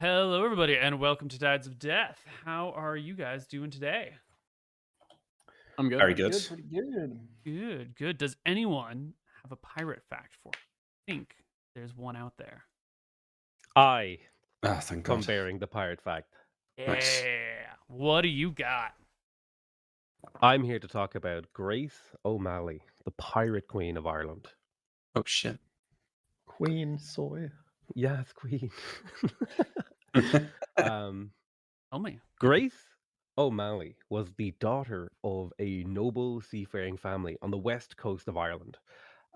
Hello, everybody, and welcome to Tides of Death. How are you guys doing today? I'm good. Very good. Good, pretty good. Good, good. Does anyone have a pirate fact for? me? I think there's one out there. I Ah, thank come God. bearing the pirate fact. Yeah. Nice. What do you got? I'm here to talk about Grace O'Malley, the pirate queen of Ireland. Oh shit. Queen soy. Yes, queen. um, Tell me. Grace O'Malley was the daughter of a noble seafaring family on the west coast of Ireland,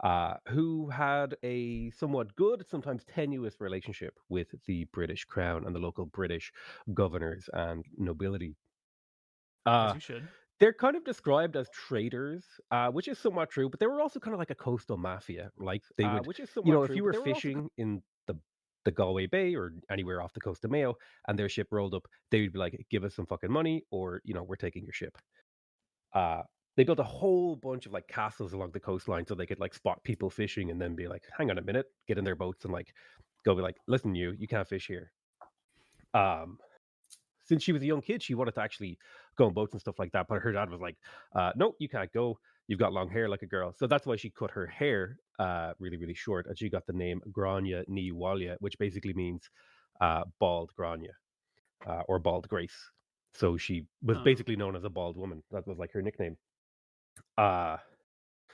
uh, who had a somewhat good, sometimes tenuous relationship with the British crown and the local British governors and nobility. As Uh, you should. they're kind of described as traders, uh, which is somewhat true, but they were also kind of like a coastal mafia. Like they Uh, would, which is you somewhat know, if you were were also fishing in the Galway Bay or anywhere off the coast of Mayo, and their ship rolled up, they would be like, "Give us some fucking money, or you know, we're taking your ship." Uh, they built a whole bunch of like castles along the coastline so they could like spot people fishing and then be like, "Hang on a minute," get in their boats and like go be like, "Listen, you, you can't fish here." Um, since she was a young kid, she wanted to actually go on boats and stuff like that. But her dad was like, uh, "No, you can't go. You've got long hair like a girl." So that's why she cut her hair uh, really, really short, and she got the name Grania Ni Walia, which basically means uh, bald Grania uh, or bald Grace. So she was Oh. basically known as a bald woman. That was like her nickname. Uh,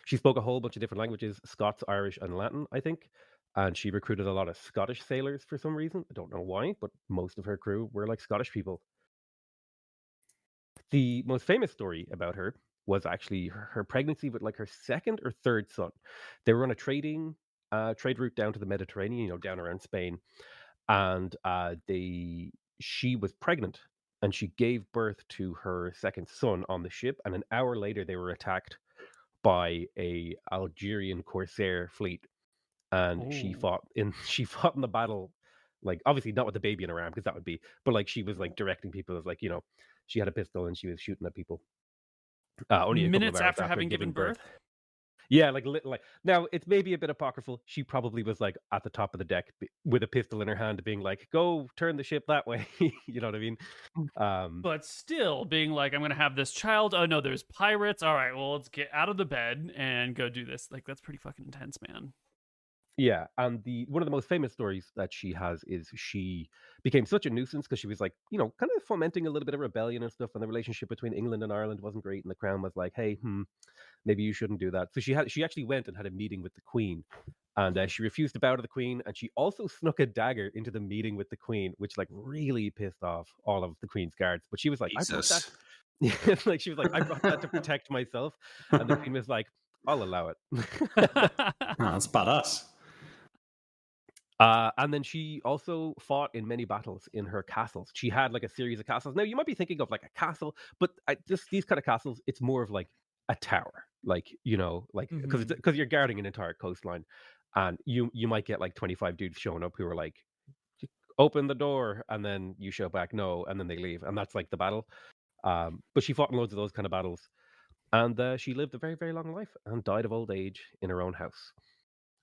she spoke a whole bunch of different languages: Scots, Irish, and Latin, I think. And she recruited a lot of Scottish sailors for some reason. I don't know why, but most of her crew were like Scottish people. The most famous story about her was actually her, her pregnancy with like her second or third son. They were on a trading uh, trade route down to the Mediterranean, you know, down around Spain, and uh, they she was pregnant and she gave birth to her second son on the ship. And an hour later, they were attacked by a Algerian corsair fleet, and she fought in she fought in the battle. Like obviously not with the baby in her arm because that would be, but like she was like directing people as like you know she had a pistol and she was shooting at people. Uh, only Minutes hours after having given birth. Yeah, like like now it's maybe a bit apocryphal. She probably was like at the top of the deck with a pistol in her hand, being like, "Go turn the ship that way." you know what I mean? Um, But still being like, I'm going to have this child. Oh, no, there's pirates. All right, well, let's get out of the bed and go do this. Like, that's pretty fucking intense, man. Yeah, and the one of the most famous stories that she has is she became such a nuisance because she was like, you know, kind of fomenting a little bit of rebellion and stuff, and the relationship between England and Ireland wasn't great, and the crown was like, hey, hmm, maybe you shouldn't do that. So she had she actually went and had a meeting with the queen, and uh, she refused to bow to the queen, and she also snuck a dagger into the meeting with the queen, which like really pissed off all of the queen's guards. But she was like, I brought that. Jesus. like she was like, I brought that to protect myself, and the queen was like, I'll allow it. Oh, that's badass. Uh, and then she also fought in many battles in her castles. She had like a series of castles. Now you might be thinking of like a castle, but I, just these kind of castles, it's more of like a tower, like you know, like because Mhm. because you're guarding an entire coastline, and you you might get like 25 dudes showing up who are like, open the door, and then you show back no, and then they leave, and that's like the battle. Um, but she fought in loads of those kind of battles, and uh, she lived a very very long life and died of old age in her own house.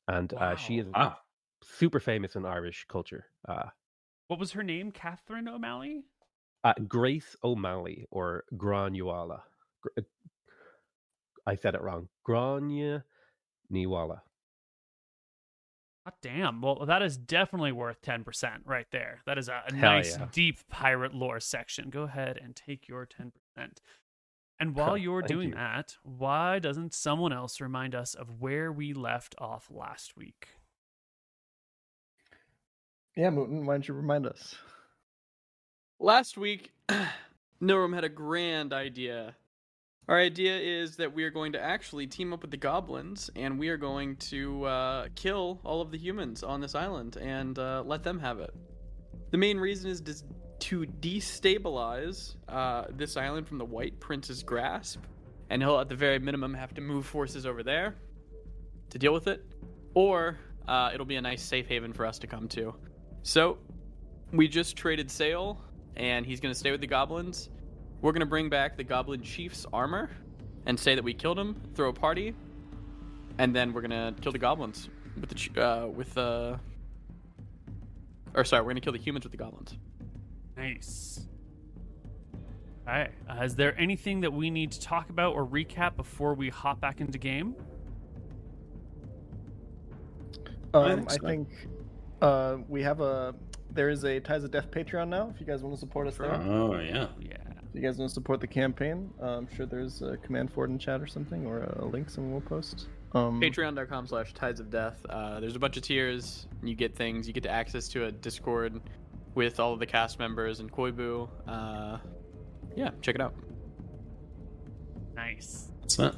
And uh, she is Wow. Super famous in Irish culture. Uh, what was her name? Catherine O'Malley? uh, Grace O'Malley or Granuala. Gr- uh, I said it wrong. Grania Niwala. God damn. Well, that is definitely worth 10% right there. That is a, a nice, yeah. deep pirate lore section. Go ahead and take your 10%. And while you're Thank doing you. that, why doesn't someone else remind us of where we left off last week? Yeah, Mooten, why don't you remind us? Last week, Nilram had a grand idea. Our idea is that we are going to actually team up with the goblins and we are going to uh, kill all of the humans on this island and uh, let them have it. The main reason is to destabilize uh, this island from the White Prince's grasp, and he'll at the very minimum have to move forces over there to deal with it, or uh, it'll be a nice safe haven for us to come to. So, we just traded sail, and he's going to stay with the goblins. We're going to bring back the goblin chief's armor and say that we killed him, throw a party, and then we're going to kill the goblins with the ch- uh, with uh Or sorry, we're gonna kill the humans with the goblins. Nice. All right. Uh, is there anything that we need to talk about or recap before we hop back into game? Um, think I think uh, we have a. There is a Tides of Death Patreon now. If you guys want to support us there, Oh yeah. Yeah. if you guys want to support the campaign, uh, I'm sure there's a command for it in chat or something, or a link someone will post. Um, Patreon.com slash Tides of Death. Uh, there's a bunch of tiers. You get things. You get access to a Discord with all of the cast members and Koibu. Uh, yeah, check it out. Nice. That's it.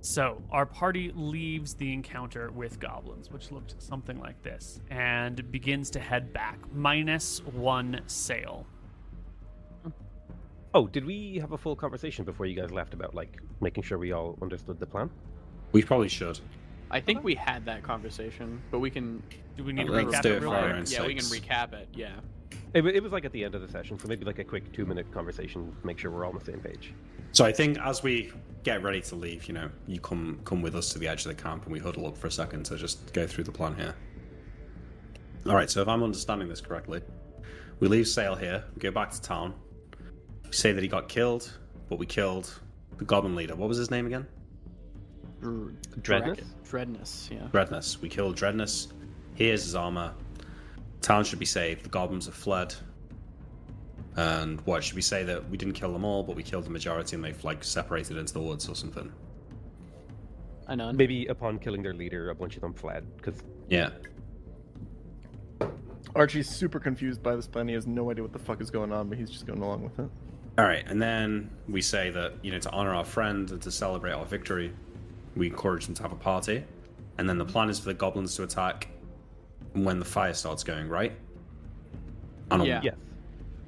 Okay. So our party leaves the encounter with goblins, which looked something like this, and begins to head back, minus one sail. Oh, did we have a full conversation before you guys left about like making sure we all understood the plan? We probably should. I think we had that conversation, but we can. Do we need to Let's recap do it it real for our quick? Yeah, we can recap it. Yeah. It, it was like at the end of the session, so maybe like a quick two-minute conversation, make sure we're all on the same page. So I think as we get ready to leave, you know, you come come with us to the edge of the camp and we huddle up for a second to just go through the plan here. All right. So if I'm understanding this correctly, we leave Sale here. We go back to town. We say that he got killed, but we killed the goblin leader. What was his name again? Dreadness? Dreadness, yeah. Dreadness. We killed Dreadness. Here's his armor. Town should be saved. The goblins have fled. And what should we say that we didn't kill them all, but we killed the majority and they've like separated into the woods or something? I know. Maybe upon killing their leader, a bunch of them fled because Yeah. Archie's super confused by this plan. He has no idea what the fuck is going on, but he's just going along with it. All right, and then we say that you know to honor our friend and to celebrate our victory, we encourage them to have a party, and then the plan is for the goblins to attack when the fire starts going. Right? And on- Yeah. yes,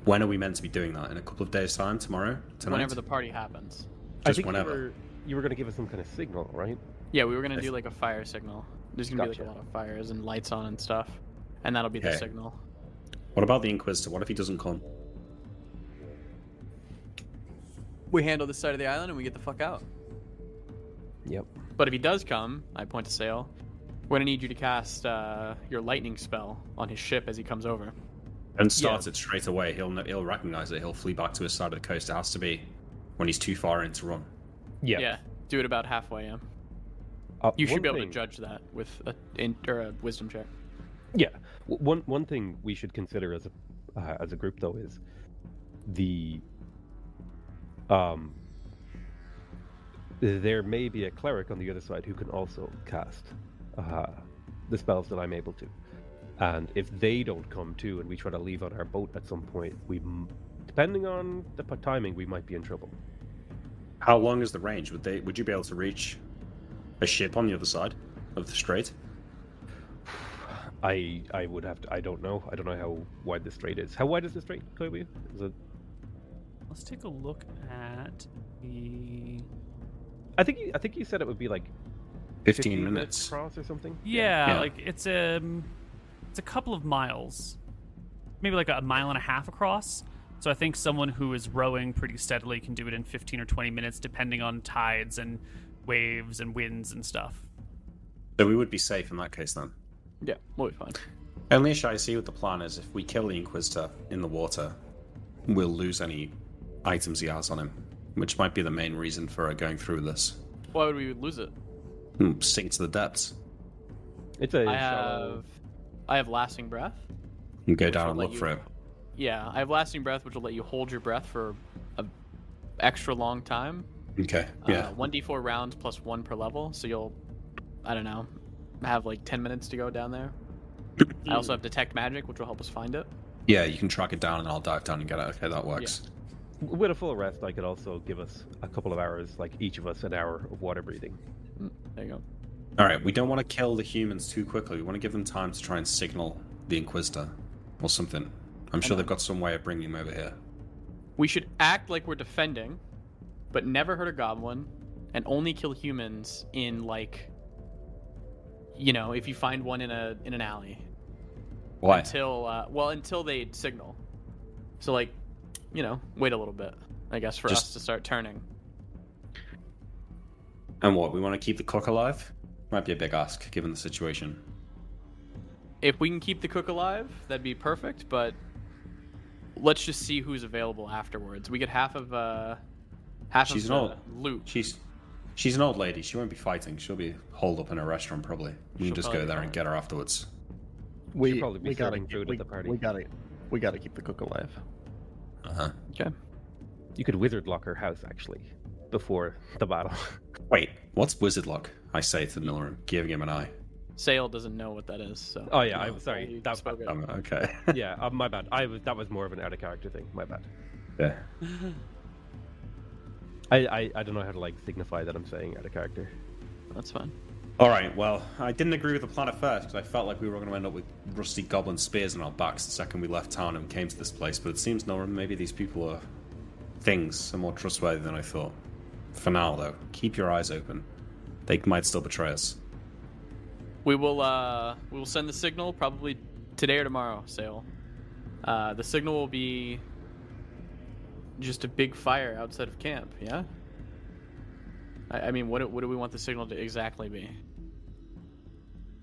When are we meant to be doing that? In a couple of days' time? Tomorrow? Tonight? Whenever the party happens. I think whenever. you were you were going to give us some kind of signal, right? Yeah, we were gonna do like a fire signal. There's gonna be like a lot of fires and lights on and stuff, and that'll be the signal. What about the Inquisitor? What if he doesn't come? We handle this side of the island and we get the fuck out. Yep. But if he does come, I point to Sail. We're gonna need you to cast uh, your lightning spell on his ship as he comes over. And starts it straight away. He'll he'll recognize it. He'll flee back to his side of the coast. It has to be when he's too far in to run. Yeah. Yeah, do it about halfway. Yeah, Uh, you should be able thing- to judge that with a in, or a wisdom check. Yeah. W- One one thing we should consider as a uh, as a group though is the um there may be a cleric on the other side who can also cast uh, the spells that I'm able to. And if they don't come too, and we try to leave on our boat at some point, we, depending on the timing, we might be in trouble. How long is the range? Would they? Would you be able to reach a ship on the other side of the strait? I I would have to. I don't know. I don't know how wide the strait is. How wide is the strait, Koibu? Is it? Let's take a look at the. I think you, I think you said it would be like 15, minutes. across or something. Yeah, Yeah. like it's a it's a couple of miles, maybe like a mile and a half across. So I think someone who is rowing pretty steadily can do it in 15 or 20 minutes, depending on tides and waves and winds and stuff. So we would be safe in that case then. Yeah, we'll be fine. Only issue I see with the plan is if we kill the Inquisitor in the water, we'll lose any items he has on him, which might be the main reason for going through this. Why would we lose it? Hmm, Sink to the depths It's a I shallow. have, I have lasting breath. and go Which down and look you- for it. Yeah, I have lasting breath, which will let you hold your breath for a extra long time. Okay. Yeah. Uh, 1d4 rounds plus one per level, so you'll, I don't know, have like 10 minutes to go down there. I also have detect magic, which will help us find it. yeah, you can track it down and I'll dive down and get it. Okay, that works. With a full rest, I could also give us a couple of hours, like each of us an hour of water breathing. There you go. All right, we don't want to kill the humans too quickly. We want to give them time to try and signal the Inquisitor or something. I'm sure they've got some way of bringing him over here. We should act like we're defending, but never hurt a goblin, and only kill humans in like, you know, if you find one in a in an alley. Why? Until uh, well, until they signal. So like, you know, wait a little bit. I guess for us to start turning. And what? We want to keep the cook alive? Might be a big ask given the situation. if we can keep the cook alive, that'd be perfect. But let's just see who's available afterwards. We get half of uh, half She's of not- the loot. She's she's an old lady. She won't be fighting. She'll be holed up in a restaurant probably. We She'll can just go there and get her afterwards. We probably be we gotta serving keep- at we, the party. We gotta we gotta keep the cook alive. Uh huh. Okay. You could wizard lock her house actually before the battle. Wait, what's wizard lock? I say to the Miller, giving him an eye. Sale doesn't know what that is. So. oh yeah, I'm sorry. That, spoke it. Um, okay. yeah, uh, my bad. I was that was more of an out of character thing. My bad. yeah. I, I I don't know how to like signify that I'm saying out of character. That's fine. All right. Well, I didn't agree with the plan at first because I felt like we were going to end up with rusty goblin spears on our backs the second we left town and came to this place. But it seems, Nora, maybe these people are things are more trustworthy than I thought. For now, though, keep your eyes open. They might still betray us. We will uh we will send the signal probably today or tomorrow, Sale. Uh the signal will be just a big fire outside of camp, yeah? I, I mean what do- what do we want the signal to exactly be?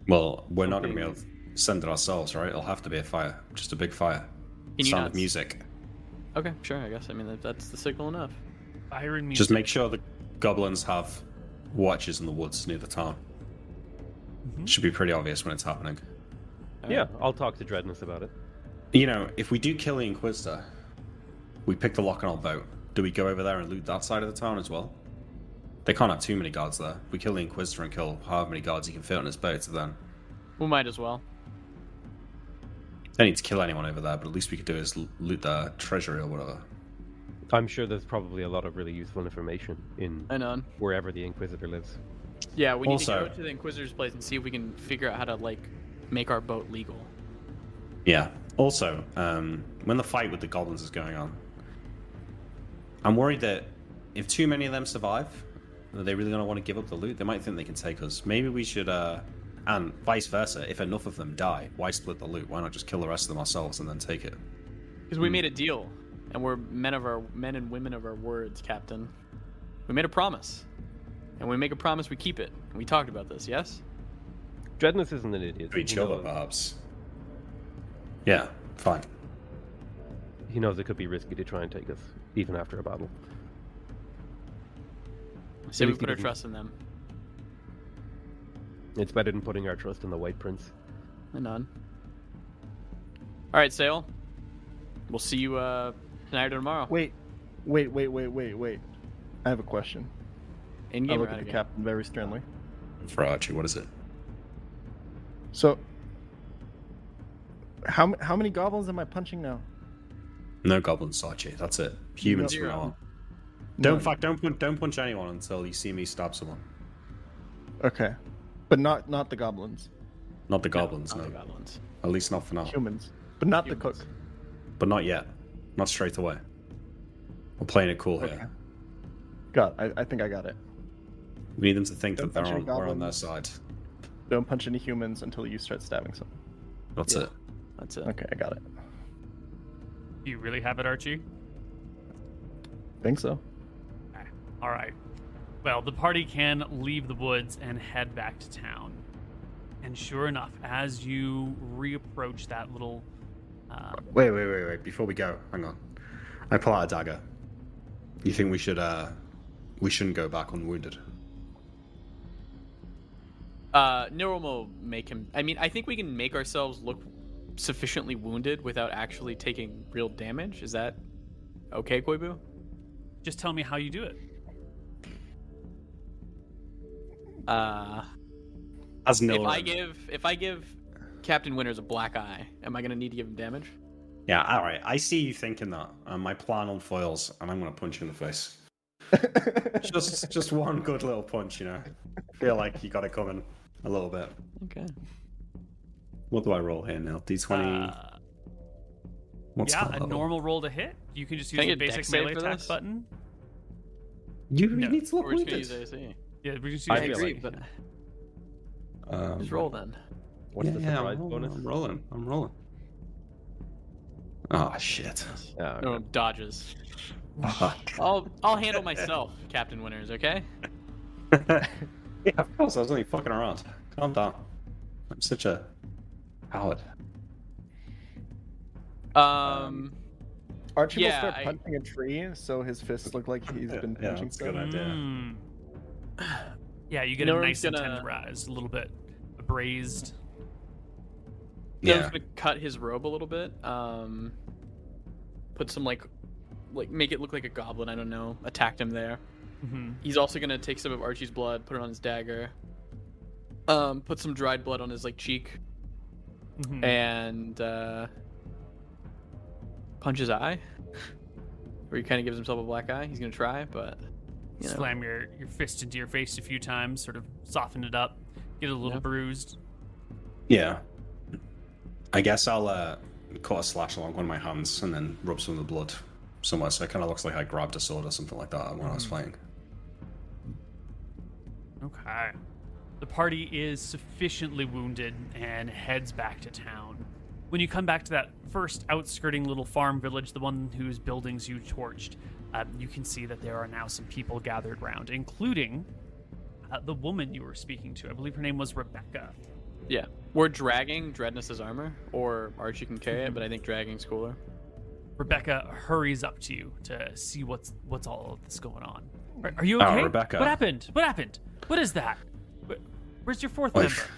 Well, we're not going to be able to send it ourselves, right? It'll have to be a fire, just a big fire. Can you Sound not of music. Okay, sure, I guess. I mean that, that's the signal enough. Iron music. Just make sure the goblins have watches in the woods near the town. Mhm. Should be pretty obvious when it's happening. Yeah, I'll talk to Dreadness about it. You know, if we do kill the Inquisitor, we pick the lock on our boat. Do we go over there and loot that side of the town as well? They can't have too many guards there. We kill the Inquisitor and kill however many guards he can fit on his boat, so then We might as well. don't need to kill anyone over there, but at least we could do is loot their treasury or whatever. I'm sure there's probably a lot of really useful information in I know. wherever the Inquisitor lives. Yeah, we need Also- to go to the Inquisitor's place and see if we can figure out how to like make our boat legal. Yeah. Also, um, when the fight with the goblins is going on, I'm worried that if too many of them survive, are they really going to want to give up the loot? They might think they can take us. Maybe we should, uh, and vice versa. If enough of them die, why split the loot? Why not just kill the rest of them ourselves and then take it? Because we made a deal, and we're men of our men and women of our words, Captain. We made a promise, and when we make a promise, we keep it. We talked about this, yes? Dreadness isn't an idiot. To each He other, perhaps. Yeah, fine. he knows it could be risky to try and take us, even after a battle. Say we least put our doesn't- trust in them. It's better than putting our trust in the White Prince. And none. All right, Sale. We'll see you uh, tonight or tomorrow. Wait, wait, wait, wait, wait, wait. I have a question. In I game or look at the game? captain very sternly. For Archie, what is it? So, how how many goblins am I punching now? No goblins, Archie. That's it. Humans from Zero. now on. Don't, in None. don't, punch- don't punch anyone until you see me stab someone. Okay, but not not the goblins, Not the goblins, Not no. the goblins. At least not for now. humans, but not the cook. But not yet. Not straight away. We're playing it cool Okay. here. Got. I, I think I got it. We need them to think Don't that they're on, we're on their side. Don't punch any humans until you start stabbing someone. That's Yeah. it. That's it. Okay, I got it. You really have it, Archie? Think so. All right. Well, the party can leave the woods and head back to town. And sure enough, as you reapproach that little, um, Wait, wait, wait, wait. Before we go, hang on. I pull out a dagger. You think we should, uh, we shouldn't go back unwounded? Uh, Nero will make him. I mean, I think we can make ourselves look sufficiently wounded without actually taking real damage. Is that okay, Koibu? just tell me how you do it. Uh, As if I give if I give Captain Winters a black eye, am I gonna need to give him damage? Yeah, alright. I see you thinking that. And my plan unfoils, and I'm gonna punch you in the face. just just one good little punch, you know. Feel like you got it coming a little bit. Okay. What do I roll here now? D20. Uh, What's yeah, that a level? normal roll to hit. You can just Can use the basic melee attack this? button. You No, need to look We're just gonna wounded. use AC. Yeah, we just use I I feel agree, like- but Um, just roll then. What's yeah, the yeah, surprise I'm rolling, bonus? I'm rolling. I'm rolling. Oh shit. Yeah, No dodges. Fuck. I'll I'll handle myself, Captain Winters. Okay. yeah, of course. I was only fucking around. Calm down. I'm such a Paladin. Um, Archie Yeah, will start punching a tree, so his fists look like he's been yeah, punching that's a good stuff. idea. Mm. Yeah, you get No a nice gonna- tenderized, a little bit abrased. Yeah. Yeah. gonna cut his robe a little bit. Um, put some like, like make it look like a goblin. I don't know. Attacked him there. hmm He's also gonna take some of Archie's blood, put it on his dagger. Um, put some dried blood on his like cheek, hmm and uh, punch his eye. Or he kind of gives himself a black eye. He's gonna try, but you know. Slam your, your fist into your face a few times, sort of soften it up, get a little Yeah. bruised. Yeah. I guess I'll uh, cut a slash along one of my hands and then rub some of the blood somewhere, so it kind of looks like I grabbed a sword or something like that when I was Mhm. fighting. Okay. The party is sufficiently wounded and heads back to town. When you come back to that first outskirting little farm village, the one whose buildings you torched, um, you can see that there are now some people gathered round, including uh, the woman you were speaking to. I believe her name was Rebecca. Yeah, we're dragging Dreadness's armor, or Archie can carry it, but I think dragging's cooler. Rebecca hurries up to you to see what's what's all of this going on. Are, are you Oh, okay? Rebecca. What happened? What happened? What is that? Where's your fourth member? We've,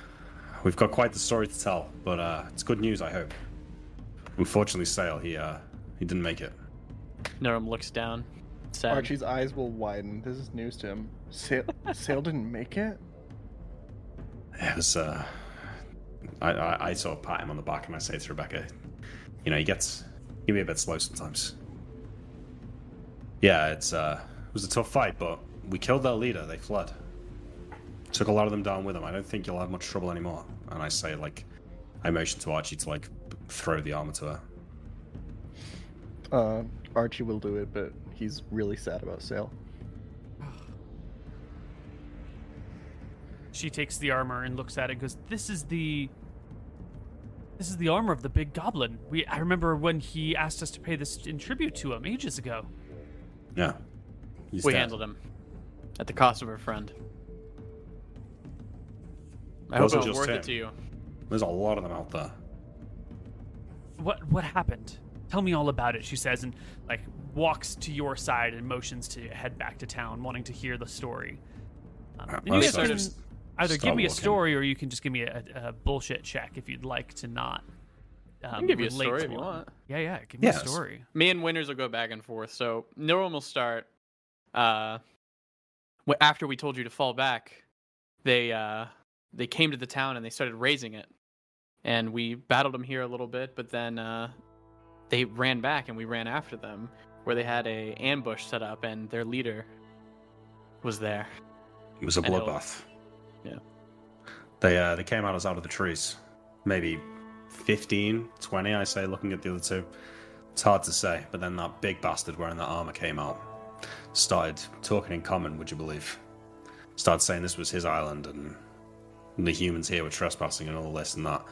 we've got quite the story to tell, but uh, it's good news, I hope. Unfortunately, Sale, he uh, he didn't make it. Norum looks down. Sad. Archie's eyes will widen. This is news to him. Sale, Sale didn't make it. It was. Uh, I, I I sort of pat him on the back and I say to Rebecca, you know, he gets he can be a bit slow sometimes. Yeah, it's uh, it was a tough fight, but we killed their leader. They fled. Took a lot of them down with them. I don't think you'll have much trouble anymore. And I say like, I motion to Archie to like throw the armor to her. Uh, Archie will do it, but he's really sad about Sale. She takes the armor and looks at it and goes, This is the This is the armor of the big goblin. We I remember when he asked us to pay this in tribute to him ages ago. Yeah. He's we dead. handled him at the cost of a friend. I It hope it wasn't was just worth him. it to you. There's a lot of them out there. What what happened? Tell me all about it, she says, and like walks to your side and motions to head back to town, wanting to hear the story. Um, Uh, and you guys start- can either give me a walking. story or you can just give me a, a bullshit check if you'd like to not. Um, I can give you a story if you want. Yeah, yeah, give me Yes. a story. Me and Winters will go back and forth. So Neuron will start. Uh, after we told you to fall back, they uh, they came to the town and they started raising it, and we battled them here a little bit, but then uh, they ran back and we ran after them, where they had a ambush set up and their leader was there. It was a I know. bloodbath. Yeah. They uh, they came at us out of the trees. Maybe 15, 20, I say, looking at the other two. It's hard to say, but then that big bastard wearing that armor came out. Started talking in common, would you believe? Started saying this was his island and the humans here were trespassing and all this and that.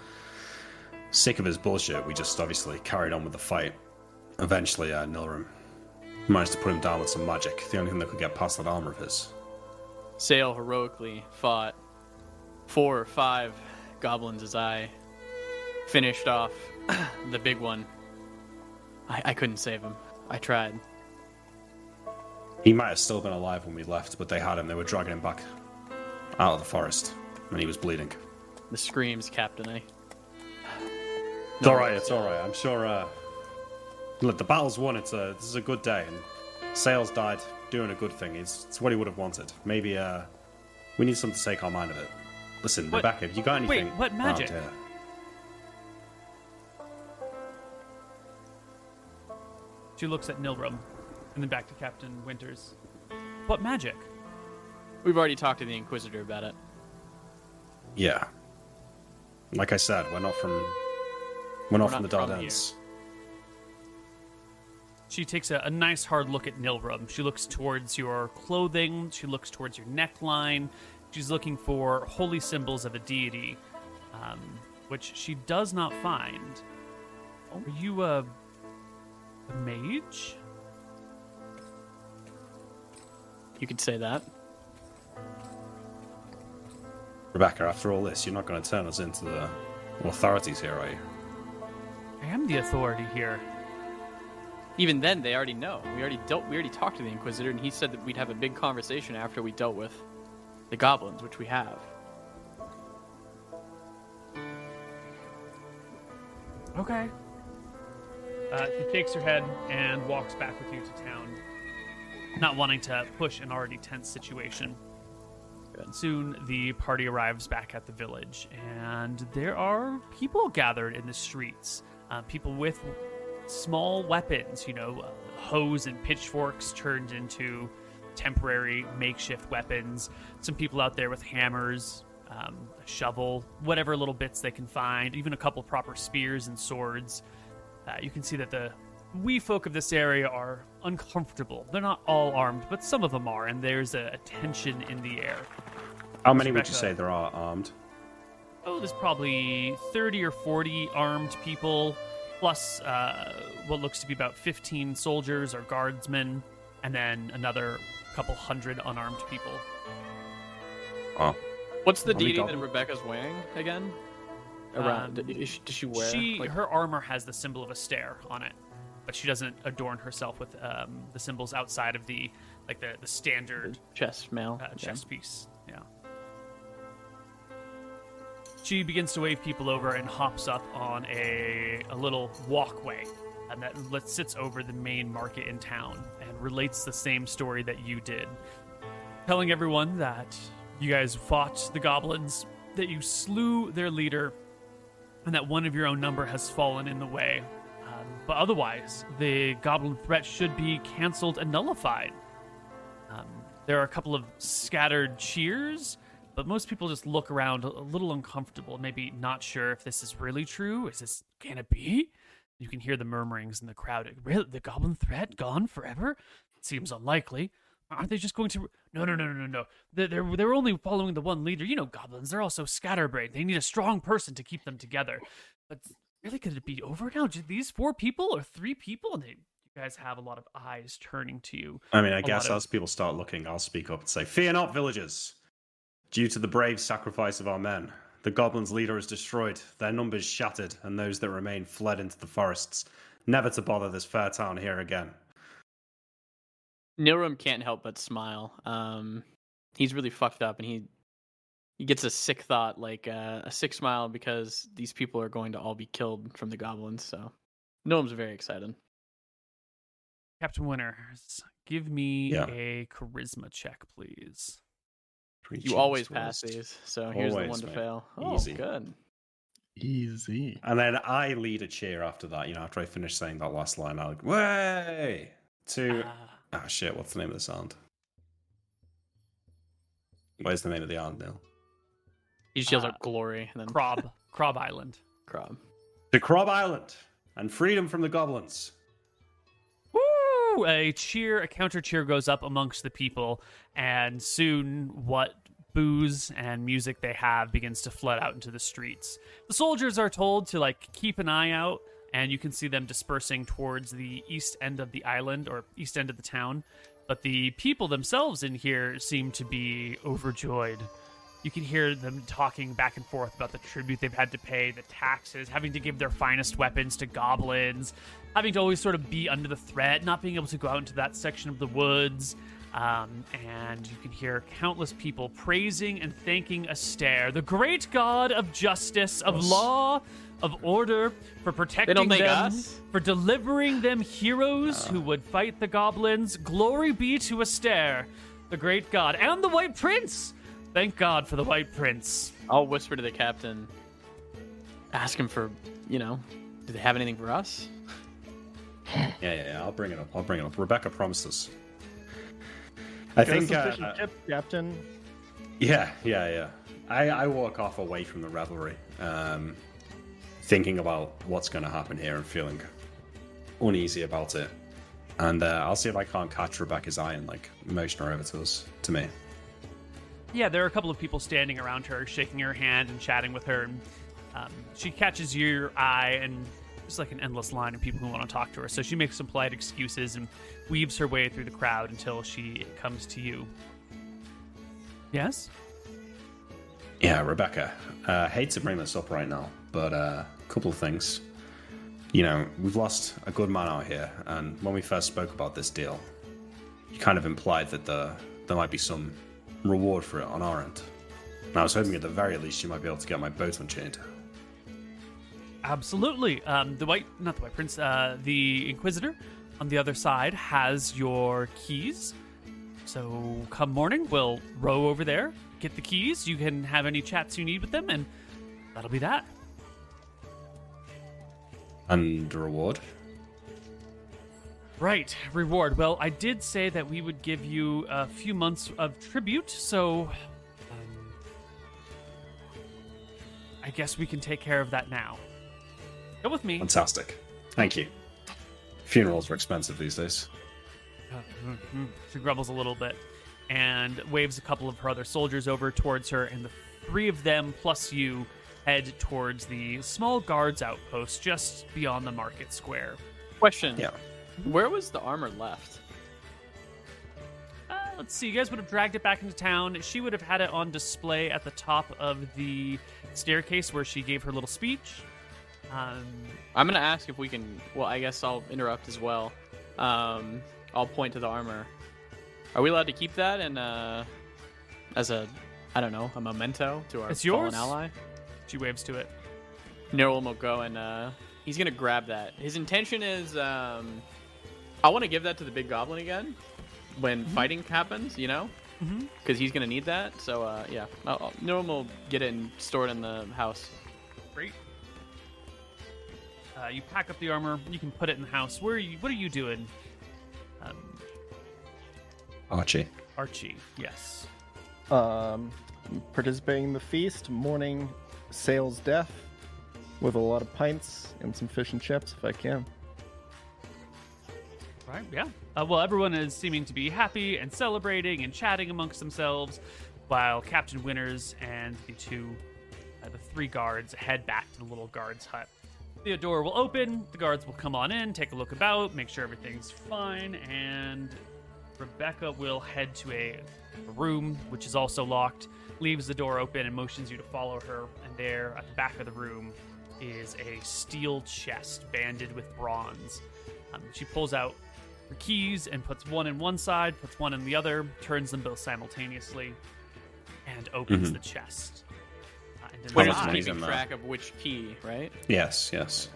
Sick of his bullshit, we just obviously carried on with the fight. Eventually, uh, Nilrim managed to put him down with some magic, the only thing that could get past that armor of his. Sale heroically fought four or five goblins as I finished off the big one. I, I couldn't save him. I tried. He might have still been alive when we left, but they had him. They were dragging him back out of the forest, and he was bleeding. The screams, Captain. I. It's all right. It's all right. I'm sure. Uh, look, the battle's won. It's a this is a good day, and Sales died doing a good thing. It's, it's what he would have wanted. Maybe uh, we need something to take our mind of it. Listen, What- Rebecca, have you got anything? wait, anything? what magic? here? She looks at Nilrum and then back to Captain Winters. What magic? We've already talked to the Inquisitor about it. Yeah. Like I said, we're not from we're not We're from not the from Dardanelles. She takes a, a nice hard look at Nilrum. She looks towards your clothing. She looks towards your neckline. She's looking for holy symbols of a deity, um, which she does not find. Are you a, a mage? You could say that. Rebecca, after all this, you're not going to turn us into the authorities here, are you? I am the authority here. Even then, they already know. We already dealt. We already talked to the Inquisitor, and he said that we'd have a big conversation after we dealt with the goblins, which we have. Okay. Uh, she takes her head and walks back with you to town, not wanting to push an already tense situation. Good. Soon the party arrives back at the village, and there are people gathered in the streets. Uh, people with small weapons, you know, hoes and pitchforks turned into temporary makeshift weapons. Some people out there with hammers, um, a shovel, whatever little bits they can find, even a couple proper spears and swords. Uh, you can see that the wee folk of this area are uncomfortable. They're not all armed, but some of them are, and there's a, a tension in the air. How many would you say there are armed? Oh, there's probably 30 or 40 armed people, plus uh, what looks to be about 15 soldiers or guardsmen, and then another couple hundred unarmed people. Oh, What's the Are deity that? Rebecca's wearing again? Around? Um, is she, does she wear? She like, her armor has the symbol of Astaire on it, but she doesn't adorn herself with um, the symbols outside of the like the the standard chest mail? uh, yeah. chest piece. Yeah. She begins to wave people over and hops up on a a little walkway, and that sits over the main market in town, and relates the same story that you did, telling everyone that you guys fought the goblins, that you slew their leader, and that one of your own number has fallen in the way. Um, but otherwise, the goblin threat should be canceled and nullified. Um, there are a couple of scattered cheers, but most people just look around a little uncomfortable, maybe not sure if this is really true. Is this can it be? You can hear the murmurings in the crowd. Really, the goblin threat gone forever? It seems unlikely. Aren't they just going to? No, no, no, no, no, no. They're, they're they're only following the one leader. You know, goblins. They're also scatterbrained. They need a strong person to keep them together. But really, could it be over now? Just These four people or three people, and they, you guys have a lot of eyes turning to you. I mean, I a guess lot of- as people start looking, I'll speak up and say, Fear not, villagers. Due to the brave sacrifice of our men, the goblins' leader is destroyed, their numbers shattered, and those that remain fled into the forests, never to bother this fair town here again. Nilram can't help but smile. Um, he's really fucked up, and he he gets a sick thought, like uh, a sick smile, because these people are going to all be killed from the goblins. So Nilram's very excited. Captain Winters, give me Yeah. a charisma check, please. You always pass these, so here's the one to mate. fail. Oh, Easy. good. Easy. And then I lead a cheer after that. You know, after I finish saying that last line, I'll go, way to. Ah, Ah, shit, what's the name of the sound? Where's the name of the island, Neil? He just yells Uh, out glory and then Krob, Krob Island. crab. To Crob Island and freedom from the goblins. A cheer, a counter cheer goes up amongst the people, and soon what booze and music they have begins to flood out into the streets. The soldiers are told to like keep an eye out, and you can see them dispersing towards the east end of the island or east end of the town. But the people themselves in here seem to be overjoyed. You can hear them talking back and forth about the tribute they've had to pay, the taxes, having to give their finest weapons to goblins, having to always sort of be under the threat, not being able to go out into that section of the woods. Um, and you can hear countless people praising and thanking Astaire, the great god of justice, of law, of order, for protecting them, us? for delivering them heroes who would fight the goblins. Glory be to Astaire, the great god, and the White Prince. Thank God for the White Prince. I'll whisper to the captain. Ask him for, you know, do they have anything for us? Yeah, yeah, yeah. I'll bring it up. I'll bring it up. Rebecca promises. us. I Got think. Uh, suspicious tip, Captain. yeah, yeah, yeah. I, I walk off away from the revelry, um, thinking about what's going to happen here and feeling uneasy about it. And uh, I'll see if I can't catch Rebecca's eye and like motion her over to us, to me. Yeah, there are a couple of people standing around her, shaking her hand and chatting with her. Um, she catches your eye, and there's like an endless line of people who want to talk to her. So she makes some polite excuses and weaves her way through the crowd until she comes to you. Yes? Yeah, Rebecca. Uh, hate to bring this up right now, but uh, a couple of things. You know, we've lost a good man out here, and when we first spoke about this deal, you kind of implied that the, there might be some reward for it on our end. And I was hoping at the very least you might be able to get my boat unchained. Absolutely. Um, the white, not the white prince, uh, the inquisitor on the other side has your keys. So come morning, we'll row over there, get the keys. You can have any chats you need with them, and that'll be that. And reward? Right, reward. Well, I did say that we would give you a few months of tribute, so um, I guess we can take care of that now. Go with me. Fantastic. Thank you. Funerals are expensive these days. She grumbles a little bit and waves a couple of her other soldiers over towards her, and the three of them plus you head towards the small guards outpost just beyond the market square. Question. Yeah. Where was the armor left? Uh, let's see, you guys would have dragged it back into town. She would have had it on display at the top of the staircase where she gave her little speech. Um, I'm gonna ask if we can. Well, I guess I'll interrupt as well. Um, I'll point to the armor. Are we allowed to keep that and uh, as a, I don't know, a memento to our It's fallen yours. ally? she waves to it. Nerlin will go and uh, he's gonna grab that. His intention is, um, I want to give that to the big goblin again when fighting happens. You know, Mhm. because he's gonna need that. So uh, yeah, I'll, I'll, Nerlin will get it and store it in the house. Great. Uh, you pack up the armor. You can put it in the house. Where are you? What are you doing, um, Archie. Archie? Yes. Um, participating in the feast, morning sales death, with a lot of pints and some fish and chips if I can. Right. Yeah. Uh, well, everyone is seeming to be happy and celebrating and chatting amongst themselves, while Captain Winters and the two, uh, the three guards head back to the little guards hut. The door will open. The guards will come on in, take a look about, make sure everything's fine, and Rebecca will head to a, a room which is also locked. Leaves the door open and motions you to follow her. And there, at the back of the room, is a steel chest banded with bronze. Um, she pulls out her keys and puts one in one side, puts one in the other, turns them both simultaneously, and opens Mhm. the chest. Uh, and We're much just keeping in track of which key, right? Yes, yes.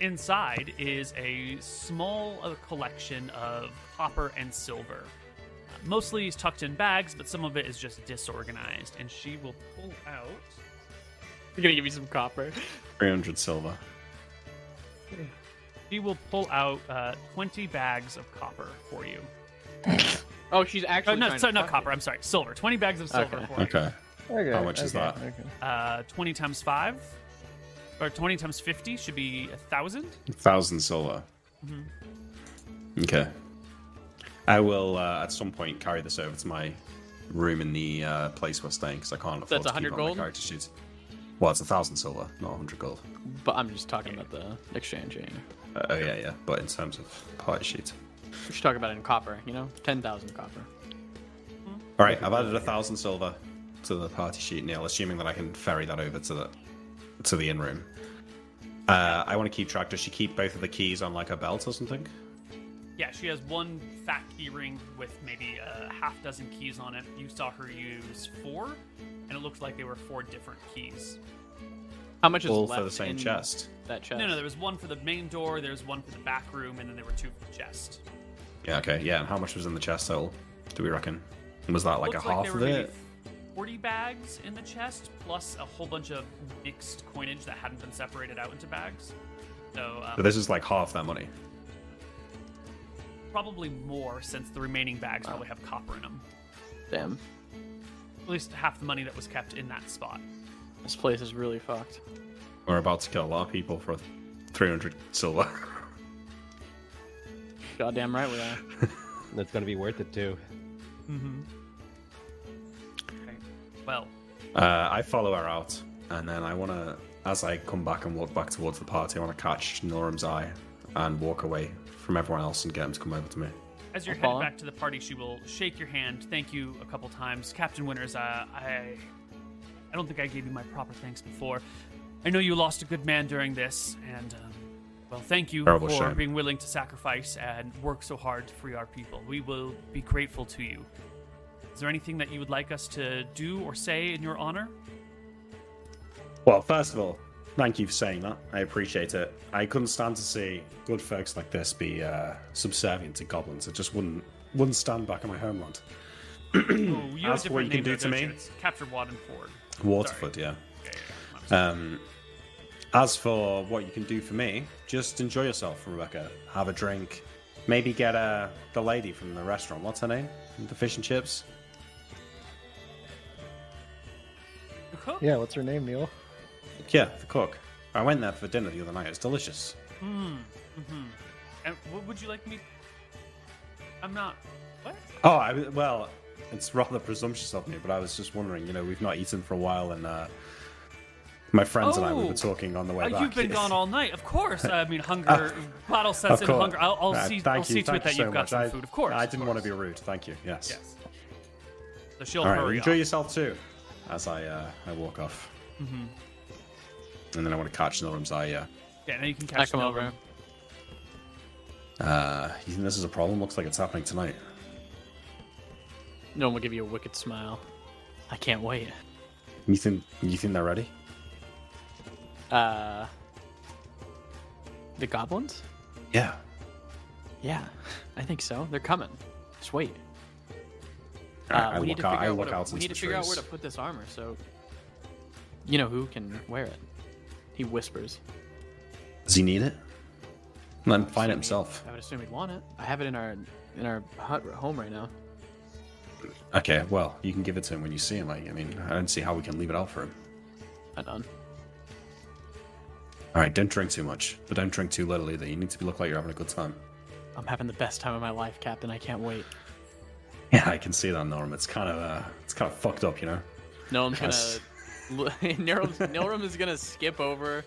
inside is a small uh, collection of copper and silver. Uh, mostly is tucked in bags, but some of it is just disorganized. And she will pull out. You're gonna give me some copper. 300 silver. She will pull out uh, 20 bags of copper for you. Oh, she's actually. Oh, no, trying sorry, to not copper. it. I'm sorry. Silver. 20 bags of silver Okay. for you. Okay. Okay. How much is that? Okay. Uh, 20 times 5, or 20 times 50 should be a 1,000. 1,000 silver. Okay. I will, uh, at some point, carry this over to my room in the uh, place we're staying because I can't afford That's to keep 100 it on gold? my character sheet. Well, it's a 1,000 silver, not a 100 gold. But I'm just talking about the exchange. Yeah. Oh, yeah, yeah. But in terms of party sheet. We should talk about it in copper. You know, ten thousand copper. All right, I've added a 1,000 silver to the party sheet, Neil, assuming that I can ferry that over to the to the inn room. Uh, I want to keep track. Does she keep both of the keys on like a belt or something? Yeah, she has one fat key ring with maybe a half dozen keys on it. You saw her use four, and it looked like they were four different keys. How much is All left for the same in chest. That chest. No, no, there was one for the main door, there was one for the back room, and then there were two for the chest. Yeah, okay, yeah. And how much was in the chest total? Do we reckon? Was that like Looks a like half there of were maybe it? 40 bags in the chest, plus a whole bunch of mixed coinage that hadn't been separated out into bags. So, uh, So this is like half that money. probably more since the remaining bags probably have copper in them. Damn, At least half the money that was kept in that spot. This place is really fucked. We're about to kill a lot of people for 300 silver. Goddamn right we are. That's going to be worth it too. Mm-hmm. Okay. Well, Uh, I follow her out, and then I want to, as I come back and walk back towards the party, I want to catch Norum's eye and walk away from everyone else and get him to come over to me. As you're I'll headed follow. back to the party, she will shake your hand, thank you a couple times. Captain Winters, uh, I I don't think I gave you my proper thanks before. I know you lost a good man during this, and um, well, thank you Terrible for shame. being willing to sacrifice and work so hard to free our people. We will be grateful to you. Is there anything that you would like us to do or say in your honor? Well, first of all, thank you for saying that. I appreciate it. I couldn't stand to see good folks like this be uh, subservient to goblins. It just wouldn't wouldn't stand back in my homeland. Oh, you As for what you can do to me? you? It's Captain Wadenford. Waterford, yeah. Yeah, yeah. Um, as for what you can do for me, just enjoy yourself, Rebecca. Have a drink. Maybe get uh, the lady from the restaurant. What's her name? The fish and chips. The cook? Yeah, what's her name, Neil? Yeah, the cook. I went there for dinner the other night. It's delicious. Mm, hmm And what would you like me? I'm not. What? Oh, I, well, it's rather presumptuous of me, but I was just wondering. You know, we've not eaten for a while, and uh, my friends and I we Oh. were talking on the way Uh, back. you've been gone all night, of course. I mean, hunger, battle sets Of in hunger. I'll, I'll Uh, see. thank I'll you, see to thank it that you so you've got much. some I- food, of course. I didn't want to be rude. Thank you. Yes. Yes. So she'll All right. hurry Enjoy off. yourself too, as I uh, I walk off. Mhm. And then I want to catch Nilrum's eye. Yeah. Yeah, now you can catch come Nilrum. Uh, you think this is a problem? Looks like it's happening tonight. No one will give you a wicked smile. I can't wait. You think you think they're ready? Uh, the goblins? Yeah. Yeah, I think so. They're coming. Just wait. Uh, I we need to out- figure out out to, we need to figure out where to put this armor. So, you know who can wear it? He whispers. Does he need it? Let him find it himself. I would assume he'd want it. I have it in our in our hut home right now. Okay, well, you can give it to him when you see him. Like, I mean, I don't see how we can leave it out for him. I don't. All right, don't drink too much, but don't drink too little either. You need to look like you're having a good time. I'm having the best time of my life, Captain. I can't wait. Yeah, I can see that, Norm. It's kind of uh, it's kind of fucked up, you know. Yes. gonna Nilrum is gonna skip over.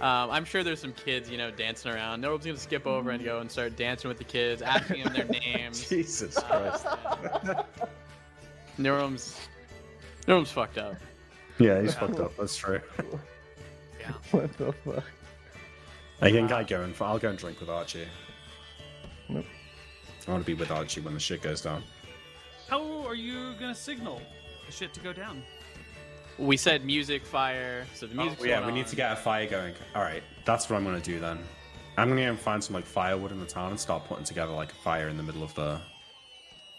Um, I'm sure there's some kids, you know, dancing around. Nilrum's gonna skip over and go and start dancing with the kids, asking them their names. Jesus Christ. Nilrum's Nilrum's fucked up. yeah, he's fucked up. That's true. Yeah. What the fuck? I think I go and I'll go and drink with Archie. Nope. I want to be with Archie when the shit goes down. How are you gonna signal the shit to go down? We said music, fire. So the music. Oh, yeah, we need to get a fire going. All right, that's what I'm gonna do then. I'm gonna go and find some like firewood in the town and start putting together like a fire in the middle of the.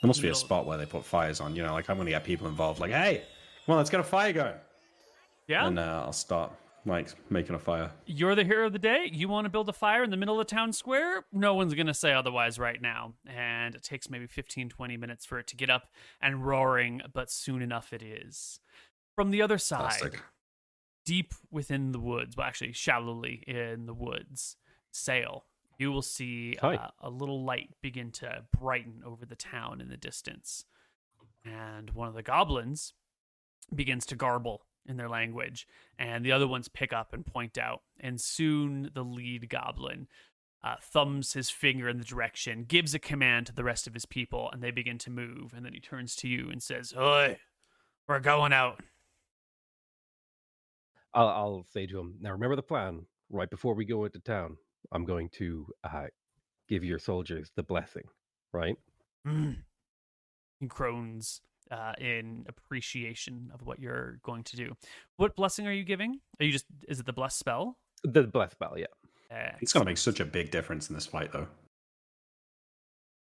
There must be a spot where they put fires on. You know, like I'm gonna get people involved. Like, hey, come on, let's get a fire going. Yeah. And uh, I'll start like making a fire. You're the hero of the day. You want to build a fire in the middle of the town square? No one's going to say otherwise right now. And it takes maybe 15, 20 minutes for it to get up and roaring, but soon enough it is. From the other side, Fantastic. deep within the woods, well, actually, shallowly in the woods, sail, you will see uh, a little light begin to brighten over the town in the distance. And one of the goblins begins to garble in their language, and the other ones pick up and point out. And soon the lead goblin uh, thumbs his finger in the direction, gives a command to the rest of his people, and they begin to move. And then he turns to you and says, Oi, we're going out. I'll, I'll say to him, now remember the plan. Right before we go into town, I'm going to uh, give your soldiers the blessing, right? Mm. He groans uh, in appreciation of what you're going to do. What blessing are you giving? Are you just, is it the bless spell? The bless spell, yeah. It's gonna make such a big difference in this fight, though.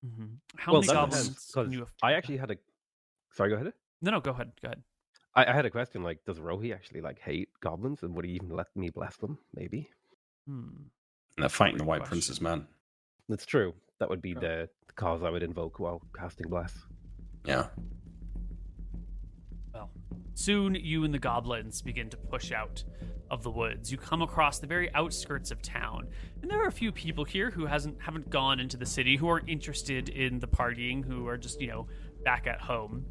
Mm-hmm. How well, many goblins depends, can 'cause you I actually had a. Sorry, go ahead. No, no, go ahead. Go ahead. I, I had a question like, does Rohi actually like hate goblins, and would he even let me bless them? Maybe Hmm. And they're fighting the White question. Prince's man. that's true. That would be Sure. the, the cause I would invoke while casting bless. Yeah. Well, soon you and the goblins begin to push out of the woods. You come across the very outskirts of town, and there are a few people here who hasn't haven't gone into the city, who aren't interested in the partying, who are just you know back at home.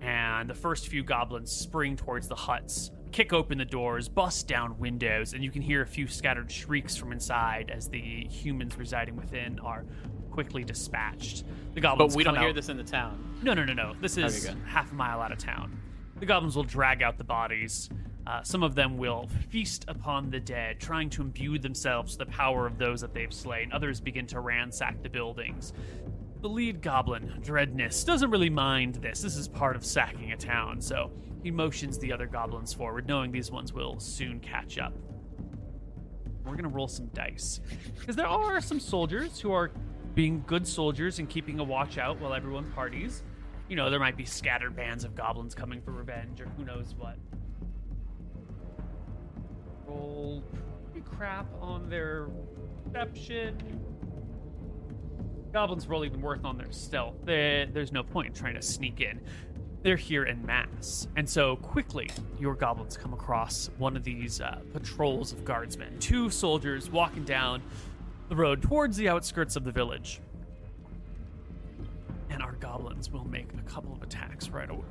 And the first few goblins spring towards the huts, kick open the doors, bust down windows, and you can hear a few scattered shrieks from inside as the humans residing within are quickly dispatched. The goblins But we don't hear this in the town. no, no, no, no. This is half a mile out of town. The goblins will drag out the bodies, Uh, some of them will feast upon the dead, trying to imbue themselves with the power of those that they've slain. Others begin to ransack the buildings. The lead goblin, Dreadness, doesn't really mind this. This is part of sacking a town, so he motions the other goblins forward, knowing these ones will soon catch up. We're gonna roll some dice. Because there are some soldiers who are being good soldiers and keeping a watch out while everyone parties. You know, there might be scattered bands of goblins coming for revenge or who knows what. Roll crap on their perception. Goblins roll even worse on their stealth. They, there's no point in trying to sneak in. They're here in mass. And so quickly, your goblins come across one of these uh, patrols of guardsmen. Two soldiers walking down the road towards the outskirts of the village. And our goblins will make a couple of attacks right away.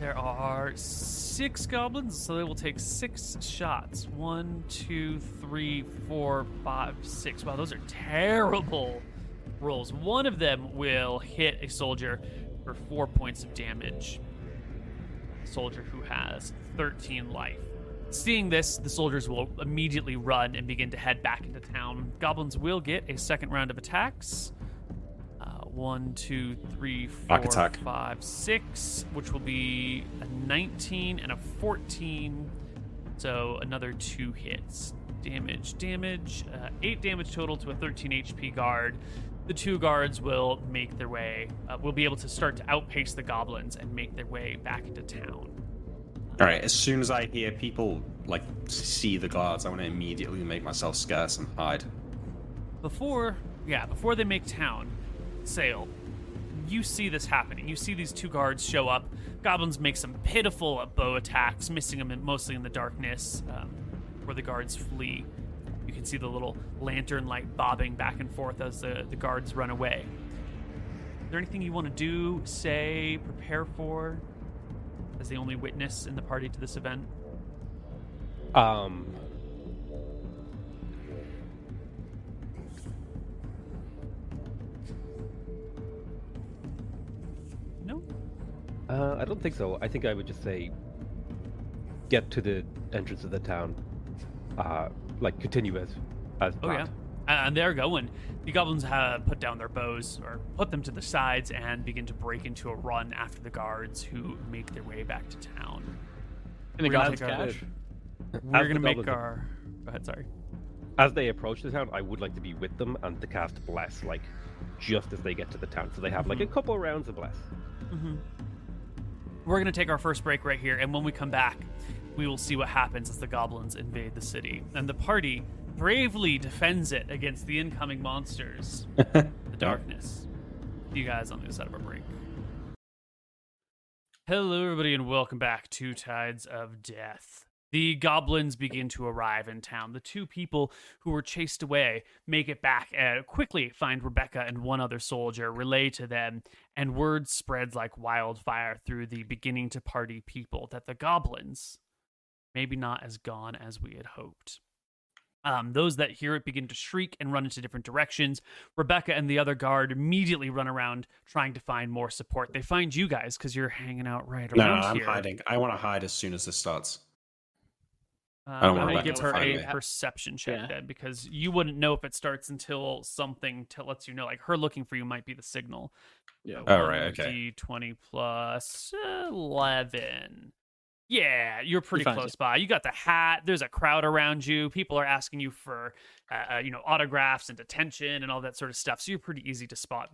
There are six goblins, so they will take six shots. One, two, three, four, five, six. Wow, those are terrible rolls. One of them will hit a soldier for four points of damage. A soldier who has 13 life. Seeing this, the soldiers will immediately run and begin to head back into town. Goblins will get a second round of attacks. Uh, one, two, three, four, five, six, which will be a 19 and a 14. So another two hits. Damage, damage. Uh, eight damage total to a 13 HP guard. The two guards will make their way, uh, will be able to start to outpace the goblins and make their way back into town. All right. As soon as I hear people like see the guards, I want to immediately make myself scarce and hide. before yeah before they make town sail you see this happening you see these two guards show up goblins make some pitiful bow attacks missing them mostly in the darkness um, where the guards flee can see the little lantern light bobbing back and forth as the, the guards run away is there anything you want to do say prepare for as the only witness in the party to this event Um. no Uh, I don't think so. I think I would just say get to the entrance of the town. Uh, like continue as as Oh yeah, and they're going. The goblins have put down their bows or put them to the sides and begin to break into a run after the guards, who make their way back to town. And the We're gonna goblins take our- catch. We're gonna make our. Go ahead. Sorry. As they approach the town, I would like to be with them and to cast bless, like just as they get to the town, so they have like a couple rounds of bless. mm-hmm. We're gonna take our first break right here, and when we come back, we will see what happens as the goblins invade the city, and the party bravely defends it against the incoming monsters. the darkness. You guys on the other side of our break. Hello, everybody, and welcome back to Tides of Death. The goblins begin to arrive in town. The two people who were chased away make it back and quickly find Rebecca and one other soldier, relay to them, and word spreads like wildfire through the beginning to party people that the goblins maybe not as gone as we had hoped. Um, those that hear it begin to shriek and run into different directions. Rebecca and the other guard immediately run around trying to find more support. They find you guys because you're hanging out right No, around I'm here. hiding. I want to hide as soon as this starts. Um, I don't want I'm gonna Rebecca give her a me. perception check Yeah. then because you wouldn't know if it starts until something t- lets you know. Like her looking for you might be the signal. Yeah. Oh, right, okay. D twenty plus eleven. Yeah, you're pretty finds close you. by. You got the hat. There's a crowd around you. People are asking you for, uh, uh, you know, autographs and attention and all that sort of stuff. So you're pretty easy to spot.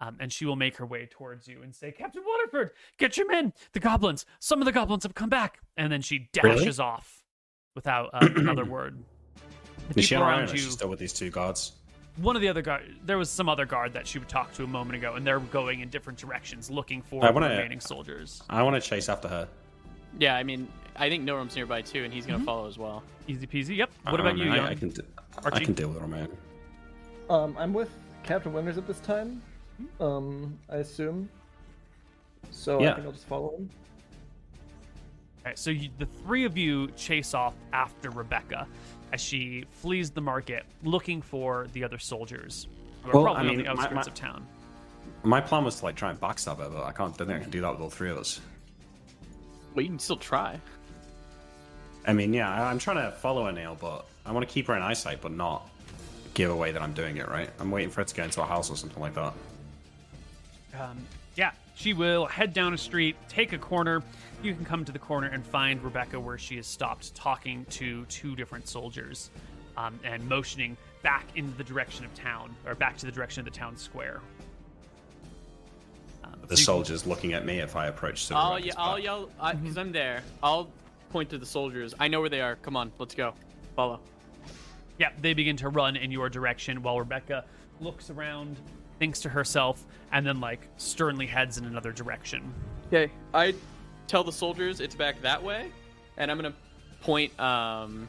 Um, and she will make her way towards you and say, "Captain Waterford, get your men. The goblins. Some of the goblins have come back." And then she Really? dashes off without uh, another word. The Is she people on her own? around you. is she still with these two guards? One of the other guard. There was some other guard that she would talk to a moment ago, and they're going in different directions, looking for I the wanna- remaining soldiers. I want to chase after her. Yeah, I mean, I think Nilrum's nearby too, and he's gonna follow as well. Easy peasy. Yep. What I about don't you, know, I, Jan? I can, d- I Archie? can deal with her, man. Um, I'm with Captain Winters at this time. Um, I assume. So I think I'll just follow him. All right. so you, the three of you chase off after Rebecca as she flees the market, looking for the other soldiers. Who are Well, probably I on mean, the my- outskirts my- of town. My plan was to like try and backstab her, but I can't. Don't think I can do that with all three of us. Well, you can still try. I mean, yeah, I- I'm trying to follow a nail, but I want to keep her in eyesight, but not give away that I'm doing it, right? I'm waiting for it to go into a house or something like that. Um, yeah, she will head down a street, take a corner. You can come to the corner and find Rebecca where she has stopped talking to two different soldiers um, and motioning back into the direction of town, or back to the direction of the town square. Um, The so you- soldier's looking at me if I approach. to I'll, Rebecca's ye- I'll yell because I'm there. I'll point to the soldiers. I know where they are. Come on, let's go. Follow. Yeah, they begin to run in your direction while Rebecca looks around, thinks to herself, and then like sternly heads in another direction. Okay. I tell the soldiers it's back that way, and I'm gonna point um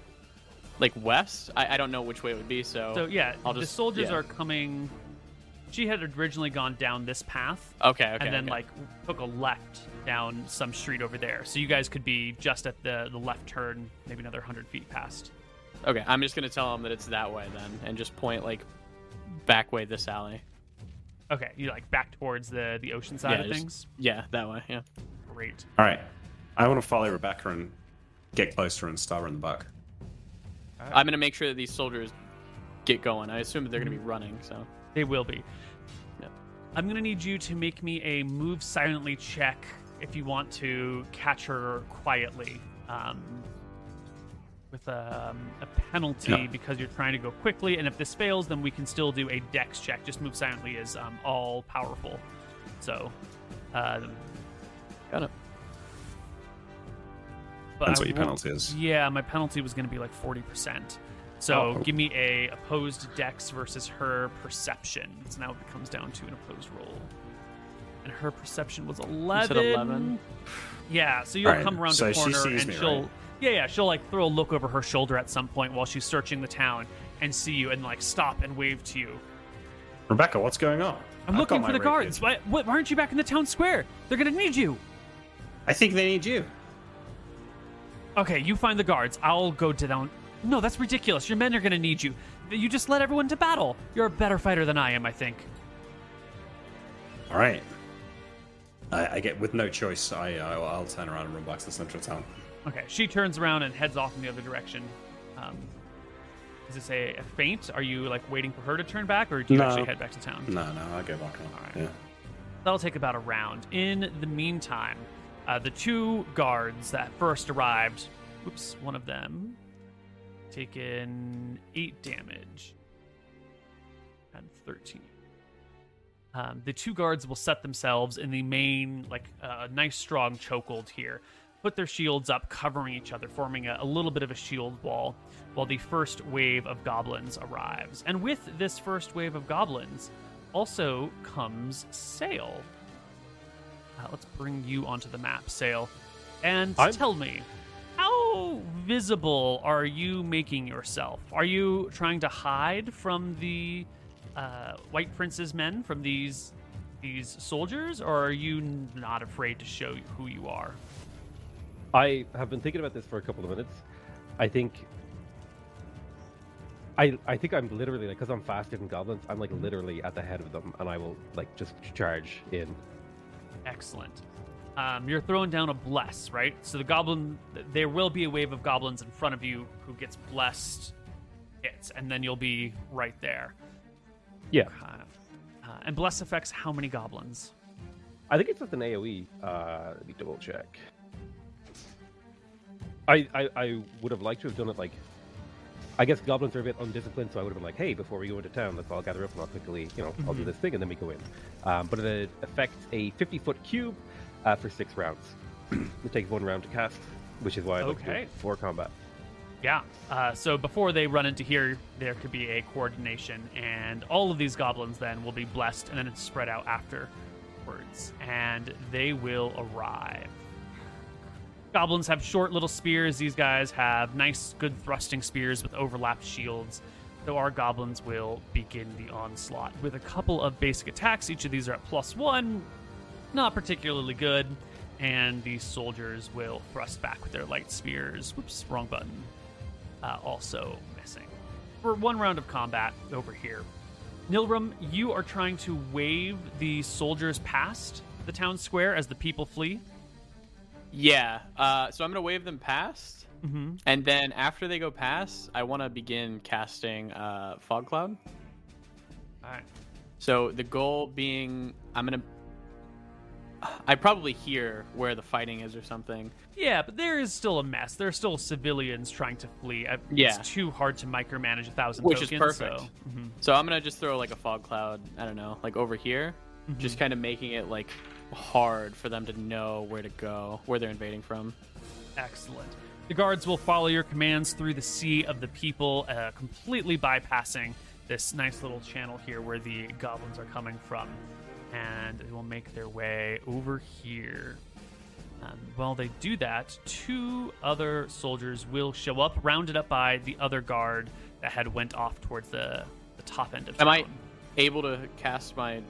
like west. I, I don't know which way it would be, so So yeah, I'll the soldiers yeah. are coming. She had originally gone down this path, okay, okay, and then okay. like took a left down some street over there. So you guys could be just at the the left turn, maybe another hundred feet past. okay, I'm just gonna tell them that it's that way then, and just point like back way this alley. Okay, you like back towards the the ocean side Yeah, of just- things. Yeah, that way. Yeah. Great. All right, I want to follow Rebecca and get closer and stab her in the back. I'm gonna make sure that these soldiers get going. I assume that they're gonna be running. So They will be. Yep. I'm going to need you to make me a move silently check if you want to catch her quietly. Um, with a, um, a penalty Yeah. because you're trying to go quickly, and if this fails, then we can still do a dex check. Just move silently is um, all powerful. So, uh, got it. but That's what your penalty is. Yeah, my penalty was going to be like 40%. So Oh. give me a opposed dex versus her perception. So now it comes down to an opposed roll. And her perception was 11. 11? Yeah, so you'll Alright, come around so the she corner sees and me, she'll right? Yeah, yeah, she'll like throw a look over her shoulder at some point while she's searching the town and see you and like stop and wave to you. Rebecca, what's going on? I'm I've looking for the guards. Why, why aren't you back in the town square? They're going to need you. I think they need you. Okay, you find the guards. I'll go down. No, that's ridiculous. Your men are going to need you. You just led everyone to battle. You're a better fighter than I am, I think. All right. I, I get with no choice. I I'll, I'll turn around and run back to the central town. Okay, she turns around and heads off in the other direction. Um, is this a, a feint? Are you like waiting for her to turn back, or do you No. actually head back to town? No, no, I'll go back on. All right. Yeah. That'll take about a round. In the meantime, uh, the two guards that first arrived, oops, one of them taken eight damage and 13. Um, the two guards will set themselves in the main, like, uh, nice strong chokehold here. Put their shields up, covering each other, forming a, a little bit of a shield wall, while the first wave of goblins arrives. And with this first wave of goblins, also comes Sail. Uh, let's bring you onto the map, Sail. And I'm- tell me, how visible are you making yourself? Are you trying to hide from the uh, White Prince's men, from these these soldiers, or are you not afraid to show who you are? I have been thinking about this for a couple of minutes. I think. I, I think I'm literally like because I'm faster than goblins. I'm like literally at the head of them, and I will like just charge in. Excellent. Um, you're throwing down a bless, right? So the goblin, there will be a wave of goblins in front of you who gets blessed hits, and then you'll be right there. Yeah, Uh, uh, and bless affects how many goblins? I think it's with an AOE. Uh, let me double check. I, I I would have liked to have done it like. I guess goblins are a bit undisciplined, so I would have been like, "Hey, before we go into town, let's all gather up and I'll quickly, you know, I'll do Mhm. this thing and then we go in." Um, but it affects a 50-foot cube uh, for six rounds. it takes one round to cast, which is why I like to do Okay. it before combat. Yeah. Uh, so before they run into here, there could be a coordination, and all of these goblins then will be blessed, and then it's spread out afterwards, and they will arrive. Goblins have short little spears. These guys have nice, good thrusting spears with overlapped shields. So our goblins will begin the onslaught with a couple of basic attacks. Each of these are at plus one, not particularly good. And these soldiers will thrust back with their light spears. Whoops, wrong button. Uh, also missing. For one round of combat over here, Nilrum, you are trying to wave the soldiers past the town square as the people flee. Yeah. Uh, so I'm gonna wave them past, Mm-hmm. and then after they go past, I want to begin casting uh, fog cloud. All right. So the goal being, I'm gonna. I probably hear where the fighting is or something. Yeah, but there is still a mess. There are still civilians trying to flee. I- Yeah. It's too hard to micromanage a thousand Which is perfect. So, Mhm. So I'm gonna just throw like a fog cloud. I don't know, like over here, just kind of making it like hard for them to know where to go, where they're invading from. Excellent. The guards will follow your commands through the sea of the people, uh, completely bypassing this nice little channel here where the goblins are coming from. And they will make their way over here. Um, while they do that, two other soldiers will show up, rounded up by the other guard that had went off towards the, the top end of town. Am. I able to cast my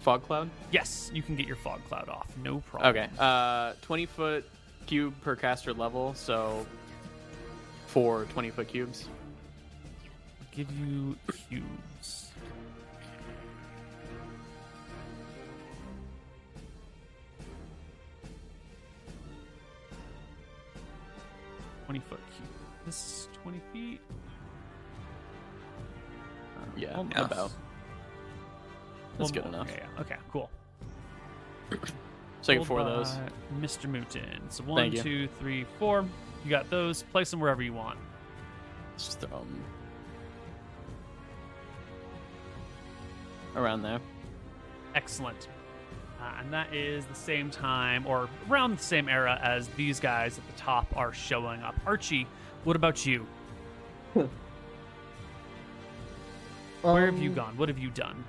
fog cloud? Yes, you can get your fog cloud off. No problem. Okay. Uh, 20 foot cube per caster level, so four 20 foot cubes. Give you cubes. Twenty foot cube. This is twenty feet. Uh, Yeah, almost. about. That's good enough. Yeah, yeah. Okay, cool. So I get four of those. Mr. Mootin. So one, you. two, three, four. You got those. Place them wherever you want. Just throw 'em around there. Excellent. Uh, and that is the same time, or around the same era as these guys at the top are showing up. Archie, what about you? Where have you Um, gone? What have you done?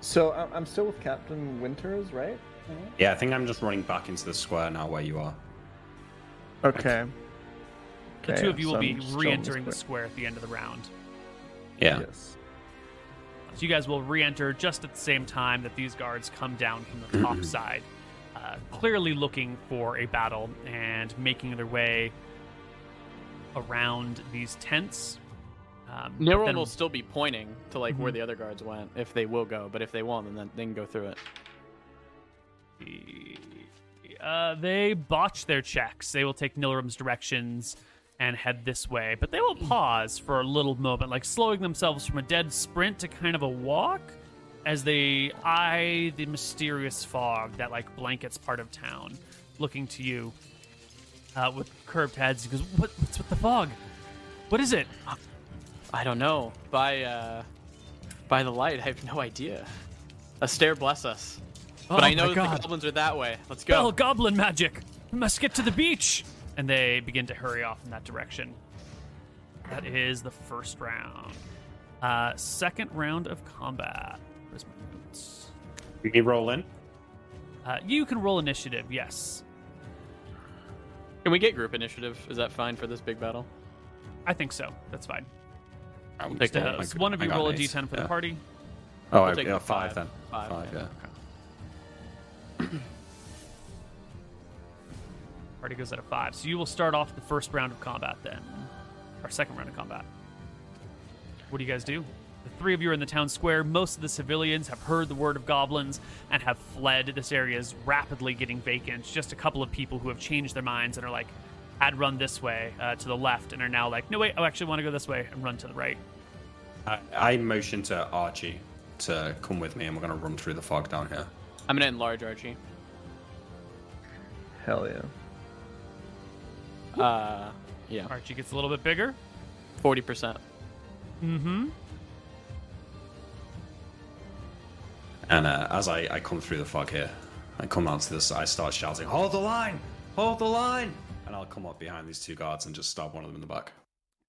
So I- I'm still with Captain Winters, right? Yeah, I think I'm just running back into the square now where you are. Okay. The Okay, two of you so will be still in the re-entering the square. square at the end of the round. Yeah. Yes. So you guys will re-enter just at the same time that these guards come down from the top side, uh, clearly looking for a battle and making their way around these tents. Um, but Nero then- will still be pointing to like where Mhm. the other guards went if they will go, but if they won't, then they can go through it. Uh, they botch their checks. They will take Nilrum's directions and head this way, but they will pause for a little moment, like slowing themselves from a dead sprint to kind of a walk as they eye the mysterious fog that like blankets part of town, looking to you uh, with curved heads. He goes, "What? What's with the fog? What is it?" I don't know. By uh, by the light, I have no idea. Astaire bless us. But Oh I know the goblins are that way. Let's go. goblin magic. We must get to the beach. And they begin to hurry off in that direction. That is the first round. Uh, second round of combat. Where's my notes? You can roll in. Uh, you can roll initiative. Yes, Can we get group initiative? Is that fine for this big battle? I think so. That's fine. I would Take that. Uh, I so got- one of you roll a an ace, d10 for yeah. the party. Oh, I'll I, take yeah, the five, five. then. Five, yeah. Party goes at a five. So you will start off the first round of combat then, or second round of combat. What do you guys do? The three of you are in the town square. Most of the civilians have heard the word of goblins and have fled. This area is rapidly getting vacant. Just a couple of people who have changed their minds and are like, I'd run this way uh, to the left and are now like, no, wait, I actually want to go this way and run to the right. I, I motion to Archie to come with me, and we're going to run through the fog down here. I'm gonna enlarge Archie. Hell yeah. Uh, yeah, Archie gets a little bit bigger. forty percent. Mm-hmm. And uh, as I, I come through the fog here, I come out to this, I start shouting, Hold the line! Hold the line! And I'll come up behind these two guards and just stab one of them in the back.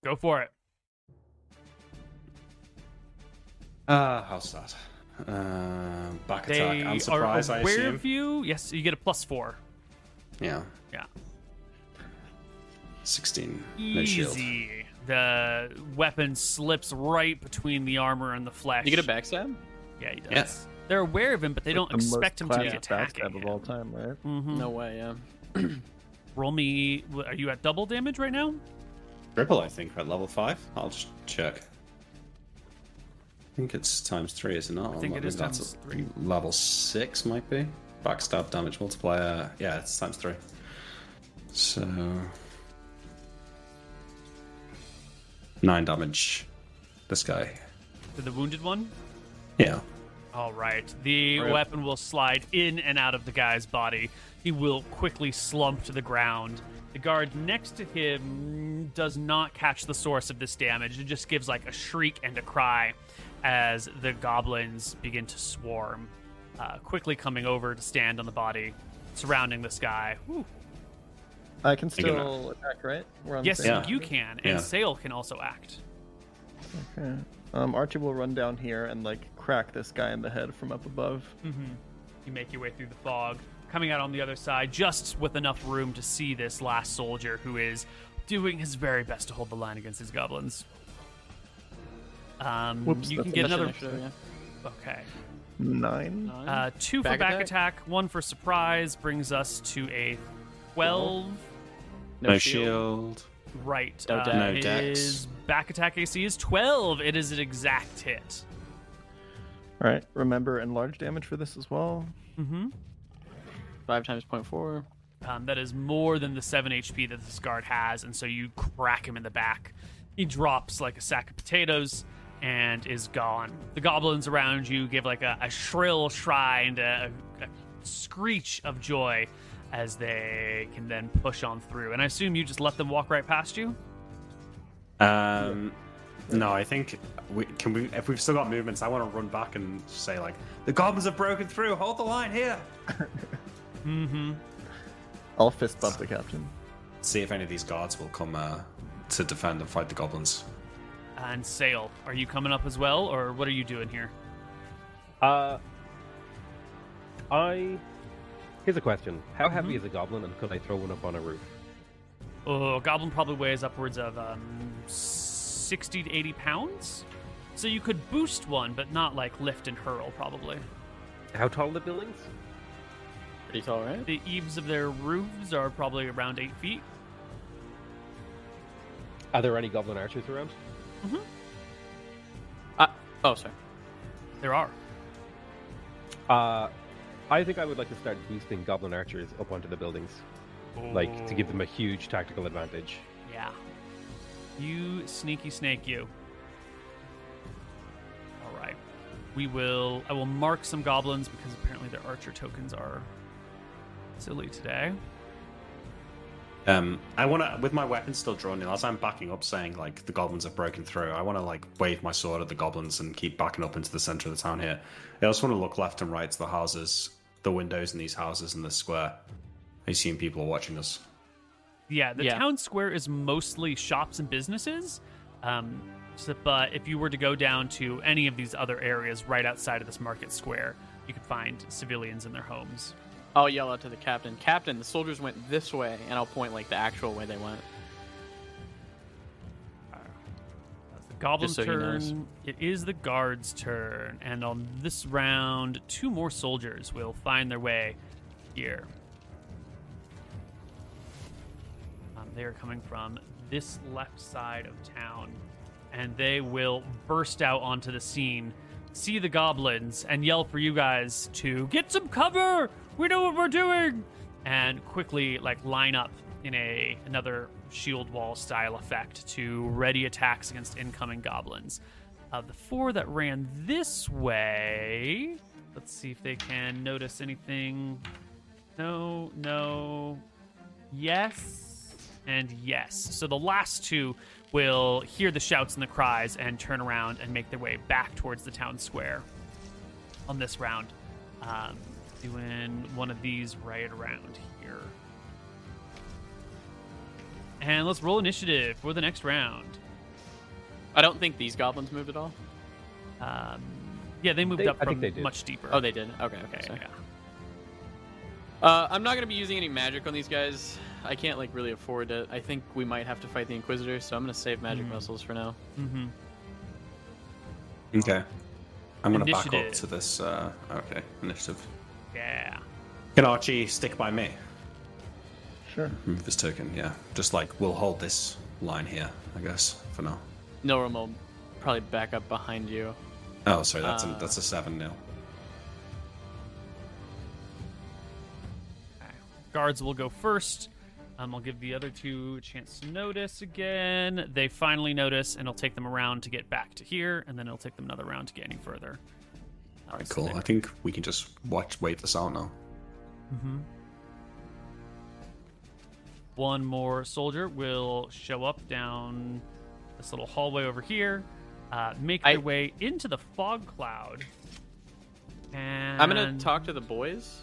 Go for it. Uh, how's that? Uh, back They attack and surprise, are I aware assume. of you. Yes, you get a plus four. Yeah, Yeah. 16. No shield. Easy. The weapon slips right between the armor and the flesh. You get a backstab? Yeah, he does. Yeah. They're aware of him, but they don't The expect him to be classic attacking. backstab of all time, right? Mm-hmm. No way. Yeah. Roll me. Are you at double damage right now? Triple, I think, at level 5. I'll just check. I think it's times 3, is it not? I think it is Maybe that's times a- three. Level 6 might be. Backstab damage multiplier. Yeah, it's times 3. So. Nine damage. This guy. To the wounded one. Yeah. All right. The Rip. weapon will slide in and out of the guy's body. He will quickly slump to the ground. The guard next to him does not catch the source of this damage. It just gives like a shriek and a cry as the goblins begin to swarm, uh, quickly coming over to stand on the body, surrounding this guy. Whew. I can You're gonna- still attack, right? We're on Yes, Yeah. you can, and Yeah. Sail can also act. Okay. Um, Archie will run down here and like crack this guy in the head from up above. Mm-hmm. You make your way through the fog, coming out on the other side, just with enough room to see this last soldier who is doing his very best to hold the line against these goblins. Um, Whoops, you can get another. initiative, yeah. Okay. Nine. Nine. Uh, two Back for back attack? attack? one for surprise, brings us to a 12. No, shield. Right. No uh, dex. No dex. His back attack AC is 12. It is an exact hit. All right. Remember enlarge damage for this as well. Mm-hmm. Five times point four. Um, that is more than the 7 HP that this guard has, and so you crack him in the back. He drops like a sack of potatoes and is gone. The goblins around you give like a, a shrill cry and a, a screech of joy as they can then push on through. And I assume you just let them walk right past you? Um, no, I think we can we if we've still got movements. I want to run back and say like the goblins have broken through. Hold the line here. Mm-hmm. I'll fist bump the captain. See if any of these guards will come uh, to defend and fight the goblins. And Sail, are you coming up as well, or what are you doing here? Uh, I. Here's a question: How Mm-hmm. heavy is a goblin, and could I throw one up on a roof? Oh, a goblin probably weighs upwards of um, 60 to 80 pounds. So you could boost one, but not like lift and hurl, probably. How tall are the buildings? Pretty tall, right? The eaves of their roofs are probably around 8 feet. Are there any goblin archers around? Uh, oh, sorry. There are. Uh, I think I would like to start boosting goblin archers up onto the buildings, like to give them a huge tactical advantage. Yeah. You sneaky snake, you. All right. We will. I will mark some goblins because apparently their archer tokens are silly today. Um, I want to, with my weapon still drawn in, as I'm backing up, saying like the goblins have broken through. I want to like wave my sword at the goblins and keep backing up into the center of the town here. I also want to look left and right to the houses, the windows in these houses in the square. I assume people are watching us. Yeah, the Yeah. town square is mostly shops and businesses. Um, so- but if you were to go down to any of these other areas right outside of this market square, you could find civilians in their homes. I'll yell out to the captain. Captain, the soldiers went this way, and I'll point like the actual way they went. Goblin's so turn. It is the guard's turn, and on this round, two more soldiers will find their way here. Um, they are coming from this left side of town, and they will burst out onto the scene, see the goblins, and yell for you guys to get some cover. We know what we're doing, and quickly like line up in a another shield wall style effect to ready attacks against incoming goblins. Of the four that ran this way, let's see if they can notice anything. No, no, yes, and yes. So the last two will hear the shouts and the cries and turn around and make their way back towards the town square on this round. Um, doing one of these right around And let's roll initiative for the next round. I don't think these goblins moved at all. Um, yeah, they moved They- up I think from they much deeper. Oh, they did. Okay, okay. Yeah, sorry. yeah. Uh, I'm not gonna be using any magic on these guys. I can't like really afford it. I think we might have to fight the Inquisitor, so I'm gonna save magic Hmm. missiles for now. Mm-hmm. Okay. I'm gonna back up to this. Uh, okay, initiative. Yeah. Can Archie stick by me? Sure. Move this token, yeah. Just like we'll hold this line here, I guess, for now. Nilrum will probably back up behind you. Oh, sorry, that's Uh, a that's a seven now. Guards will go first. Um, I'll give the other two a chance to notice again. They finally notice, and it'll take them around to get back to here, and then it'll take them another round to get any further. All right, cool. I think we can just watch, wait this out now. Mm-hmm. One more soldier will show up down this little hallway over here, uh, make I- their way into the fog cloud. And I'm gonna talk to the boys.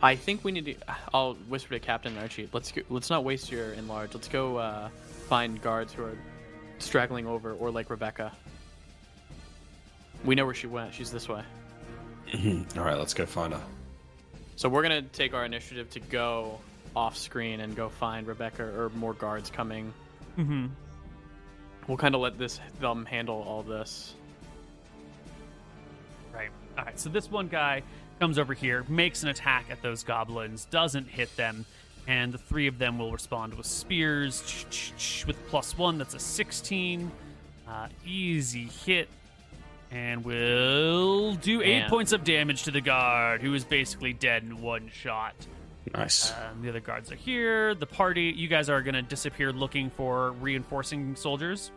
I think we need to. I'll whisper to Captain Archie. Let's go, let's not waste your enlarge. Let's go uh, find guards who are straggling over, or like Rebecca. We know where she went. She's this way. All right, let's go find her. So we're gonna take our initiative to go off screen and go find Rebecca or more guards coming. Mhm. We'll kind of let this them handle all this. Right. All right. So this one guy comes over here, makes an attack at those goblins, doesn't hit them, and the three of them will respond with spears with plus one. That's a 16. Uh, easy hit. And will do eight Man. points of damage to the guard, who is basically dead in one shot. Nice. Um, the other guards are here. The party, you guys are going to disappear looking for reinforcing soldiers.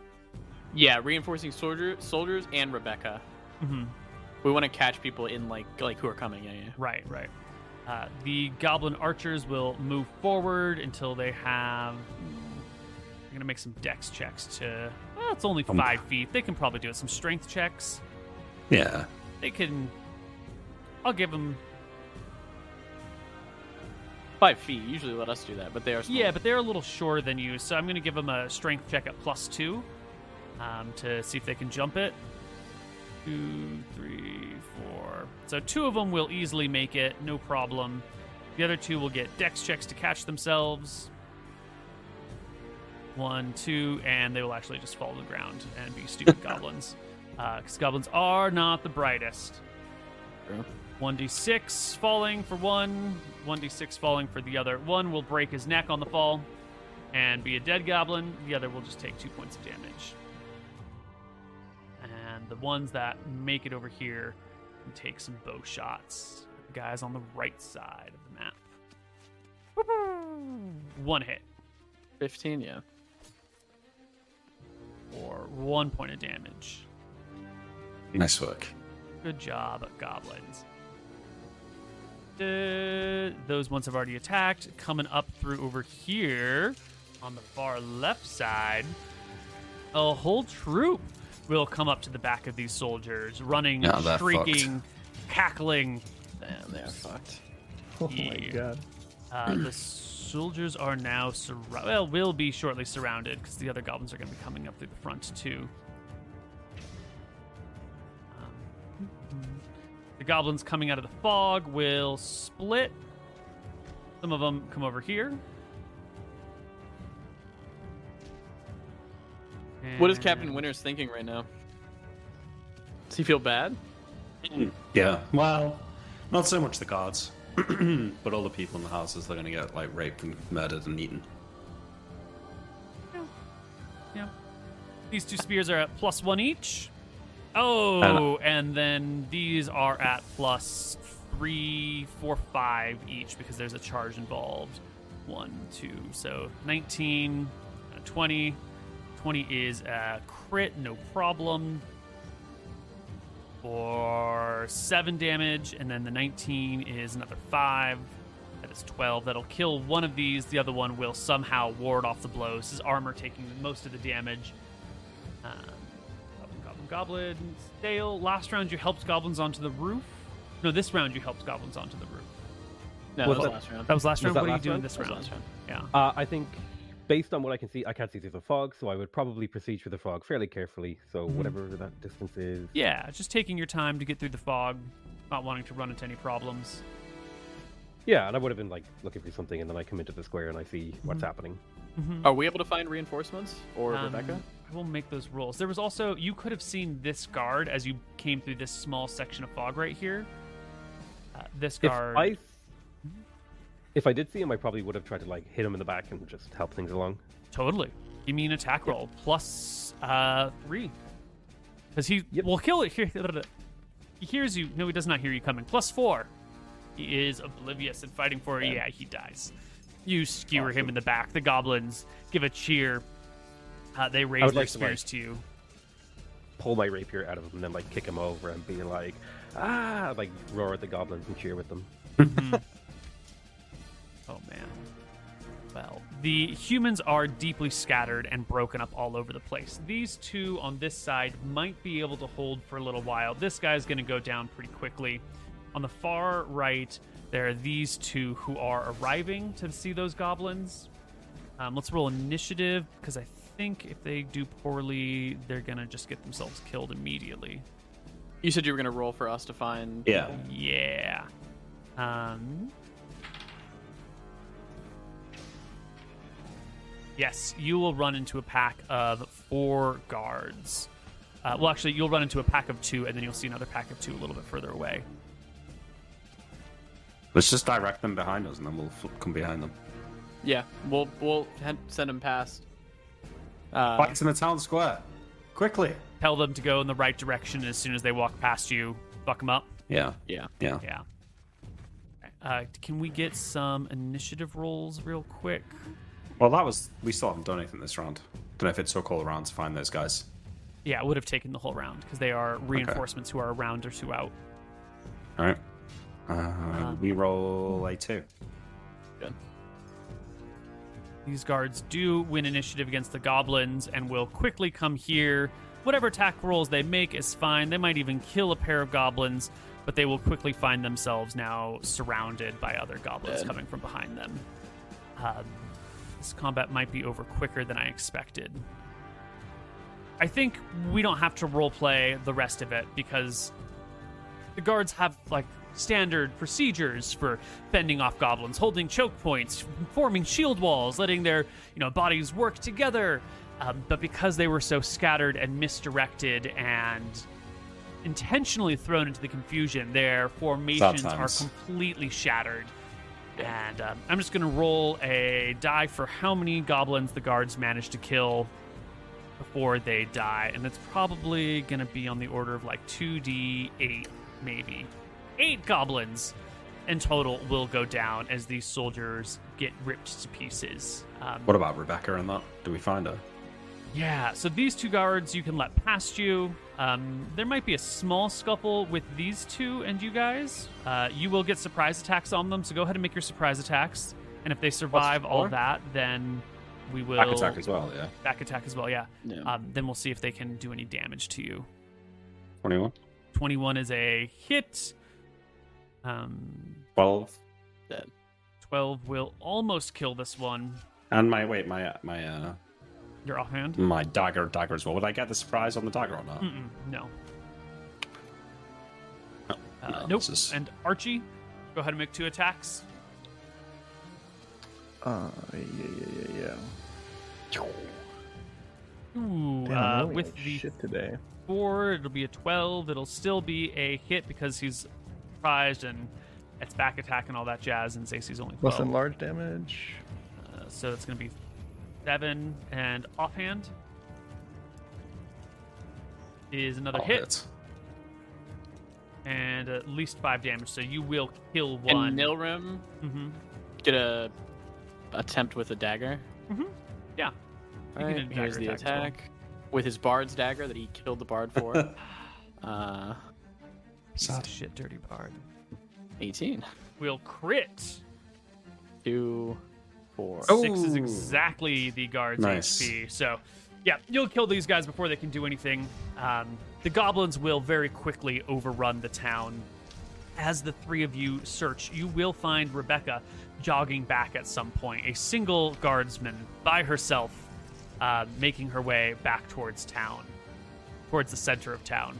Yeah, reinforcing soldier soldiers and Rebecca. hmm We want to catch people in like like who are coming. Yeah, yeah. Right, right. Uh, the goblin archers will move forward until they have. I'm gonna make some dex checks to. Well, it's only Um, five feet. They can probably do it. Some strength checks. yeah. They can. I'll give them. Five feet. Usually let us do that, but they are. Small. Yeah, but they're a little shorter than you, so I'm gonna give them a strength check at plus two, um, to see if they can jump it. Two, three, four. So two of them will easily make it, no problem. The other two will get dex checks to catch themselves. One, two, and they will actually just fall to the ground and be stupid goblins. Because goblins are not the brightest. True. 1d6 falling for one, 1d6 falling for the other. One will break his neck on the fall and be a dead goblin. The other will just take two points of damage. And the ones that make it over here can take some bow shots. The guys on the right side of the map. One hit Fifteen. Yeah. or one point of damage. Nice work. Good job, goblins. Those ones have already attacked. Coming up through over here on the far left side, a whole troop will come up to the back of these soldiers, running, Yeah, they're shrieking, cackling. Damn, they are fucked. Oh Yeah. my god. Uh, the soldiers are now surrounded. Well, will be shortly surrounded because the other goblins are going to be coming up through the front too. Goblins coming out of the fog will split. Some of them come over here. What is Captain Winters thinking right now? Does he feel bad? Yeah. Well, not so much the guards, but all the people in the houses. They're gonna get like raped and murdered and eaten. Yeah. Yeah. These two spears are at plus one each. Oh, and then these are at plus three, four, five each because there's a charge involved. One, two, so 19, uh, 20. 20 is a crit, no problem. For seven damage, and then the 19 is another five. That is 12. That'll kill one of these. The other one will somehow ward off the blows. His armor taking most of the damage. Um, goblin, goblin, goblin. Dale, last round you helped goblins onto the roof. No, this round you helped goblins onto the roof. No, Was that was that- last round. That was last Was round. that What are you last doing round? this round? last round. Yeah. Uh, I think, based on what I can see, I can't see through the fog, so I would probably proceed through the fog fairly carefully. So Mhm. whatever that distance is. Yeah, just taking your time to get through the fog, not wanting to run into any problems. Yeah, and I would have been like looking for something, and then I come into the square and I see what's Mhm. happening. Mhm. Are we able to find reinforcements or Um, Rebecca? I will make those rolls. There was also you could have seen this guard as you came through this small section of fog right here. Uh, this If guard. I, if I did see him, I probably would have tried to like hit him in the back and just help things along. Totally. Give me an attack roll plus uh three. Because he Yep. will kill it. Here, he hears you. No, he does not hear you coming. Plus four. He is oblivious and fighting for. Yeah. Yeah, he dies. You skewer him in the back. The goblins give a cheer. Uh, they raise their like to, like- spears to you. Pull my rapier out of him and then like kick him over and be like, ah, like roar at the goblins and cheer with them. Oh man. Well, the humans are deeply scattered and broken up all over the place. These two on this side might be able to hold for a little while. This guy's going to go down pretty quickly. On the far right, there are these two who are arriving to see those goblins. Um, let's roll initiative because I think if they do poorly, they're going to just get themselves killed immediately. You said you were gonna roll for us to find. Yeah. Yeah. Um. Yes, you will run into a pack of four guards. Uh, well, actually, you'll run into a pack of two, and then you'll see another pack of two a little bit further away. Let's just direct them behind us, and then we'll come behind them. Yeah, we'll we'll send them past. Uh, Fights in the town square, quickly. Tell them to go in the right direction, as soon as they walk past you, fuck them up. Yeah, yeah. yeah. Yeah. Uh, can we get some initiative rolls real quick? Well, that was. We still haven't done anything this round. Don't know if it took all around to find those guys. Yeah, it would have taken the whole round because they are reinforcements who are a round or two out. All right. Uh, we roll a two. Good. These guards do win initiative against the goblins and will quickly come here. Whatever attack rolls they make is fine. They might even kill a pair of goblins, but they will quickly find themselves now surrounded by other goblins Dead. coming from behind them. Um, this combat might be over quicker than I expected. I think we don't have to roleplay the rest of it because the guards have like standard procedures for fending off goblins, holding choke points, forming shield walls, letting their you know bodies work together. Um, but because they were so scattered and misdirected and intentionally thrown into the confusion, their formations are completely shattered. And um, I'm just going to roll a die for how many goblins the guards managed to kill before they die. And it's probably going to be on the order of like 2d8, maybe. Eight goblins in total will go down as these soldiers get ripped to pieces. Um, What about Rebecca and that? Do we find her? yeah, so these two guards you can let past you. Um, there might be a small scuffle with these two and you guys. Uh, you will get surprise attacks on them, so go ahead and make your surprise attacks. And if they survive all that, then we will Back attack as well, yeah. back attack as well. Yeah. Yeah. Um, then we'll see if they can do any damage to you. 21. 21 is a hit. Um, 12. Dead. 12 will almost kill this one. And my, wait, my, my, uh, Your offhand? my dagger, dagger as well. Would I get the surprise on the dagger or not? Mm-mm, no. No. Uh, No, nope. is- And Archie, go ahead and make two attacks. Uh, yeah, yeah, yeah, yeah. Ooh, Damn, uh, rolling with like the shit today. four, it'll be a 12. It'll still be a hit because he's surprised and it's back attack and all that jazz, and Zacy's only 12. Less than large damage. Uh, so it's going to be seven, and offhand is another I'll hit, hit. and at least five damage. So you will kill Can one. Nilrum hmm get a attempt with a dagger? Yeah. You can Alright, here's the attack as well. with his bard's dagger that he killed the bard for. uh, Piece of shit, dirty bard. 18. Will crit. Two, four. Six is exactly the guard's Nice. HP. So, yeah, you'll kill these guys before they can do anything. Um, the goblins will very quickly overrun the town. As the three of you search, you will find Rebecca jogging back at some point, a single guardsman by herself, uh, making her way back towards town, towards the center of town.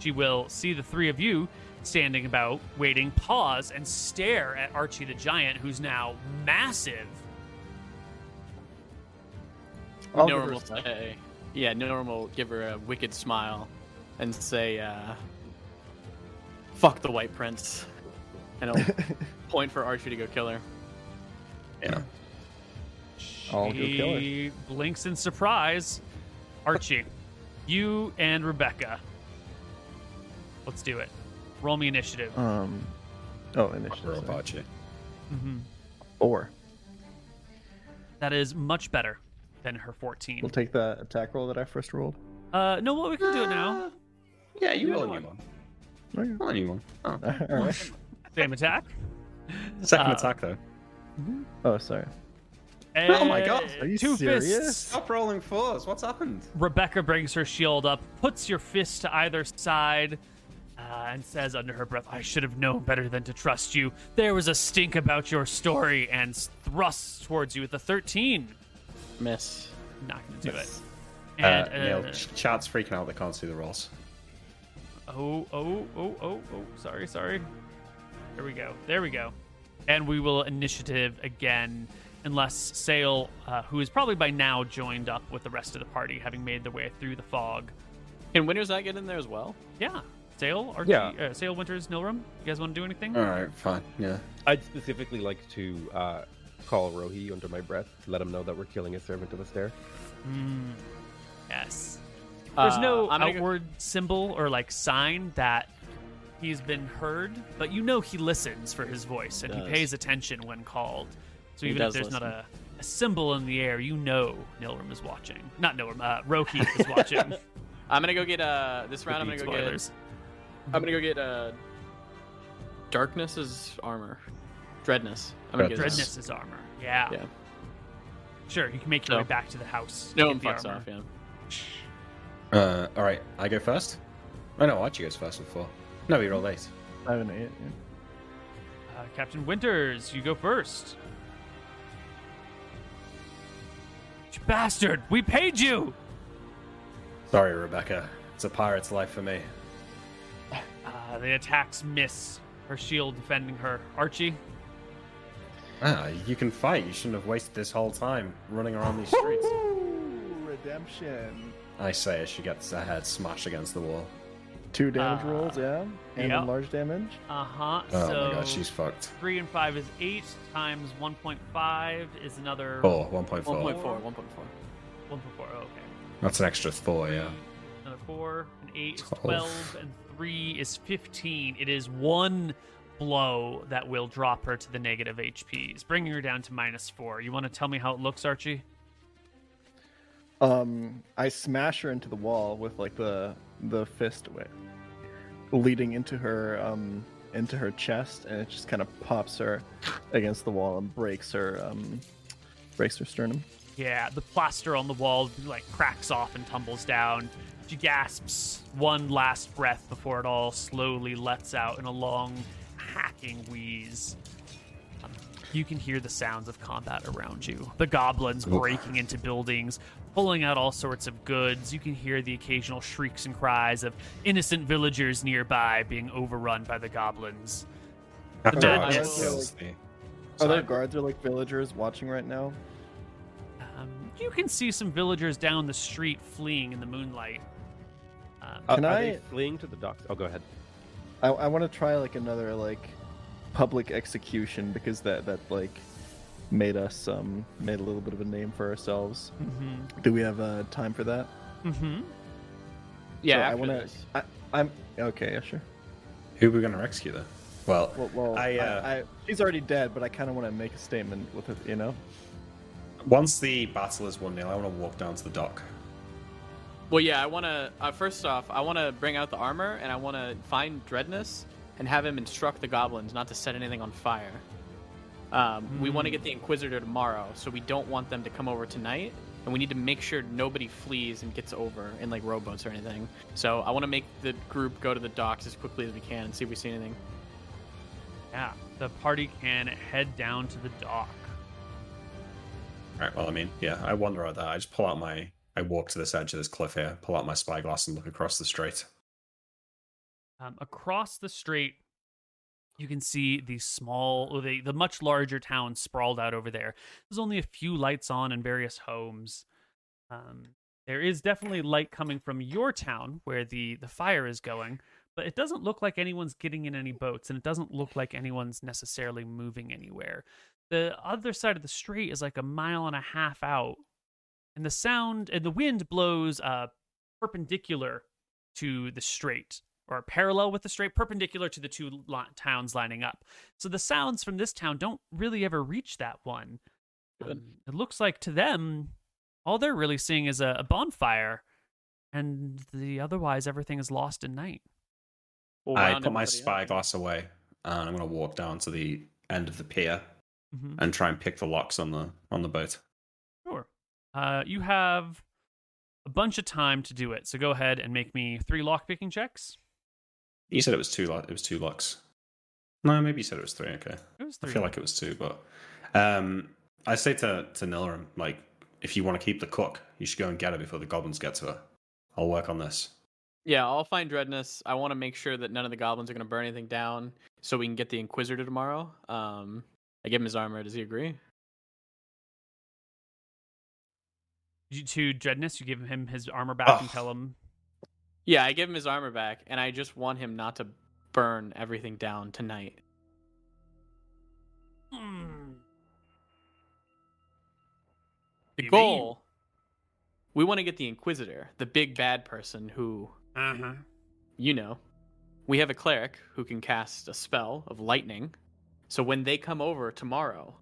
She will see the three of you standing about, waiting, pause, and stare at Archie the Giant, who's now massive. I'll give Nilrum her will a smack. say, yeah, normal. will give her a wicked smile and say, uh, fuck the White Prince. And he'll point for Archie to go kill her. Yeah. I'll go kill her. She blinks in surprise. Archie, you and Rebecca. Let's do it. Roll me initiative. Um, oh, initiative. sorry. Apache. hmm Four. That is much better than her 14. We'll take the attack roll that I first rolled. Uh, no, well, we can do it now. Yeah, you You roll a know new what? one. Okay. Roll a new one. Oh. All right. Same attack. Second Uh, attack though. Oh, sorry. Oh my God, Uh, are you two serious? Fists. Stop rolling fours. What's happened? Rebecca brings her shield up, puts your fist to either side, uh, and says under her breath, I should have known better than to trust you. There was a stink about your story, and thrusts towards you with a 13. Miss. Not going to do it. Uh, And, Neil, uh, ch- chat's freaking out. They can't see the rolls. Oh, oh, oh, oh, oh. Sorry, sorry. There we go. There we go. And we will initiative again, unless Sail, uh, who is probably by now joined up with the rest of the party, having made their way through the fog. Can Winters not get in there as well? Yeah. Sail, Archie, Yeah. uh, Sail, Winters, Nilrum. You guys want to do anything? All right, fine. Yeah. I'd specifically like to uh, call Rohi under my breath, to let him know that we're killing a servant of Astaire. Mm, yes. There's Uh, no I'm gonna go- outward symbol or like sign that he's been heard, but you know he listens for his voice and he Does. pays attention when called. So He even if does there's not a, a symbol in the air, you know Nilrum is watching. Not Nilrum, uh, Roki is watching. I'm gonna go get uh this round. I'm gonna Repeat go spoilers. Get. I'm gonna go get uh. Darkness's armor. Dreadness. I'm gonna get Dreadness. his- Dreadness is armor. Yeah. Yeah. Sure, you can make your No. way back to the house. No one the fucks armor. off. Yeah. Uh, all right, I go first. Oh no, Archie goes first before. No, you're all late. I have an eight. yeah. Uh, Captain Winters, you go first. You bastard! We paid you! Sorry, Rebecca. It's a pirate's life for me. Uh, the attacks miss. Her shield defending her. Archie, Ah, you can fight. You shouldn't have wasted this whole time running around these streets. Redemption. I say as she gets her head smashed against the wall. Two damage Uh, rolls, yeah, and yep. large damage. uh huh. Oh so my god, she's fucked. three and five is eight times one point five is another Four, 1.4. 1.4. 1.4. 1.4. One point four. Oh, okay. That's an extra four, yeah. Another four. An eight is Twelve. twelve, and three is fifteen. It is one blow that will drop her to the negative HPs, bringing her down to minus four. You want to tell me how it looks, Archie? Um, I smash her into the wall with like the the fist way, leading into her um into her chest, and it just kind of pops her against the wall and breaks her um breaks her sternum. Yeah, the plaster on the wall like cracks off and tumbles down. She gasps one last breath before it all slowly lets out in a long, hacking wheeze. Um, You can hear the sounds of combat around you. The goblins breaking into buildings, pulling out all sorts of goods. You can hear the occasional shrieks and cries of innocent villagers nearby being overrun by the goblins. After dead Archie is- Are there guards or like villagers watching right now? Um, you can see some villagers down the street fleeing in the moonlight. Um, Can are I- they fleeing to the docks? Oh, go ahead. I, I want to try like another like public execution because that that like made us um made a little bit of a name for ourselves. mhm. Do we have uh, time for that? Mm-hmm. Yeah. So I after wanna- this. I, I'm okay. Yeah, sure. Who are we going to execute then? Well, Well, well I, I, uh, I, she's already dead, but I kind of want to make a statement with it. You know. once the battle is won, Neil, I want to walk down to the dock. Well, yeah. I want to. Uh, first off, I want to bring out the armor, and I want to find Dreadness and have him instruct the goblins not to set anything on fire. Um, We want to get the Inquisitor tomorrow, so we don't want them to come over tonight, and we need to make sure nobody flees and gets over in like rowboats or anything. So I want to make the group go to the docks as quickly as we can and see if we see anything. Yeah, the party can head down to the dock. All right, well, I mean, yeah, I wonder out there. I just pull out my. I walk to this edge of this cliff here, pull out my spyglass, and look across the street. Um, across the street, you can see the small, or the the much larger town sprawled out over there. There's only a few lights on in various homes. Um, there is definitely light coming from your town where the the fire is going, but it doesn't look like anyone's getting in any boats, and it doesn't look like anyone's necessarily moving anywhere. The other side of the street is like a mile and a half out, and the sound and the wind blows uh, perpendicular to the strait or parallel with the strait, perpendicular to the two li- towns lining up. So the sounds from this town don't really ever reach that one. Um, it looks like to them, all they're really seeing is a, a bonfire, and the otherwise everything is lost in night. We'll I put my spyglass away, and I'm going to walk down to the end of the pier hmm and try and pick the locks on the on the boat. Sure. Uh, you have a bunch of time to do it, so go ahead and make me three lock picking checks. You said it was two. lo- It was two locks. No, maybe you said it was three. Okay, It was three. I feel like it was two, but um, I say to to Nilrum, like, if you want to keep the cook, you should go and get her before the goblins get to her. I'll work on this. Yeah, I'll find Dreadness. I want to make sure that none of the goblins are going to burn anything down, so we can get the Inquisitor tomorrow. Um, I give him his armor. Does he agree? You to Dreadness, you give him his armor back and Ugh. tell him. Yeah, I give him his armor back, and I just want him not to burn everything down tonight. "Hmm, The You mean- goal. We want to get the Inquisitor, the big bad person who, Uh-huh. you know, we have a cleric who can cast a spell of lightning. So when they come over tomorrow,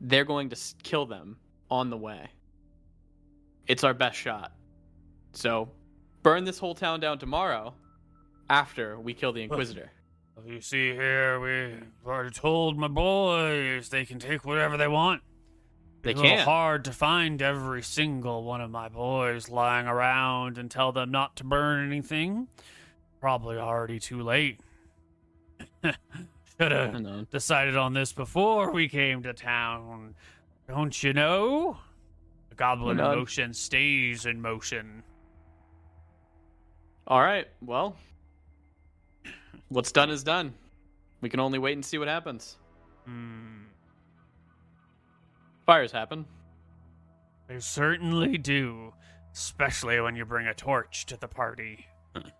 they're going to kill them on the way. It's our best shot. So burn this whole town down tomorrow after we kill the Inquisitor. You see here, we've already told my boys they can take whatever they want. They can't. It's can. hard to find every single one of my boys lying around and tell them not to burn anything. Probably already too late. Should have decided on this before we came to town. Don't you know? The goblin in motion stays in motion. All right. Well, what's done is done. We can only wait and see what happens. Hmm. Fires happen. They certainly do, especially when you bring a torch to the party.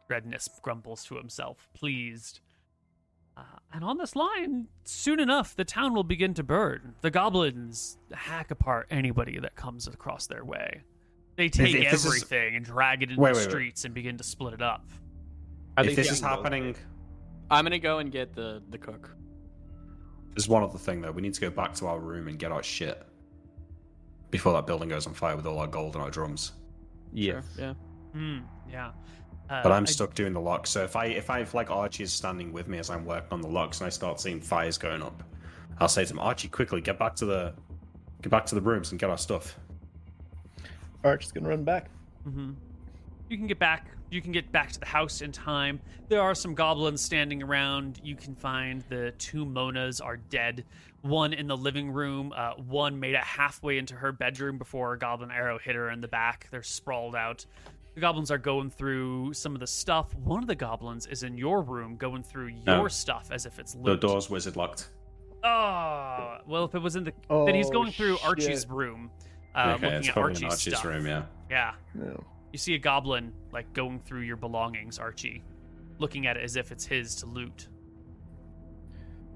Dreadness grumbles to himself, pleased. Uh, and on this line, soon enough, the town will begin to burn. The goblins hack apart anybody that comes across their way. They take if this is- everything and drag it into Wait, the wait, wait. streets and begin to split it up. I if think this is happening, I'm gonna go and get the the cook. there's one other thing though. We need to go back to our room and get our shit before that building goes on fire with all our gold and our drums. Yes. Sure, Yeah. Hmm, yeah. Uh, But I'm I- stuck doing the locks. So if I if I have like Archie is standing with me as I'm working on the locks and I start seeing fires going up, I'll say to him, Archie, quickly get back to the get back to the rooms and get our stuff. Arch is gonna run back. Mm-hmm. You can get back. You can get back to the house in time. There are some goblins standing around. You can find the two Monas are dead. One in the living room. Uh, one made it halfway into her bedroom before a goblin arrow hit her in the back. They're sprawled out. The goblins are going through some of the stuff. One of the goblins is in your room, going through your No. stuff as if it's loot. The loot. door's wizard locked. Oh, well, if it was in the, then he's Oh, going through Archie's room, uh, okay, looking it's at probably Archie's, in Archie's stuff. room, yeah. Yeah. No. You see a goblin like going through your belongings, Archie, looking at it as if it's his to loot.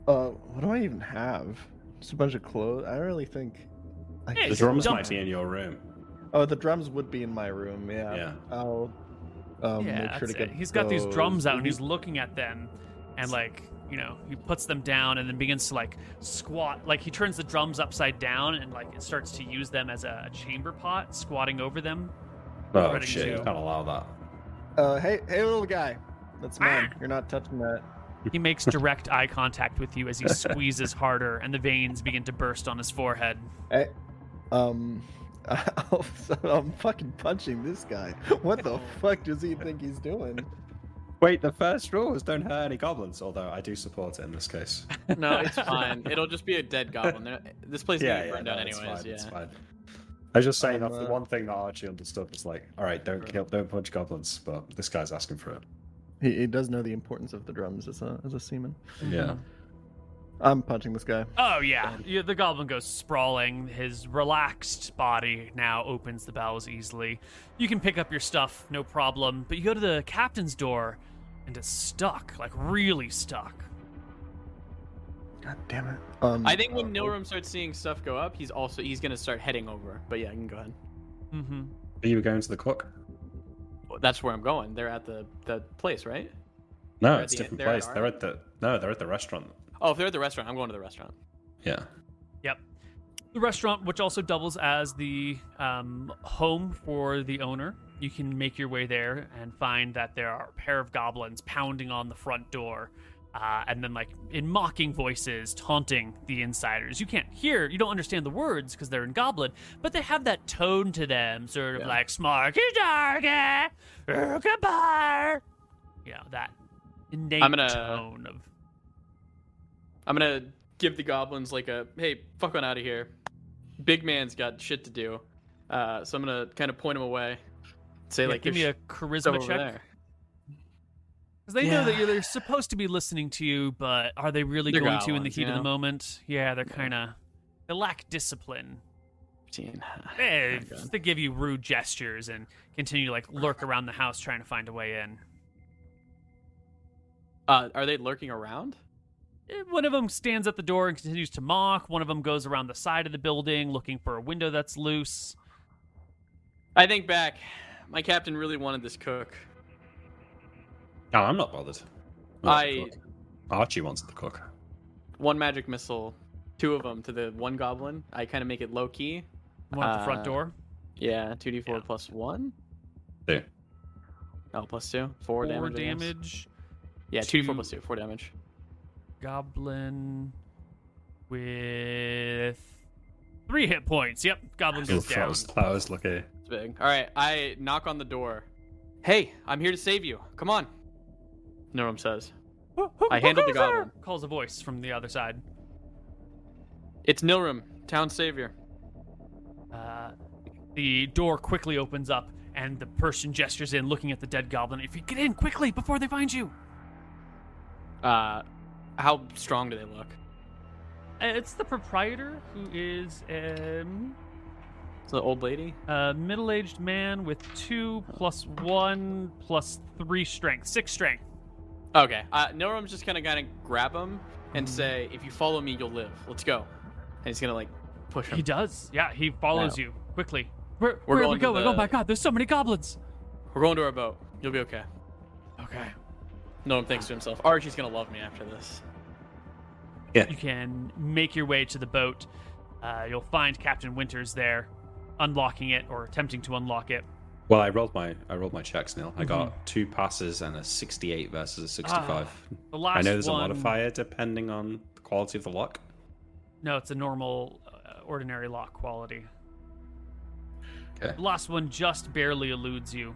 Uh, what do I even have? Just a bunch of clothes. I don't really think. I Hey, The It's drums dumb. might be in your room. Oh, the drums would be in my room. Yeah. Yeah. I'll um, yeah, make sure to get. it. He's got these drums out and he's looking at them, and like you know, he puts them down and then begins to like squat. Like he turns the drums upside down and like it starts to use them as a chamber pot, squatting over them. Oh Ready shit, to- you can't allow that. Uh, hey, hey, little guy. That's mine. Ah. You're not touching that. He makes direct eye contact with you as he squeezes harder, and the veins begin to burst on his forehead. Hey, um, I'll, I'm fucking punching this guy. What the fuck does he think he's doing? Wait, the first rule is don't hurt any goblins, although I do support it in this case. No, it's fine. It'll just be a dead goblin. They're- This place is yeah, gonna yeah, burn no, down it's anyways. fine, yeah. it's fine. I was just saying Um, that's the uh, one thing that Archie understood was like, all right, don't kill, don't punch goblins, but this guy's asking for it. He, he does know the importance of the drums as a as a seaman. Yeah. I'm punching this guy. Oh yeah. yeah, the goblin goes sprawling. His relaxed body now opens the bowels easily. You can pick up your stuff, no problem. But you go to the captain's door, and it's stuck, like really stuck. God damn it. Um, I think when uh, Nilrum starts seeing stuff go up, he's also he's gonna start heading over. But yeah, you can go ahead. Mm-hmm. Are you going to the cook? That's where I'm going. They're at the the place, right? No, They're it's a different they're place. our- They're at the no, they're at the restaurant. Oh, if they're at the restaurant, I'm going to the restaurant. Yeah. Yep. The restaurant, which also doubles as the um, home for the owner, you can make your way there and find that there are a pair of goblins pounding on the front door. Uh, and then, like, in mocking voices, taunting the insiders. You can't hear, you don't understand the words because they're in goblin, but they have that tone to them, sort of Yeah. like, smarky darky, goodbye. You know, that innate I'm gonna- tone of. I'm gonna give the goblins like a hey, fuck on out of here. Big man's got shit to do. Uh, so I'm gonna kind of point him away. Say Yeah, like, give me a stuff charisma over check. there." Because they know that you're they're supposed to be listening to you, but are they really They're going to in the heat you of the moment? Yeah, they're kind of they lack discipline. 15. Eh, Oh, they give you rude gestures and continue to like lurk around the house trying to find a way in. Uh, are they lurking around? Eh, One of them stands at the door and continues to mock. One of them goes around the side of the building looking for a window that's loose. I think back. My captain really wanted this cook. No, I'm not bothered. want the I- cook. Archie wants the cook. One magic missile, two of them to the one goblin. I kind of make it low key. One at the front Uh, door. Yeah, two d four plus one. There. Oh, plus two, four, Four damage. I guess. damage. Yeah, two d four plus two, four damage. Goblin with three hit points. Yep, goblin goes that down. was, that was lucky. It's big. All right, I knock on the door. Hey, I'm here to save you. Come on. Norum says. Who- who- I who handled the goes there? goblin. Calls a voice from the other side. It's Nilrum, town savior. Uh, the door quickly opens up, and the person gestures in, looking at the dead goblin. If you get in quickly before they find you, Uh, how strong do they look? It's the proprietor who is um, It's the old lady. a middle-aged man with two plus one plus three strength, six strength. Okay. Uh, Nilrum's just gonna kind of grab him and say, "If you follow me, you'll live. Let's go." And he's gonna like push him. He does. Yeah, he follows Wow. you quickly. Where, We're where are going we to going? the- Oh my god, there's so many goblins. We're going to our boat. You'll be okay. Okay. Norum thinks to himself, Archie's gonna love me after this. Yeah. You can make your way to the boat. Uh, you'll find Captain Winters there, unlocking it or attempting to unlock it. Well, I rolled my I rolled my checks, Neil. I Mhm. got two passes and a 68 versus a 65. The last I know there's one, a modifier depending on the quality of the lock. No, it's a normal, uh, ordinary lock quality. Okay. The last one just barely eludes you.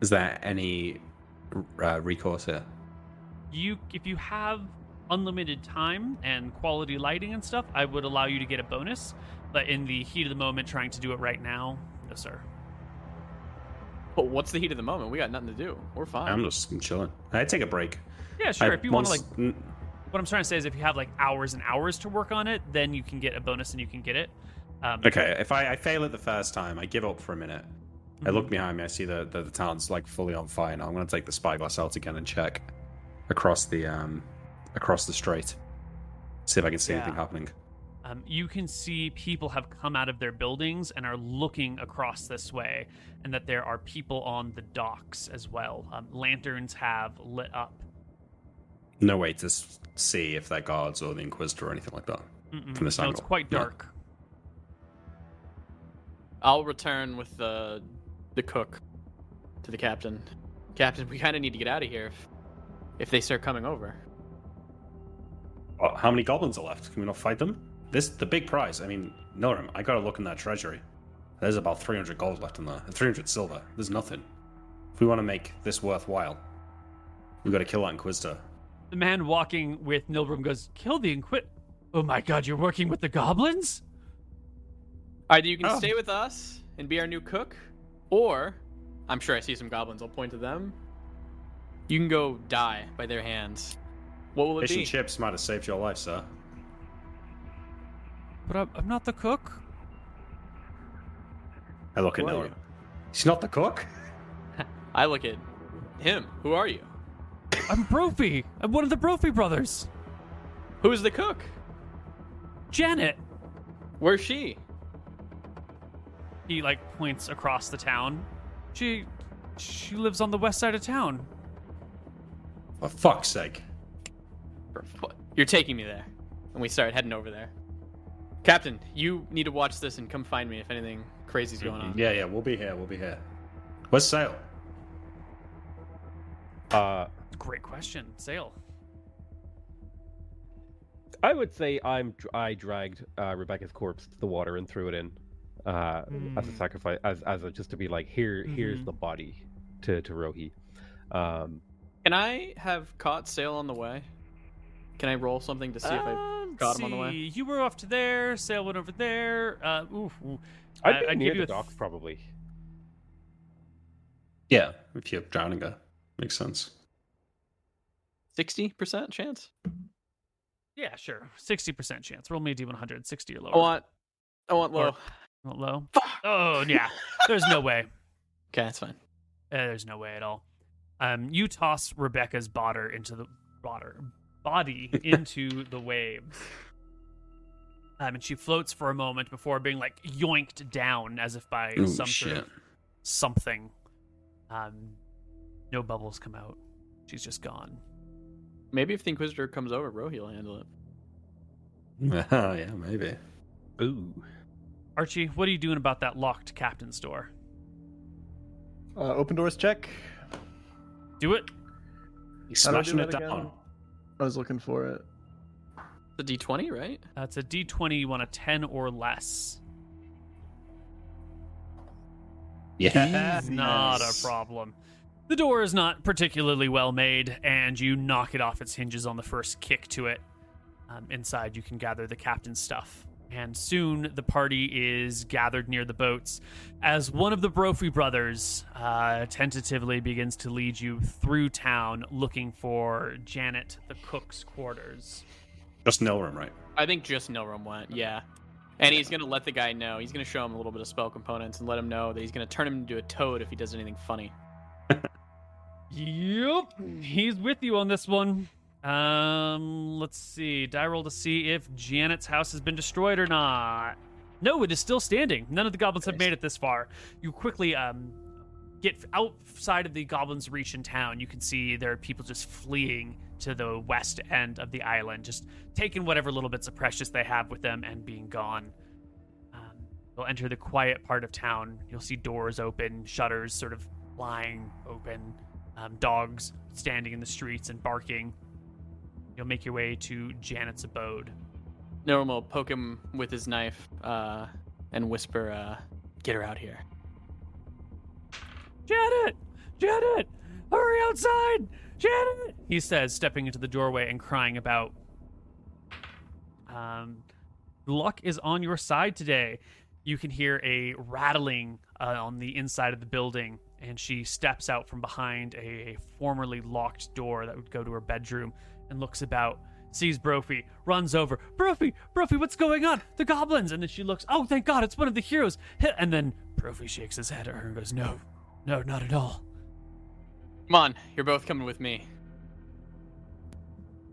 Is there any uh, recourse here? You, if you have unlimited time and quality lighting and stuff, I would allow you to get a bonus. But in the heat of the moment, trying to do it right now, no sir. But what's the heat of the moment? We got nothing to do. We're fine. I'm just I'm chilling. I take a break. Yeah, sure. I- if you want to like n- what I'm trying to say is if you have like hours and hours to work on it, then you can get a bonus and you can get it. Um, Okay, if I, I fail it the first time, I give up for a minute. I Mm-hmm. look behind me, I see the, the, the town's like fully on fire now. I'm gonna take the spyglass out again and check across the um across the strait. See if I can see Yeah. anything happening. Um, you can see people have come out of their buildings and are looking across this way, and that there are people on the docks as well. Um, lanterns have lit up. No way to see if they're guards or the Inquisitor or anything like that. Mm-mm. From this no, it's angle. quite No. dark. I'll return with the the cook to the captain. Captain, we kind of need to get out of here if if they start coming over. Well, how many goblins are left? Can we not fight them? This the big prize. I mean, Norum, I gotta look in that treasury. There's about 300 gold left in there. 300 silver. There's nothing. If we want to make this worthwhile, we gotta kill that Inquisitor. The man walking with Nilrum goes, "Kill the Inquit." Oh my God! You're working with the goblins? Either you can Oh. stay with us and be our new cook, or I'm sure I see some goblins. I'll point to them. You can go die by their hands. What will it Fish be? and chips might have saved your life, sir. But I'm, I'm not the cook. I look at Who are Norum. you? He's not the cook. I look at him. Who are you? I'm Brophy. I'm one of the Brophy brothers. Who's the cook? Janet. Where's she? He like points across the town. She, she lives on the west side of town. For fuck's sake. You're taking me there, and we start heading over there. Captain, you need to watch this and come find me if anything crazy's going on. Yeah, yeah, we'll be here. We'll be here. Where's Sail? Uh, Great question. Sail. I would say I'm I dragged uh, Rebecca's corpse to the water and threw it in uh, as a Mm. sacrifice, as as a, just to be like here here's Mhm. the body to to Rohi. Um, Can I have caught sail on the way? Can I roll something to see if I? Um, got him on the way. You were off to there. Sail went over there. Uh, ooh, ooh. I'd I- be I'd near give you the a docks probably. Yeah, if you have drowning her. Makes sense. Sixty percent chance. Yeah, sure. Sixty percent chance. Roll me a d100. Sixty or lower. I want. I want low. Want low. Fuck. Oh yeah. There's no way. Okay, that's fine. Uh, there's no way at all. Um, you toss Rebecca's botter into the botter body into the waves. Um, and she floats for a moment before being like yoinked down as if by Ooh, some shit. sort of something. Um, no bubbles come out. She's just gone. Maybe if the Inquisitor comes over, Rohi will handle it. oh, yeah, maybe. Ooh, Archie, what are you doing about that locked captain's door? Uh, open doors check. Do it. He's How do I smashing it again? down. I was looking for it. The D twenty, right? That's a D20. You want a 10 or less. Yeah. Not a problem. The door is not particularly well made, and you knock it off its hinges on the first kick to it. Um, inside, you can gather the captain's stuff. And soon the party is gathered near the boats as one of the Brophy brothers uh, tentatively begins to lead you through town looking for Janet, the cook's quarters. Just Nilrum, right? I think just Nilrum went. Yeah. And he's gonna let the guy know. He's gonna show him a little bit of spell components and let him know that he's gonna turn him into a toad if he does anything funny. Yep, he's with you on this one. Um, let's see. Die roll to see if Janet's house has been destroyed or not. No, it is still standing. None of the goblins have made it this far. You quickly um get outside of the goblins' reach in town. You can see there are people just fleeing to the west end of the island, just taking whatever little bits of precious they have with them and being gone. Um, you'll enter the quiet part of town. You'll see doors open, shutters sort of lying open, um, dogs standing in the streets and barking. You'll make your way to Janet's abode. Nilrum will poke him with his knife uh, and whisper, uh, "Get her out here." Janet! Janet! Hurry outside! Janet! He says, stepping into the doorway and crying about. Um, luck is on your side today. You can hear a rattling uh, on the inside of the building, and she steps out from behind a, a formerly locked door that would go to her bedroom and looks about, sees Brophy, runs over. Brophy! Brophy, what's going on? The goblins! And then she looks, oh, thank God, it's one of the heroes. And then Brophy shakes his head at her and goes, no, no, not at all. Come on, you're both coming with me.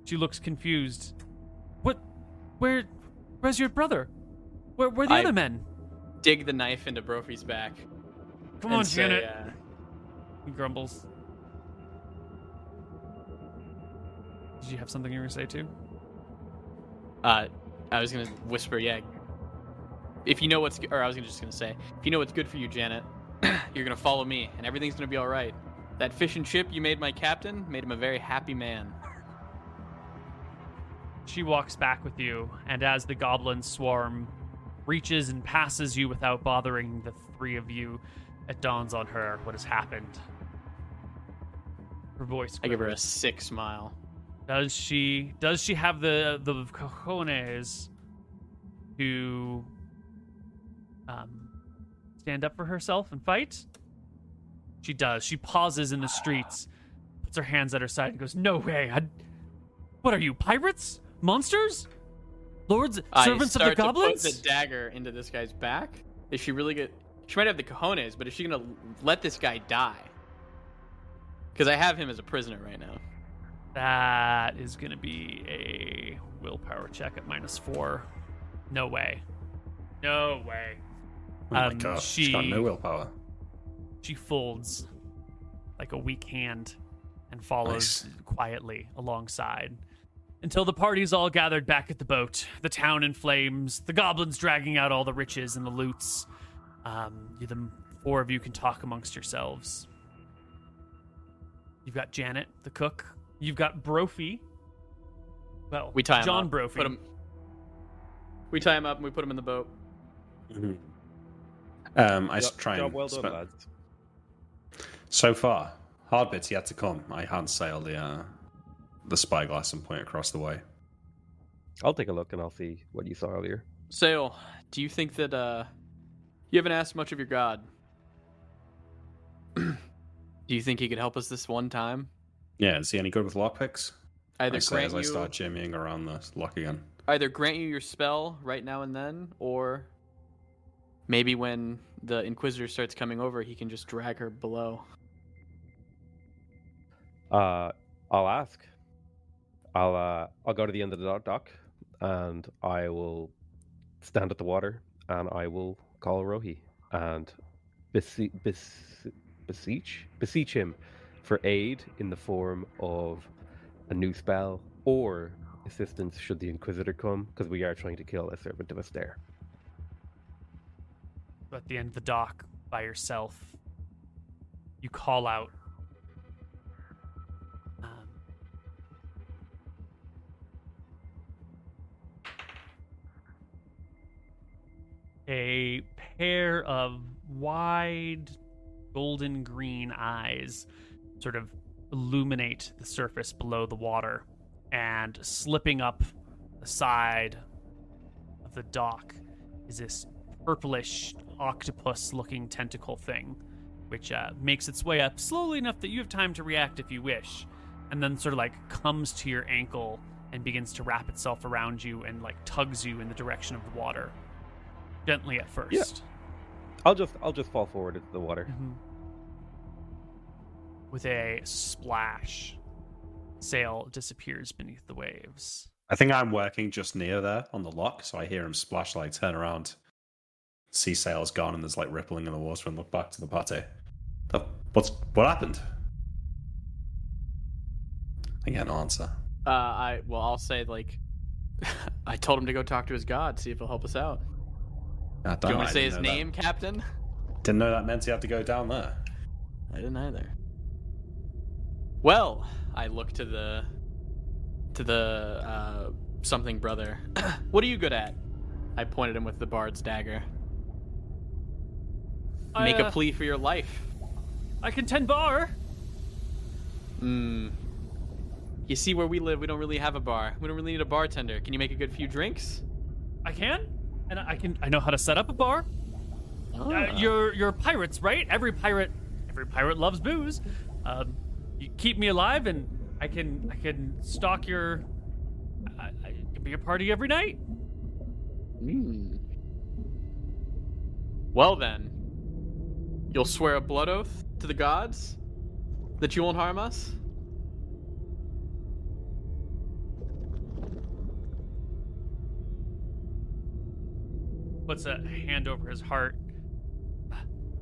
She looks confused. What? Where? Where's your brother? Where? Where are the I- other men? Dig the knife into Brophy's back. Come on, say, Janet. uh, He grumbles. Did you have something you were gonna say too? Uh, I was gonna whisper, yeah. If you know what's, or I was just gonna say, if you know what's good for you, Janet, you're gonna follow me, and everything's gonna be all right. That fish and chip you made my captain made him a very happy man. She walks back with you, and as the goblin swarm reaches and passes you without bothering the three of you, it dawns on her what has happened. Her voice. I give her a sick smile. Does she does she have the the cojones to um stand up for herself and fight? She does. She pauses in the streets, puts her hands at her side, and goes, "No way! I, what are you, pirates? Monsters? Lords, servants I of the goblins?" To put the dagger into this guy's back. Is she really good? She might have the cojones, but is she gonna let this guy die? Because I have him as a prisoner right now. That is going to be a willpower check at minus four. No way. No way. Oh my Um, god, she's got no willpower. She folds like a weak hand and follows Nice. quietly alongside. until the party's all gathered back at the boat, the town in flames, the goblins dragging out all the riches and the loots. Um, you, the four of you can talk amongst yourselves. You've got Janet, the cook. You've got Brophy. Well, We tie him John up. Brophy. Put him. We tie him up and we put him in the boat. Mhm. Um, I s- Job- try and well done, spe- lads. So far, hard bits yet to come. I hand sail the uh, the spyglass and point across the way. I'll take a look and I'll see what you saw earlier. Sail, do you think that uh you haven't asked much of your god? do you think he could help us this one time? Yeah, is he any good with lockpicks? Either I say grant as I you start jimmying around the lock again. either grant you your spell right now and then, or maybe when the Inquisitor starts coming over, he can just drag her below. Uh, I'll ask. I'll uh, I'll go to the end of the dock- dock, and I will stand at the water, and I will call Rohi and bese- bes- beseech beseech him for aid in the form of a new spell or assistance should the Inquisitor come, because we are trying to kill a servant of Astaire. at the end of the dock by yourself. You call out. Um, a pair of wide golden green eyes sort of illuminate the surface below the water and slipping up the side of the dock is this purplish octopus looking tentacle thing, which uh, makes its way up slowly enough that you have time to react if you wish, and then sort of like comes to your ankle and begins to wrap itself around you and like tugs you in the direction of the water. Gently at first. yeah. I'll just I'll just fall forward into the water. Mhm. With a splash, sail disappears beneath the waves. I think I'm working just near there on the lock, so I hear him splash like turn around, see sails gone, and there's like rippling in the water, and look back to the party. The- What's what happened? I get an answer. Uh, I well, I'll say like, I told him to go talk to his god, see if he'll help us out. I Do don't you want to say his know that. name, Captain? Didn't know that meant he had to go down there. I didn't either. Well, I look to the to the uh, something brother. what are you good at? I pointed him with the bard's dagger. Make I, a uh, plea for your life. I can tend bar. Hmm. You see, where we live, we don't really have a bar. We don't really need a bartender. Can you make a good few drinks? I can, and I can. I know how to set up a bar. Oh. Uh, you're you're pirates, right? Every pirate, every pirate loves booze. Um, you keep me alive, and I can I can stalk your. I, I can be a party every night. Hmm. Well then, you'll swear a blood oath to the gods that you won't harm us. Puts a hand over his heart.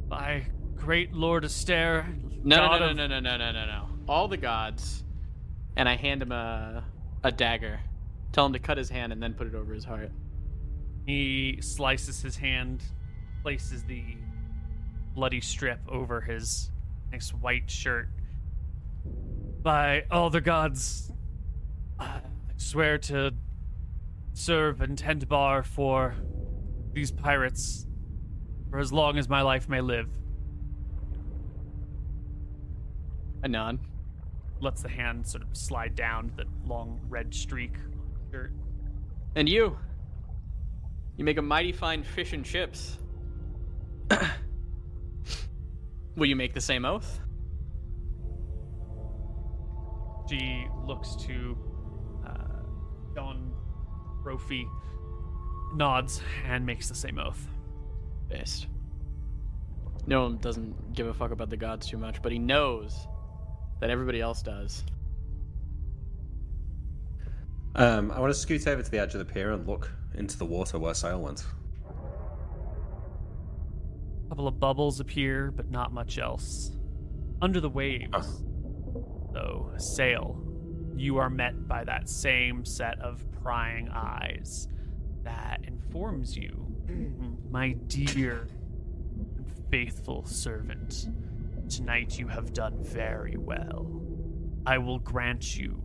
By great Lord Astaire, No, God no, no, no, no, no, no, no, no. All the gods, and I hand him a a dagger. Tell him to cut his hand and then put it over his heart. He slices his hand, places the bloody strip over his nice white shirt. By all the gods, I swear to serve and tend bar for these pirates for as long as my life may live. A nod. Lets the hand sort of slide down the long red streak shirt. And you, you make a mighty fine fish and chips. Will you make the same oath? She looks to uh, Don Brophy, nods, and makes the same oath. Best. No one doesn't give a fuck about the gods too much, but he knows that everybody else does. Um, I want to scoot over to the edge of the pier and look into the water where Sail went. A couple of bubbles appear, but not much else. Under the waves, though, a sail you are met by that same set of prying eyes that informs you, my dear and faithful servant, tonight you have done very well. I will grant you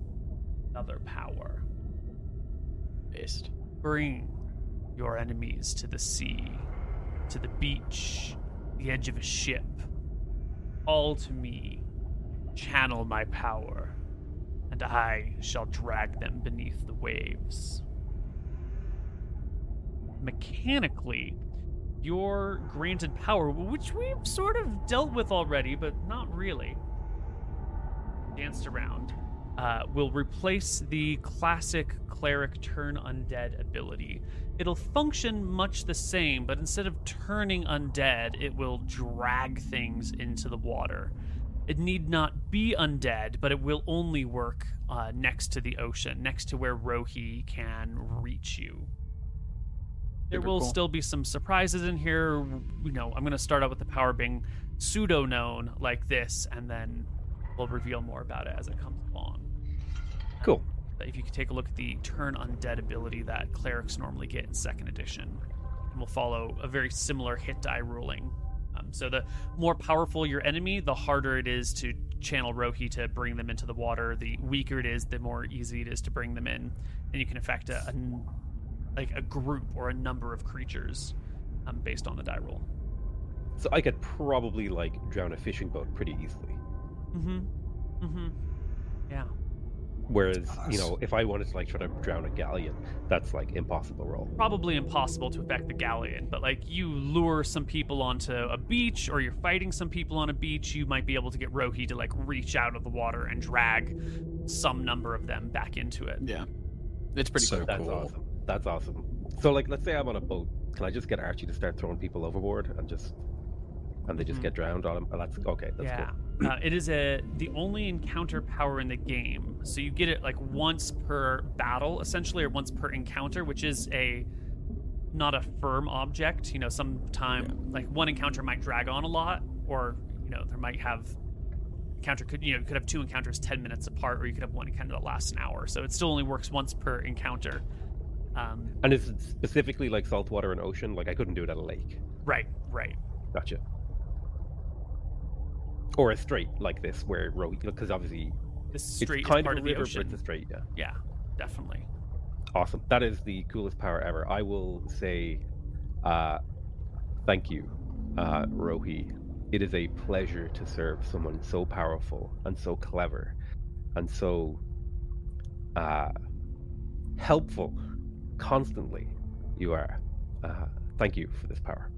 another power. Based. Bring your enemies to the sea, to the beach, the edge of a ship. All to me. Channel my power, and I shall drag them beneath the waves. Mechanically, your granted power, which we've sort of dealt with already, but not really, danced around, uh, will replace the classic cleric turn undead ability. It'll function much the same, but instead of turning undead, it will drag things into the water. It need not be undead, but it will only work uh, next to the ocean, next to where Rohi can reach you. There will cool. still be some surprises in here. You know, I'm going to start out with the power being pseudo known like this, and then we'll reveal more about it as it comes along. Cool. But if you could take a look at the turn undead ability that clerics normally get in second edition, and we'll follow a very similar hit die ruling. Um, so the more powerful your enemy, the harder it is to channel Rohi to bring them into the water. The weaker it is, the more easy it is to bring them in, and you can affect a, a like a group or a number of creatures um, based on the die roll. So I could probably like drown a fishing boat pretty easily. Mm-hmm. Mm-hmm. Yeah. Whereas, you know, if I wanted to like try to drown a galleon, that's like impossible roll. probably impossible to affect the galleon, but like you lure some people onto a beach or you're fighting some people on a beach, you might be able to get Rohi to like reach out of the water and drag some number of them back into it. Yeah. It's pretty So cool. That's awesome. That's awesome. So like, let's say I'm on a boat. Can I just get Archie to start throwing people overboard and just and they just Mhm. get drowned on him? Oh, that's okay. That's yeah. cool. Uh, it is a the only encounter power in the game. So you get it like once per battle, essentially, or once per encounter, which is a not a firm object. You know, sometime like one encounter might drag on a lot, or you know, there might have encounter could you know you could have two encounters ten minutes apart, or you could have one encounter that lasts an hour. So it still only works once per encounter. Um, And is it specifically like saltwater and ocean? Like I couldn't do it at a lake. right, right. Gotcha. Or a strait like this, where row because obviously This it's straight is part of of the river, ocean. but it's a strait. Yeah. Yeah, definitely. Awesome. That is the coolest power ever. I will say uh, thank you, uh, Rohi. It is a pleasure to serve someone so powerful and so clever and so uh, helpful constantly. You are. Uh, thank you for this power.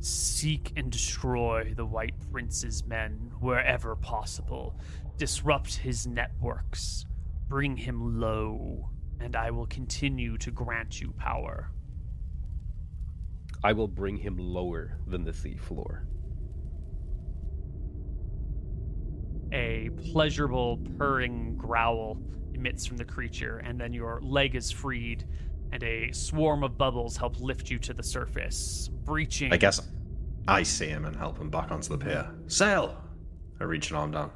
Seek and destroy the White Prince's men wherever possible. Disrupt his networks. Bring him low, and I will continue to grant you power. I will bring him lower than the sea floor. A pleasurable purring growl emits from the creature, and then your leg is freed, and a swarm of bubbles help lift you to the surface, breaching. I guess I see him and help him back onto the pier. Sail! I reach an arm down.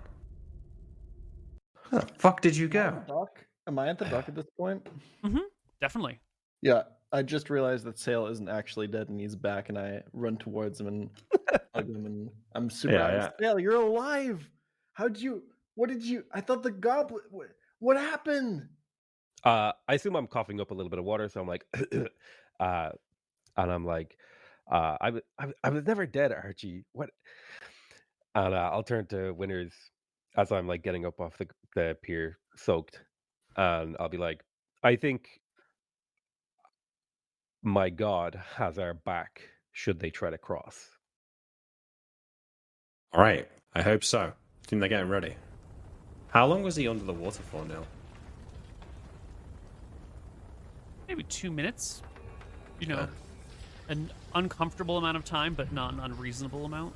Where the fuck did you go? Dock? Am I at the dock at this point? Mm-hmm. Definitely. Yeah, I just realized that Sail isn't actually dead and he's back, and I run towards him and hug him, and I'm super. Yeah, honest. Sail, you're alive. How did you? What did you? I thought the goblin. What, what happened? Uh, I assume I'm coughing up a little bit of water, so I'm like, uh, and I'm like, uh, I, w- I, w- I was never dead, Archie. What? And uh, I'll turn to Winters as I'm like getting up off the the pier, soaked, and I'll be like, I think my God has our back. Should they try to cross? All right, I hope so. I think they're getting ready. How long was he under the water for, Neil? Maybe two minutes. You know, Okay. an uncomfortable amount of time, but not an unreasonable amount.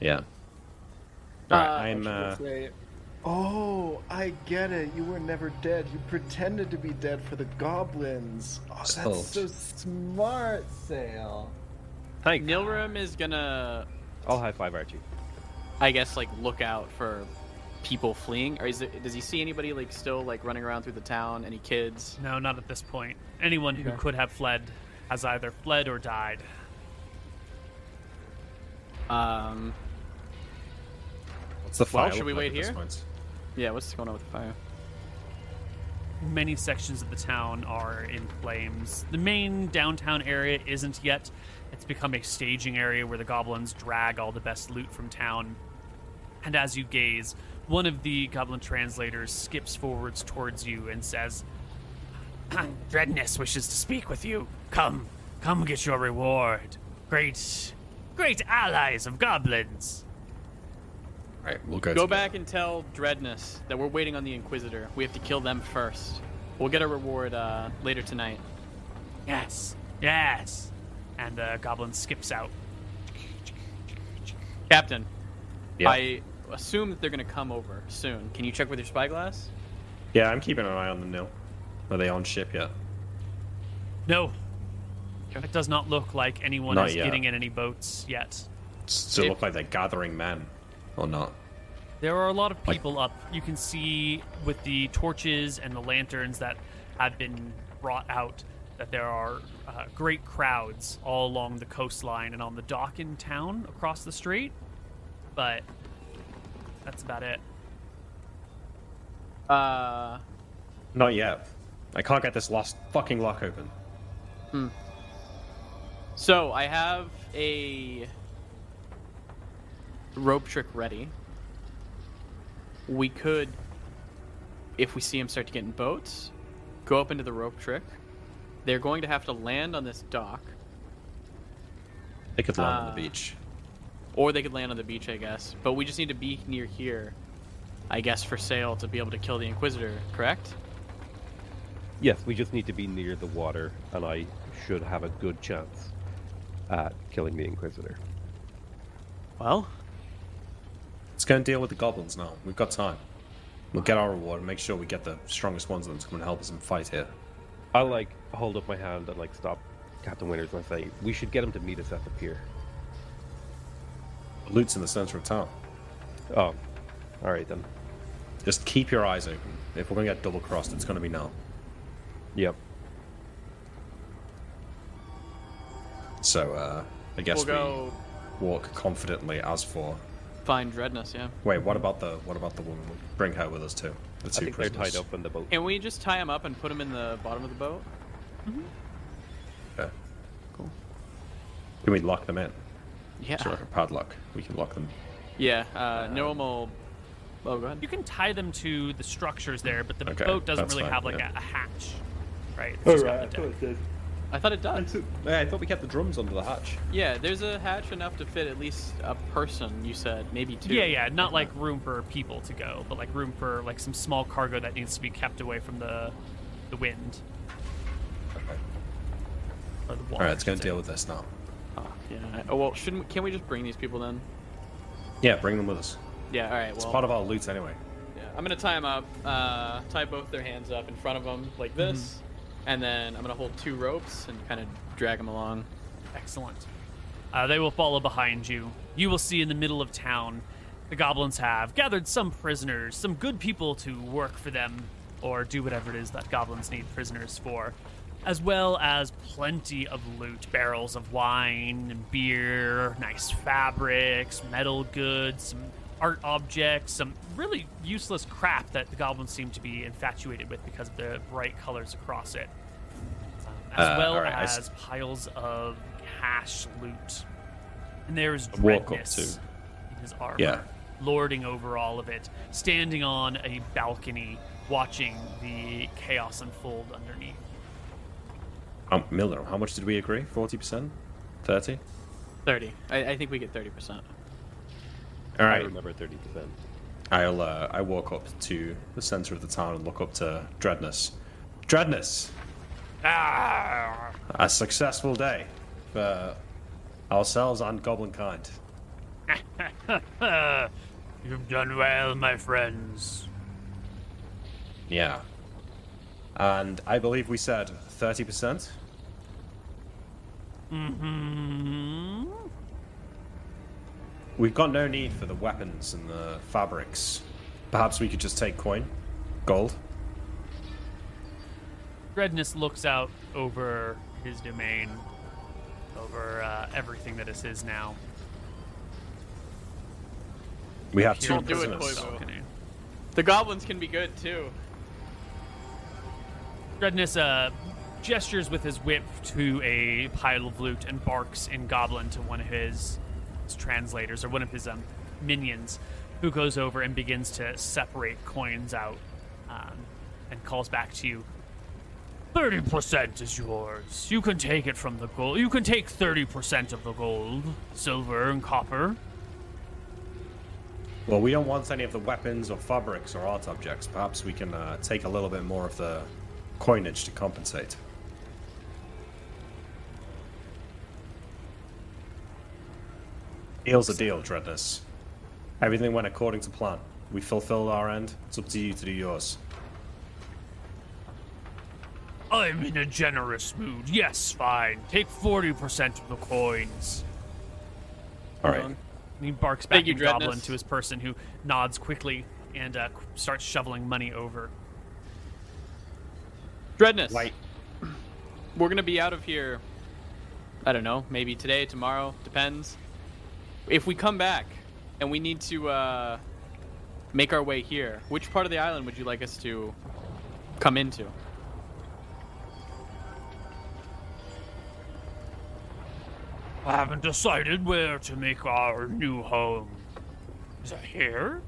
Yeah. All right, Uh, I'm. Uh, say, oh, I get it. You were never dead. You pretended to be dead for the goblins. Oh, that's So- so smart, Sail. Thanks. Nilrum is gonna, I'll high five Archie. I guess, like look out for people fleeing? Or is it, does he see anybody like still like running around through the town? Any kids? No, not at this point. Anyone who Okay. could have fled has either fled or died. Um, What's the Well, fire? should we wait here? yeah. What's going on with the fire? Many sections of the town are in flames. The main downtown area isn't yet. It's become a staging area where the goblins drag all the best loot from town. And as you gaze, one of the goblin translators skips forwards towards you and says, Dreadness wishes to speak with you. Come, come get your reward. Great, great allies of goblins. Right, we'll go. Go back and tell Dreadness that we're waiting on the Inquisitor. We have to kill them first. We'll get a reward uh, later tonight. Yes, yes. And the goblin skips out. Captain, Yeah. I assume that they're going to come over soon. Can you check with your spyglass? Yeah, I'm keeping an eye on them now. Are they on ship yet? No. It does not look like anyone Not is yet. getting in any boats yet. Does it If- look like they're gathering men, or not? There are a lot of Like- people up. You can see with the torches and the lanterns that have been brought out that there are uh, great crowds all along the coastline and on the dock in town across the strait. But that's about it. Uh, Not yet. I can't get this last fucking lock open. Hmm. So I have a rope trick ready. We could, if we see him start to get in boats, go up into the rope trick. They're going to have to land on this dock, They could land on Uh, the beach. Or they could land on the beach, I guess. But we just need to be near here, I guess, for Sail to be able to kill the Inquisitor. Correct? Yes, we just need to be near the water, and I should have a good chance at killing the Inquisitor. Well, Let's go and deal with the goblins now. We've got time. We'll get our reward and make sure we get the strongest ones of them to come and help us and fight here. I like hold up my hand and like stop Captain Winters and I say, "We should get him to meet us at the pier." The loot's in the center of town. Oh, all right then. Just keep your eyes open. If we're going to get double crossed, it's going to be now. Yep. So, uh, I guess we'll go we walk confidently as for. find Dreadness, yeah. Wait, what about the what about the woman? We'll bring her with us too. The I two think they're tied up in the boat. Can we just tie them up and put them in the bottom of the boat? Okay. Cool. Can we lock them in? Yeah. So like a padlock. We can lock them. Yeah, uh, normal. Oh, go ahead. You can tie them to the structures there, but the Okay, boat doesn't really fine, have like yeah. a, a hatch, right? It's Oh, right, got the deck. did. I thought it does. Yeah, I thought we kept the drums under the hatch. Yeah, there's a hatch enough to fit at least a person. You said maybe two. Yeah, yeah, not like room for people to go, but like room for like some small cargo that needs to be kept away from the the wind Okay. or the water. All right, let's I go and deal with this now. Oh, yeah. Oh well, shouldn't? Can we just bring these people then? Yeah, bring them with us. Yeah. All right. It's part of our loot anyway. yeah, I'm gonna tie them up. Uh, tie both their hands up in front of them like this, and then I'm gonna hold two ropes and kind of drag them along. Excellent. Uh, they will follow behind you. You will see in the middle of town, the goblins have gathered some prisoners, some good people to work for them, or do whatever it is that goblins need prisoners for, as well as plenty of loot barrels of wine and beer, nice fabrics, metal goods, some art objects, some really useless crap that the goblins seem to be infatuated with because of the bright colors across it Um, as Uh, well s- as piles of cash loot. And there's walk up Dreadness in his armor, Yeah. lording over all of it, standing on a balcony, watching the chaos unfold underneath. Um, Miller, how much did we agree? 40%? 30? 30. I, I think we get 30%. All right. I remember 30%. I'll, uh, I walk up to the center of the town and look up to Dreadness. Dreadness! Ah! A successful day for ourselves and goblin kind. You've done well, my friends. Yeah. And I believe we said 30%? Mm-hmm. We've got no need for the weapons and the fabrics. Perhaps we could just take coin, gold. Dreadness looks out over his domain, over uh, everything that is his now. We have two prisoners. It, the goblins can be good too. Dreadness uh, gestures with his whip to a pile of loot and barks in Goblin to one of his, his translators or one of his um, minions, who goes over and begins to separate coins out um, and calls back to you. Thirty percent is yours. You can take it from the gold. You can take thirty percent of the gold, silver, and copper. Well, we don't want any of the weapons or fabrics or art objects. Perhaps we can uh, take a little bit more of the coinage to compensate. Deal's a deal, Dreadness. Everything went according to plan. We fulfilled our end. It's up to you to do yours. I'm in a generous mood. Yes, fine. Take forty percent of the coins. All right. And he barks back Thank you, Goblin Dreadness. to his person, who nods quickly and uh, starts shoveling money over. Dreadness. Light. We're gonna be out of here. I don't know, maybe today, tomorrow, depends. If we come back and we need to uh, make our way here, which part of the island would you like us to come into? I haven't decided where to make our new home. Is it here?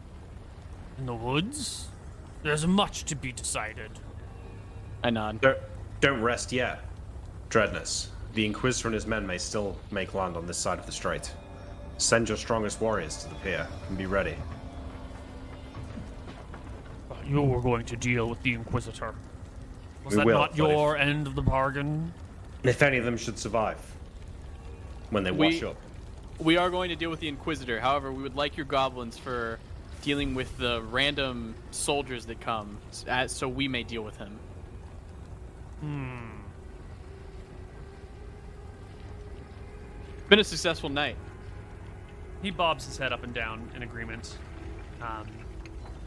In the woods? There's much to be decided. I nod. Don't, don't rest yet, Dreadness. The Inquisitor and his men may still make land on this side of the strait. Send your strongest warriors to the pier and be ready. You were going to deal with the Inquisitor. Was We that will, not but your end of the bargain? If any of them should survive when they We- wash up. We are going to deal with the Inquisitor. However, we would like your goblins for dealing with the random soldiers that come, so we may deal with him. Hmm. Been a successful night. He bobs his head up and down in agreement. Um,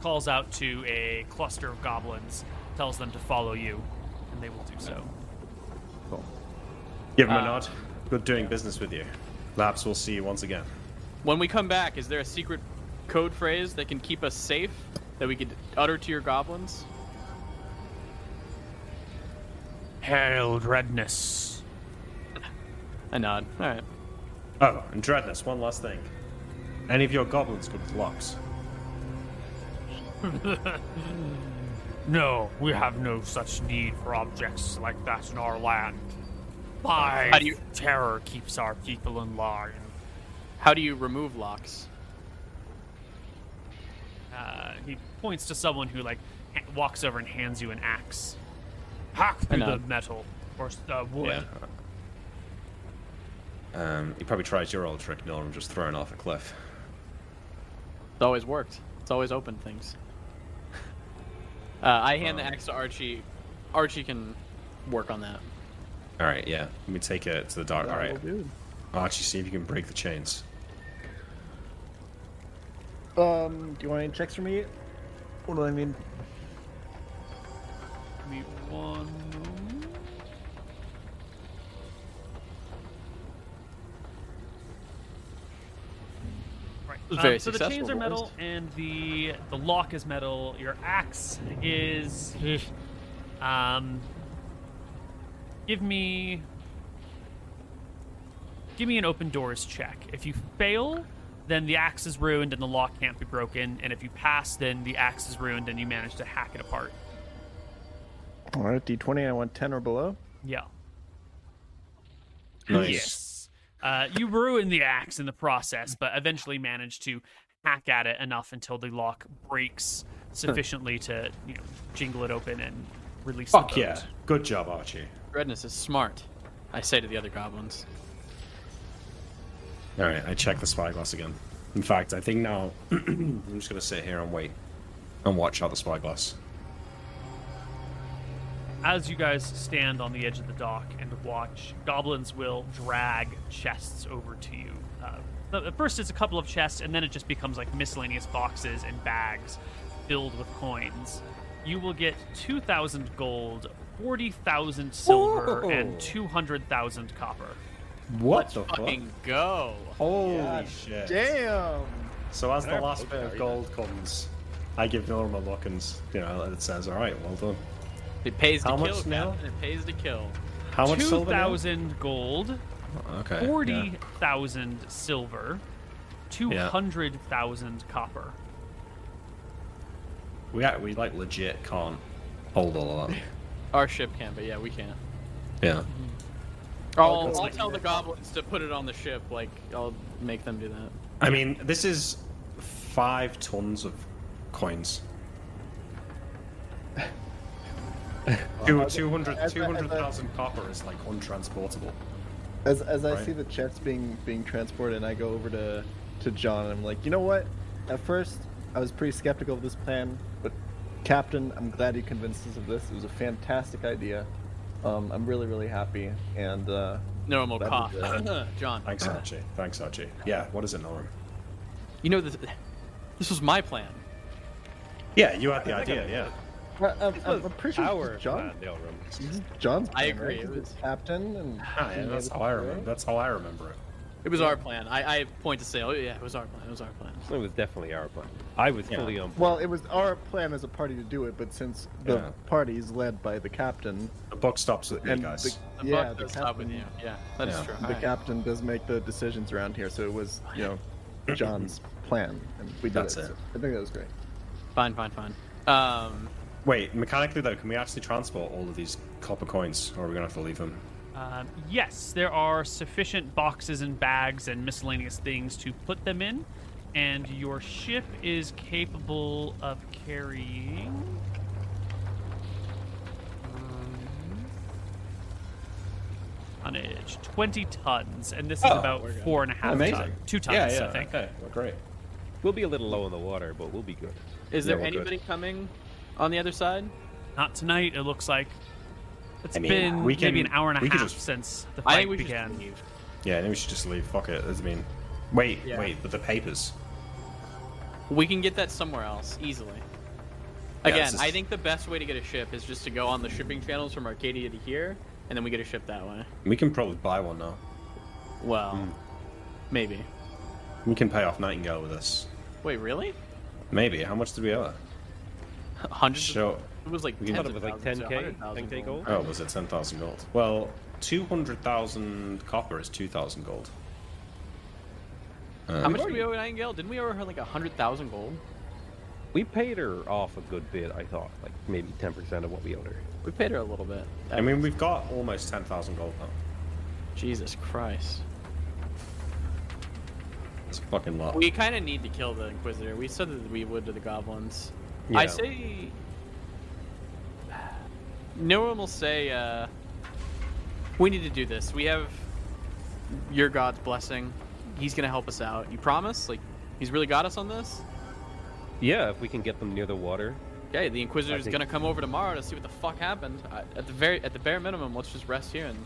calls out to a cluster of goblins, tells them to follow you, and they will do so. Cool. Give him a Uh, nod. Good doing business with you. Perhaps we'll see you once again. When we come back, is there a secret code phrase that can keep us safe that we could utter to your goblins? Hail, Dreadness. I nod. All right. Oh, and Dreadness, one last thing. Any of your goblins good with locks? No, we have no such need for objects like that in our land. My How do you- terror keeps our people in line. How do you remove locks? Uh, he points to someone who like ha- walks over and hands you an axe. Hack through the metal or uh, wood. Um, he probably tries your old trick, Norm, just throwing off a cliff. It's always worked. It's always opened things. Uh, I hand the axe to Archie. Archie can work on that. All right, yeah. Let me take it to the dark. All right, That'll do. Archie, see if you can break the chains. Um, do you want any checks from me? What do I mean? Give me one. Right. was very um, so the chains are boys. metal and the the lock is metal. Your axe is. um. Give me. Give me an open doors check. If you fail, then the axe is ruined and the lock can't be broken. And if you pass, then the axe is ruined and you manage to hack it apart. All right, D20. I want 10 or below. Yeah. Nice. Yes. Uh, you ruin the axe in the process, but eventually manage to hack at it enough until the lock breaks sufficiently to you know jingle it open and release. Fuck the boat. yeah. Good job, Archie. Dreadness is smart. I say to the other goblins. All right, I check the spyglass again. In fact, I think now I'm just gonna sit here and wait and watch out the spyglass. As you guys stand on the edge of the dock and watch, goblins will drag chests over to you. Uh, at first, it's a couple of chests, and then it just becomes like miscellaneous boxes and bags filled with coins, you will get 2,000 gold, 40,000 silver, Whoa. and 200,000 copper. What Let's the fucking go. Holy God shit! Damn. So as the last bit of gold comes, I give Norm a look and you know it says, "All right, well done." It pays to How kill, now? Captain. It pays to kill. How much silver? 2,000 gold, Okay. yeah. 40,000 silver, 200,000 copper. We act- we like legit can't hold all of that. Our ship can, but yeah, we can't. yeah. Mm-hmm. I'll, that's I'll like- tell the goblins to put it on the ship. Like, I'll make them do that. I mean, this is five tons of coins. Two, 200 as I- as I- 200,000 copper is like untransportable. As, as I Right. see the chests being being transported, and I go over to to John, and I'm like, you know what? At first, I was pretty skeptical of this plan, but Captain, I'm glad you convinced us of this. It was a fantastic idea. Um, I'm really really happy, and uh, Normal That'd cough. John, Thanks, Archie. Thanks, Archie. Yeah, what is it, Norm? you know this. This was my plan. Yeah, you had the I think I idea, yeah. Well, I'm, This I'm, was I'm pretty sure our this is John. plan, Delrum. This is John's I agree, right? it was- captain, and Ah, yeah, that's how I remember. That's how I remember it. It was our plan. I, I point to say, oh yeah, it was our plan. It was our plan. It was definitely our plan. I was Yeah. fully on. Well, it was our plan as a party to do it, but since the Yeah. party is led by the captain, The buck stops with me, and guys. the, The yeah, buck the does stop with captain, you. Yeah, that is Yeah. true. the Alright. captain does make the decisions around here, so it was you know John's plan, and we did That's it. it. so I think that was great. Fine, fine, fine. Um, Wait, mechanically though, can we actually transport all of these copper coins, or are we gonna have to leave them? Um, yes, there are sufficient boxes and bags and miscellaneous things to put them in, and your ship is capable of carrying. um, Tonnage 20 tons, and this is Oh, about we're good. four and a half tons. Two tons, yeah, yeah, I think. Okay, well, great. We'll be a little low in the water, but we'll be good. is Yeah, there we're good. anybody coming on the other side? Not tonight, it looks like. It's I mean, been we can, maybe an hour and a half just- since the I fight think we began. just leave. Yeah, then we should just leave. Fuck it. I mean, wait, Yeah. wait, but the papers. We can get that somewhere else easily. Again, it's just- I think the best way to get a ship is just to go on the shipping channels from Arcadia to here, and then we get a ship that way. We can probably buy one now. Well, Hmm. maybe. We can pay off Nightingale with this. Wait, really? Maybe. How much did we owe her? Hundreds. Show. It was like We can- tens it of was like 10k, 100,000 10k gold. Oh, was it 10,000 gold? Well, 200,000 copper is 2,000 gold. Uh, How much did we owe Nightingale? Didn't we owe her like a hundred thousand gold? We paid her off a good bit, I thought, like maybe ten percent of what we owed her. We paid her a little bit. I mean, we've got almost 10,000 gold now. Jesus Christ. It's fucking lot. We kind of need to kill the Inquisitor. We said that we would to the goblins. I say. No one will say, uh, we need to do this. We have your God's blessing. He's going to help us out. You promise? Like, he's really got us on this? Yeah, if we can get them near the water. Okay, the Inquisitor's think- going to come over tomorrow to see what the fuck happened. I, at the very, at the bare minimum, let's just rest here and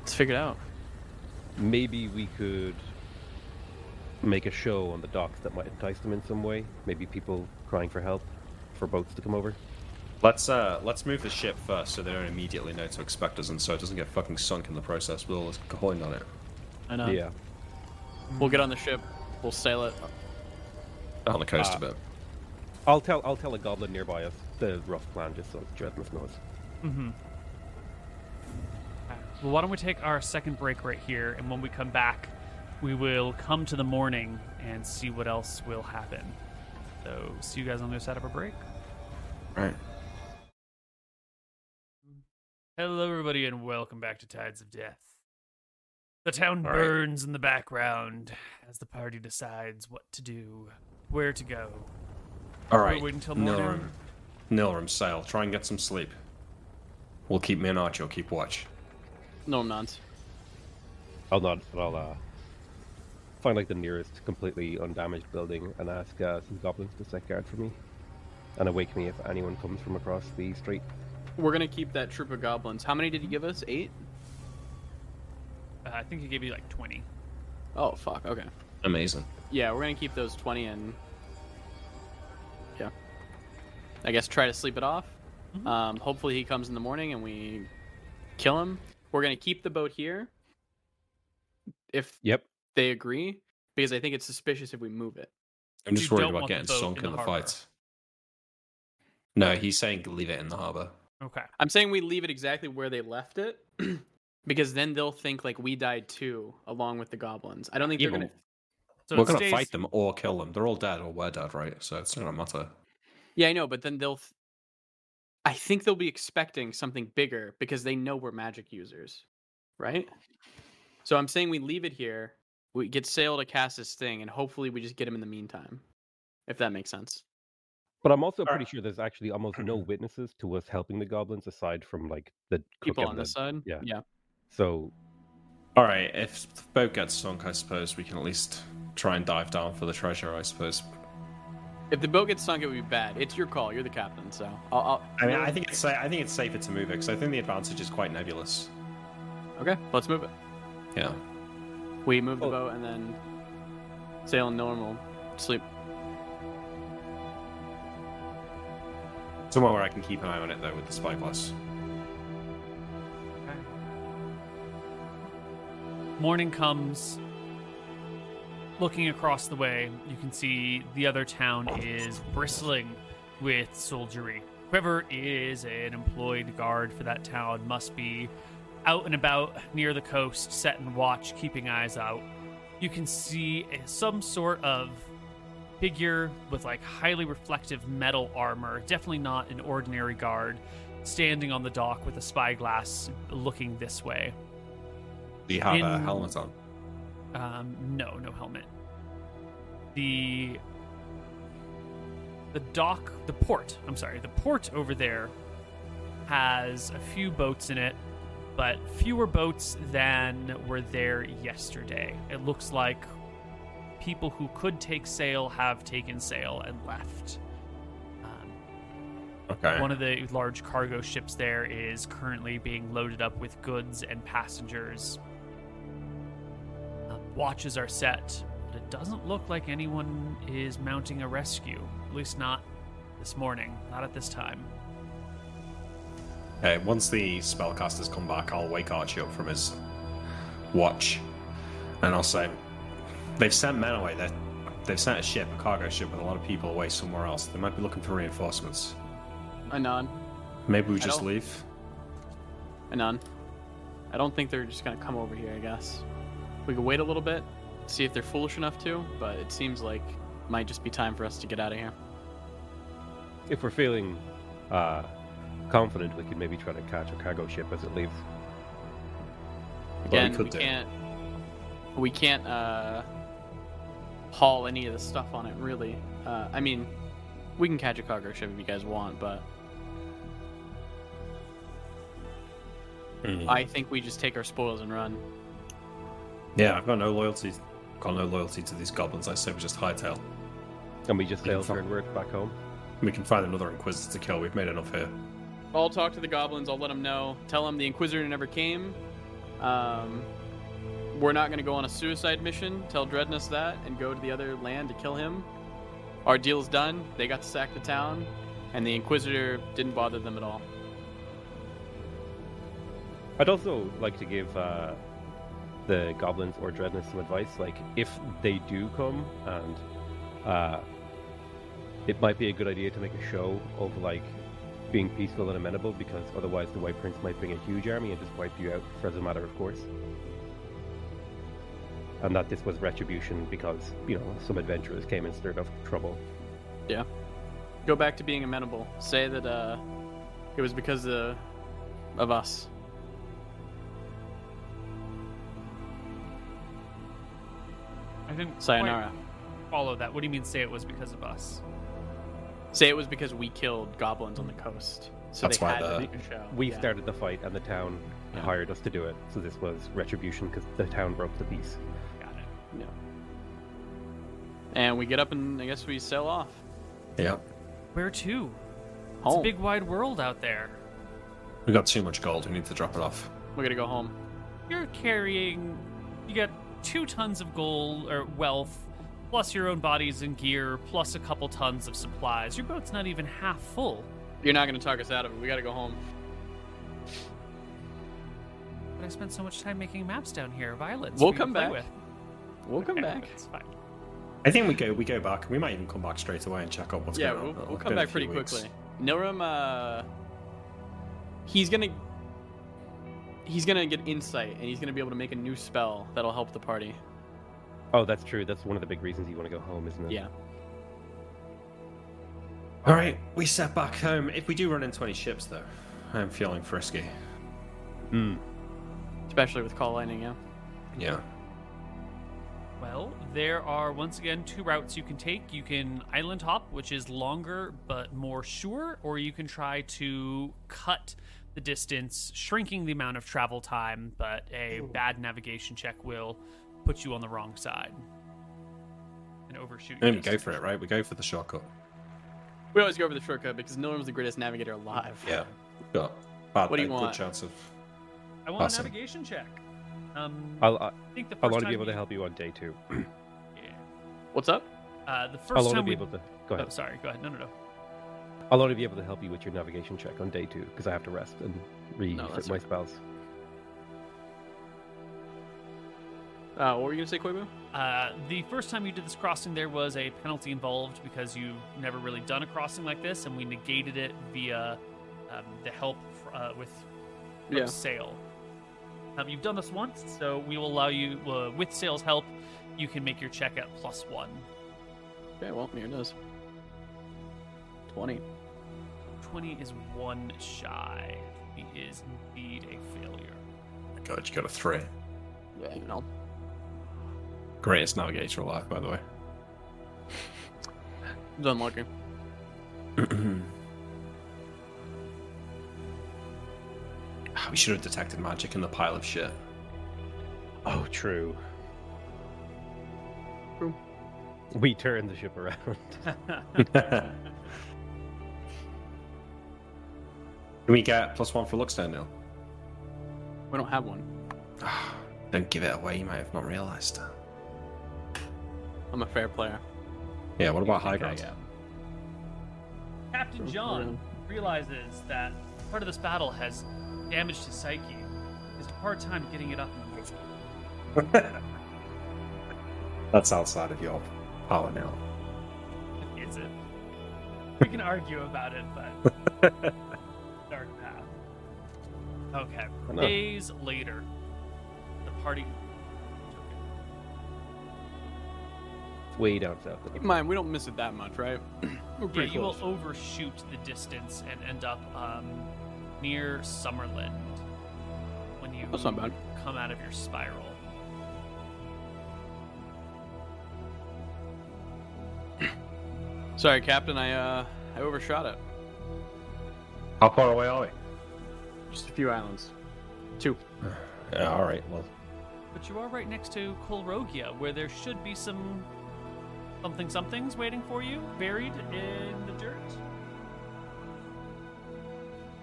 let's figure it out. Maybe we could make a show on the docks that might entice them in some way. Maybe people crying for help, for boats to come over. Let's uh, let's move the ship first, so they don't immediately know to expect us, and so it doesn't get fucking sunk in the process with all this coin on it. I know. yeah. We'll get on the ship. We'll sail it. On the coast Ah. a bit. I'll tell I'll tell a goblin nearby us the rough plan just so Jedmus knows. Mm-hmm. Well, why don't we take our second break right here, and when we come back, we will come to the morning and see what else will happen. So, see you guys on the other side of our break. Right. Hello, everybody, and welcome back to Tides of Death. The town All right. burns in the background as the party decides what to do, where to go. All right. We're right. waiting morning. Nilrum. Nilrum, sail. Try and get some sleep. We'll keep me and Archie keep watch. No, I'm not. I'll not I'll uh find like the nearest completely undamaged building and ask uh, some goblins to set guard for me. And awake me if anyone comes from across the street. We're gonna keep that troop of goblins. How many did you give us? Eight? Uh, I think he gave you like 20. Oh fuck. Okay. Amazing. Yeah, we're gonna keep those twenty and. Yeah. I guess try to sleep it off. Mhm. Um, hopefully he comes in the morning and we kill him. We're gonna keep the boat here. If Yep. They agree, because I think it's suspicious if we move it. I'm just You worried about getting sunk in the the, harbor. fight. No, he's saying leave it in the harbor. Okay. I'm saying we leave it exactly where they left it, because then they'll think like we died too, along with the goblins. I don't think Yeah, they're gonna. So We're gonna stays- fight them or kill them. They're all dead or we're dead, right? So it's not gonna matter. Yeah, I know, but then they'll. Th- I think they'll be expecting something bigger because they know we're magic users, right? So I'm saying we leave it here. We get Sail to cast this thing, and hopefully we just get him in the meantime, if that makes sense. But I'm also Alright. pretty sure there's actually almost no witnesses to us helping the goblins aside from like the People on the- this side, yeah. yeah. So All right, if the boat gets sunk, I suppose we can at least try and dive down for the treasure. I suppose. If the boat gets sunk, it would be bad. It's your call. You're the captain, so I'll. I'll I mean, I think it's I think it's safer to move it because I think the advantage is quite nebulous. okay. Let's move it. Yeah. We move the Oh. boat and then sail in normal sleep. Somewhere where I can keep an eye on it though with the spyglass. Morning comes. Looking across the way, you can see the other town is bristling with soldiery. Whoever is an employed guard for that town must be out and about near the coast, setting watch, keeping eyes out. You can see a- some sort of figure with like highly reflective metal armor, definitely not an ordinary guard, standing on the dock with a spyglass looking this way. Do you have a In- helmet on? Um, no, no helmet. The the dock, the port. I'm sorry, the port over there has a few boats in it, but fewer boats than were there yesterday. It looks like people who could take sail have taken sail and left. Um, Okay. one of the large cargo ships there is currently being loaded up with goods and passengers. Uh, watches are set, but it doesn't look like anyone is mounting a rescue. At least not this morning, not at this time. Okay, once the spellcasters come back, I'll wake Archie up from his watch, and I'll say, "They've sent men away. They they've sent a ship, a cargo ship, with a lot of people away somewhere else. They might be looking for reinforcements. Anon. Maybe we I just don't- leave." Anon. I don't think they're just gonna come over here. I guess we could wait a little bit, see if they're foolish enough to. But it seems like it might just be time for us to get out of here. if we're feeling uh, confident, we could maybe try to catch a cargo ship as it leaves. Well, Again, we we, can't. We can't uh, haul any of the stuff on it. Really. Uh, I mean, we can catch a cargo ship if you guys want, but Hmm. I think we just take our spoils and run. Yeah, I've got no loyalty. Got no loyalty to these goblins. I say we just hightail. And we just sail Fine. turnward back home. We can find another Inquisitor to kill. We've made enough here. I'll talk to the goblins. I'll let them know. Tell them the Inquisitor never came. Um, we're not going to go on a suicide mission. Tell Dreadness that and go to the other land to kill him. Our deal's done. They got to sack the town, and the Inquisitor didn't bother them at all. I'd also like to give uh, the goblins or Dreadness some advice. Like, if they do come, and uh, it might be a good idea to make a show of like being peaceful and amenable, because otherwise the White Prince might bring a huge army and just wipe you out for as a matter of course. And that this was retribution because you know some adventurers came and stirred up trouble. Yeah. Go back to being amenable. Say that uh, it was because uh, of us. I didn't quite Sayonara. follow that. What do you mean say it was because of us? Say it was because we killed goblins on the coast. So That's they why had to the- make a show. We Yeah. started the fight, and the town Yeah. hired us to do it. So this was retribution because the town broke the peace. Got it. Yeah. And we get up and I guess we sail off. Yeah. Where to? It's a Home. big wide world out there. We got too much gold. We need to drop it off. We're gonna go home. You're carrying. You got two tons of gold or wealth, plus your own bodies and gear, plus a couple tons of supplies. Your boat's not even half full. You're not going to talk us out of it. We got to go home. But I spent so much time making maps down here of islands. We'll for you to come back. With. We'll come back. It's fine. I think we go we go back. We might even come back straight away and check out what's yeah, going we'll, on. we'll It'll come back pretty few weeks. quickly. Nilrum, uh, he's gonna he's gonna get insight, and he's gonna be able to make a new spell that'll help the party. Oh, that's true. That's one of the big reasons you want to go home, isn't it? Yeah. All right, we set back home. If we do run into any ships, though, I'm feeling frisky. Mm. Especially with call lining, yeah. Yeah. Well, there are once again two routes you can take. You can island hop, which is longer but more sure, or you can try to cut the distance, shrinking the amount of travel time, but a bad navigation check will put you on the wrong side and overshoot. Then your we go for it, right? We go for the shortcut. We always go for the shortcut because Nilrum's the greatest navigator alive. Yeah. Got bad, What do you a want? Good chance of. I want Awesome. a navigation check. Um, I'll, I- I think the I'll first only time be able to help you on day two. Yeah. What's up? Uh, the 1st I'll only time be we. able to. Go Oh, ahead. sorry. Go ahead. No, no, no. I'll only be able to help you with your navigation check on day two because I have to rest and refit that's my okay. spells. Uh, what were you gonna say, Koibu? Uh, the first time you did this crossing, there was a penalty involved because you've never really done a crossing like this, and we negated it via um, the help uh, with from Yeah. sail. Um, you've done this once, so we will allow you, uh, with sail's help, you can make your check at plus one. Okay, well, here it is. Twenty. 20 is one shy. He is indeed a failure. God, you got a three. Yeah, you know. Greatest navigator alive, by the way. It's unlucky. Ah, we should have detected magic in the pile of shit. Oh, true. True. We turned the ship around. Can we get plus one for Luxstone now? We don't have one. Ah, don't give it away, you might have not realised. I'm a fair player. Yeah, what about high Okay, ground? yeah. Captain John realizes that part of this battle has damaged his psyche. He has a hard time getting it up. That's outside of your power now. Is it? We can argue about it, but dark path. Okay. Days later, the party. Way down south. Keep in mind, we don't miss it that much, right? We're Yeah, pretty you will overshoot the distance and end up um, near Summerland when you That's not bad. come out of your spiral. Sorry, Captain. I uh, I overshot it. How far away are we? Just a few islands. Two. Yeah, all right. Well, But you are right next to Kolrogia, where there should be some something somethings waiting for you, buried in the dirt.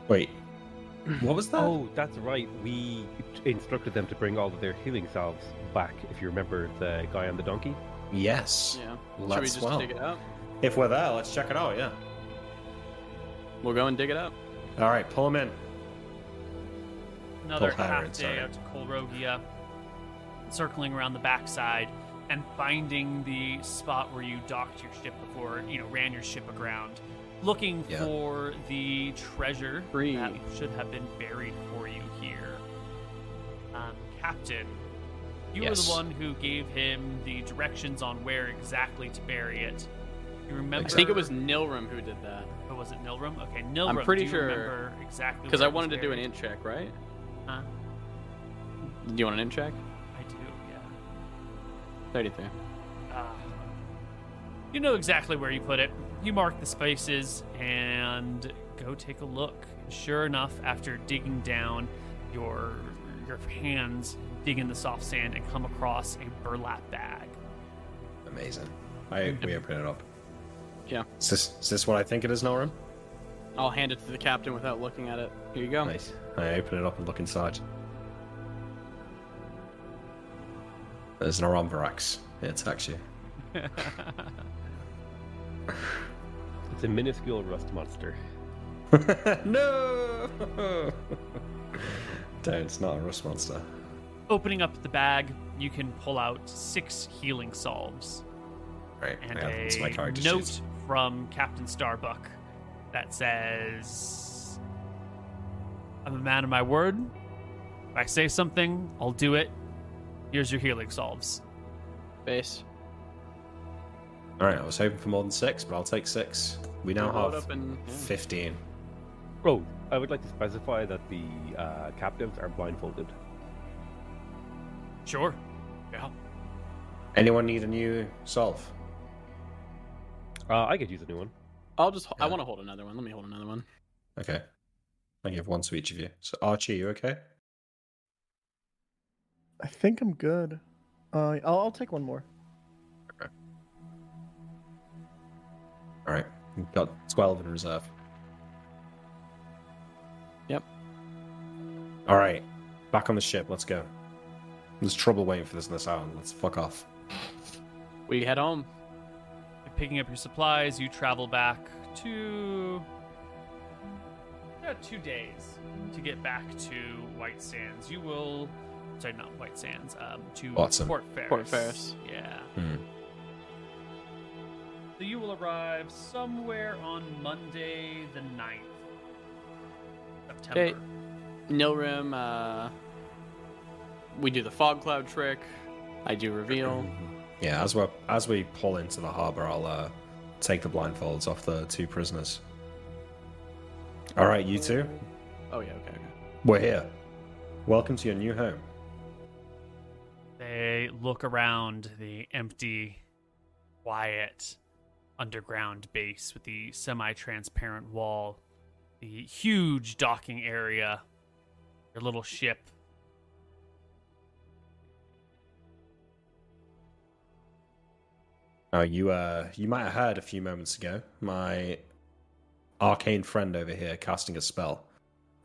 wait. What was that? Oh, that's right. We instructed them to bring all of their healing salves back. If you remember the guy on the donkey. yes. Yeah. Should we Let's just well. dig it out? If we're there, let's check it out. Yeah. We'll go and dig it out. All right, pull him in. Another Kolhara, half day sorry. out to Kolrogia, circling around the backside and finding the spot where you docked your ship before, you know, ran your ship aground, looking Yeah. for the treasure Free. that should have been buried for you here. Um, Captain, you were the one who gave him the directions on where exactly to bury it. You remember? I think it was Nilrum who did that. Or was it Nilrum? Okay, Nilrum. pretty do you sure- remember exactly Because I wanted to do an buried? int check, right? Huh? Do you want an int check? I do, yeah. 33. Ah. you know exactly where you put it. You mark the spaces and go take a look. Sure enough, after digging down your your hands, dig in the soft sand and come across a burlap bag. Amazing. I we open it up. Yeah. Is this is this what I think it is, Norum? I'll hand it to the captain without looking at it. Here you go. Nice. I open it up and look inside. There's an Aramvarax. It attacks you. It's a minuscule rust monster. no! Don't, it's not a rust monster. Opening up the bag, you can pull out six healing salves Right, and I add them my a character note sheet. from Captain Starbuck that says, "I'm a man of my word. If I say something, I'll do it. Here's your healing solves. Base. Alright, I was hoping for more than six, but I'll take six. We now Load have up and yeah. 15. Oh, I would like to specify that the uh, captives are blindfolded. Sure. Yeah. Anyone need a new solve? Uh, I could use a new one. I'll just. I Yeah. want to hold another one. Let me hold another one. Okay. I give one to each of you. So, Archie, you okay? I think I'm good. Uh, I'll, I'll take one more. Alright, we've got 12 in reserve. Yep. Alright, back on the ship, let's go. There's trouble waiting for this in this island. Let's fuck off. We head home. You're picking up your supplies. You travel back to about two days to get back to White Sands. You will, sorry, not White Sands. Um, to Watson. Port Ferris. Port Ferris. Yeah. Hmm. So you will arrive somewhere on Monday the 9th. September. Okay. Nilrum, uh, we do the fog cloud trick. I do reveal. Yeah, as we as we pull into the harbor, I'll uh, take the blindfolds off the two prisoners. All right, you two, Oh yeah, okay, okay. we're here. Welcome to your new home. They look around the empty, quiet underground base with the semi transparent wall, the huge docking area, your little ship. Uh, you uh, you might have heard a few moments ago my arcane friend over here casting a spell.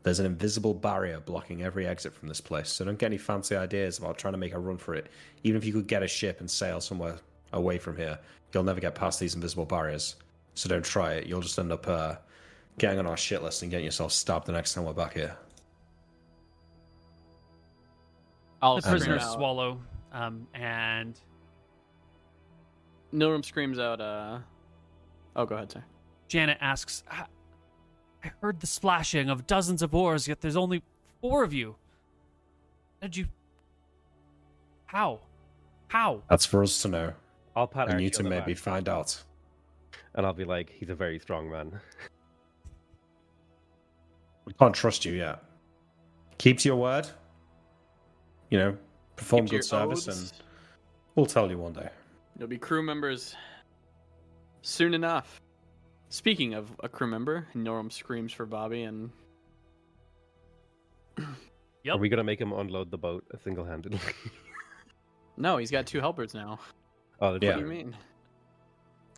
There's an invisible barrier blocking every exit from this place, so don't get any fancy ideas about trying to make a run for it. Even if you could get a ship and sail somewhere away from here, you'll never get past these invisible barriers. So don't try it. You'll just end up uh, getting on our shit list and getting yourself stabbed the next time we're back here. I'll the prisoners out. swallow, um, and Nilrum screams out. Uh, oh, go ahead, sir. Janet asks, "I I heard the splashing of dozens of oars, yet there's only four of you. How Did you. How? How? That's for us to know, I'll pat and you to maybe back, find out. and I'll be like, he's a very strong man. We can't trust you yet. Keep to your word. You know, perform Keep good your service, and we'll tell you one day. You'll be crew members soon enough. Speaking of a crew member, Norum screams for Bobby, and Yep. Are we gonna make him unload the boat single handedly? no, he's got two helpers now. oh, that's Yeah. What do you mean?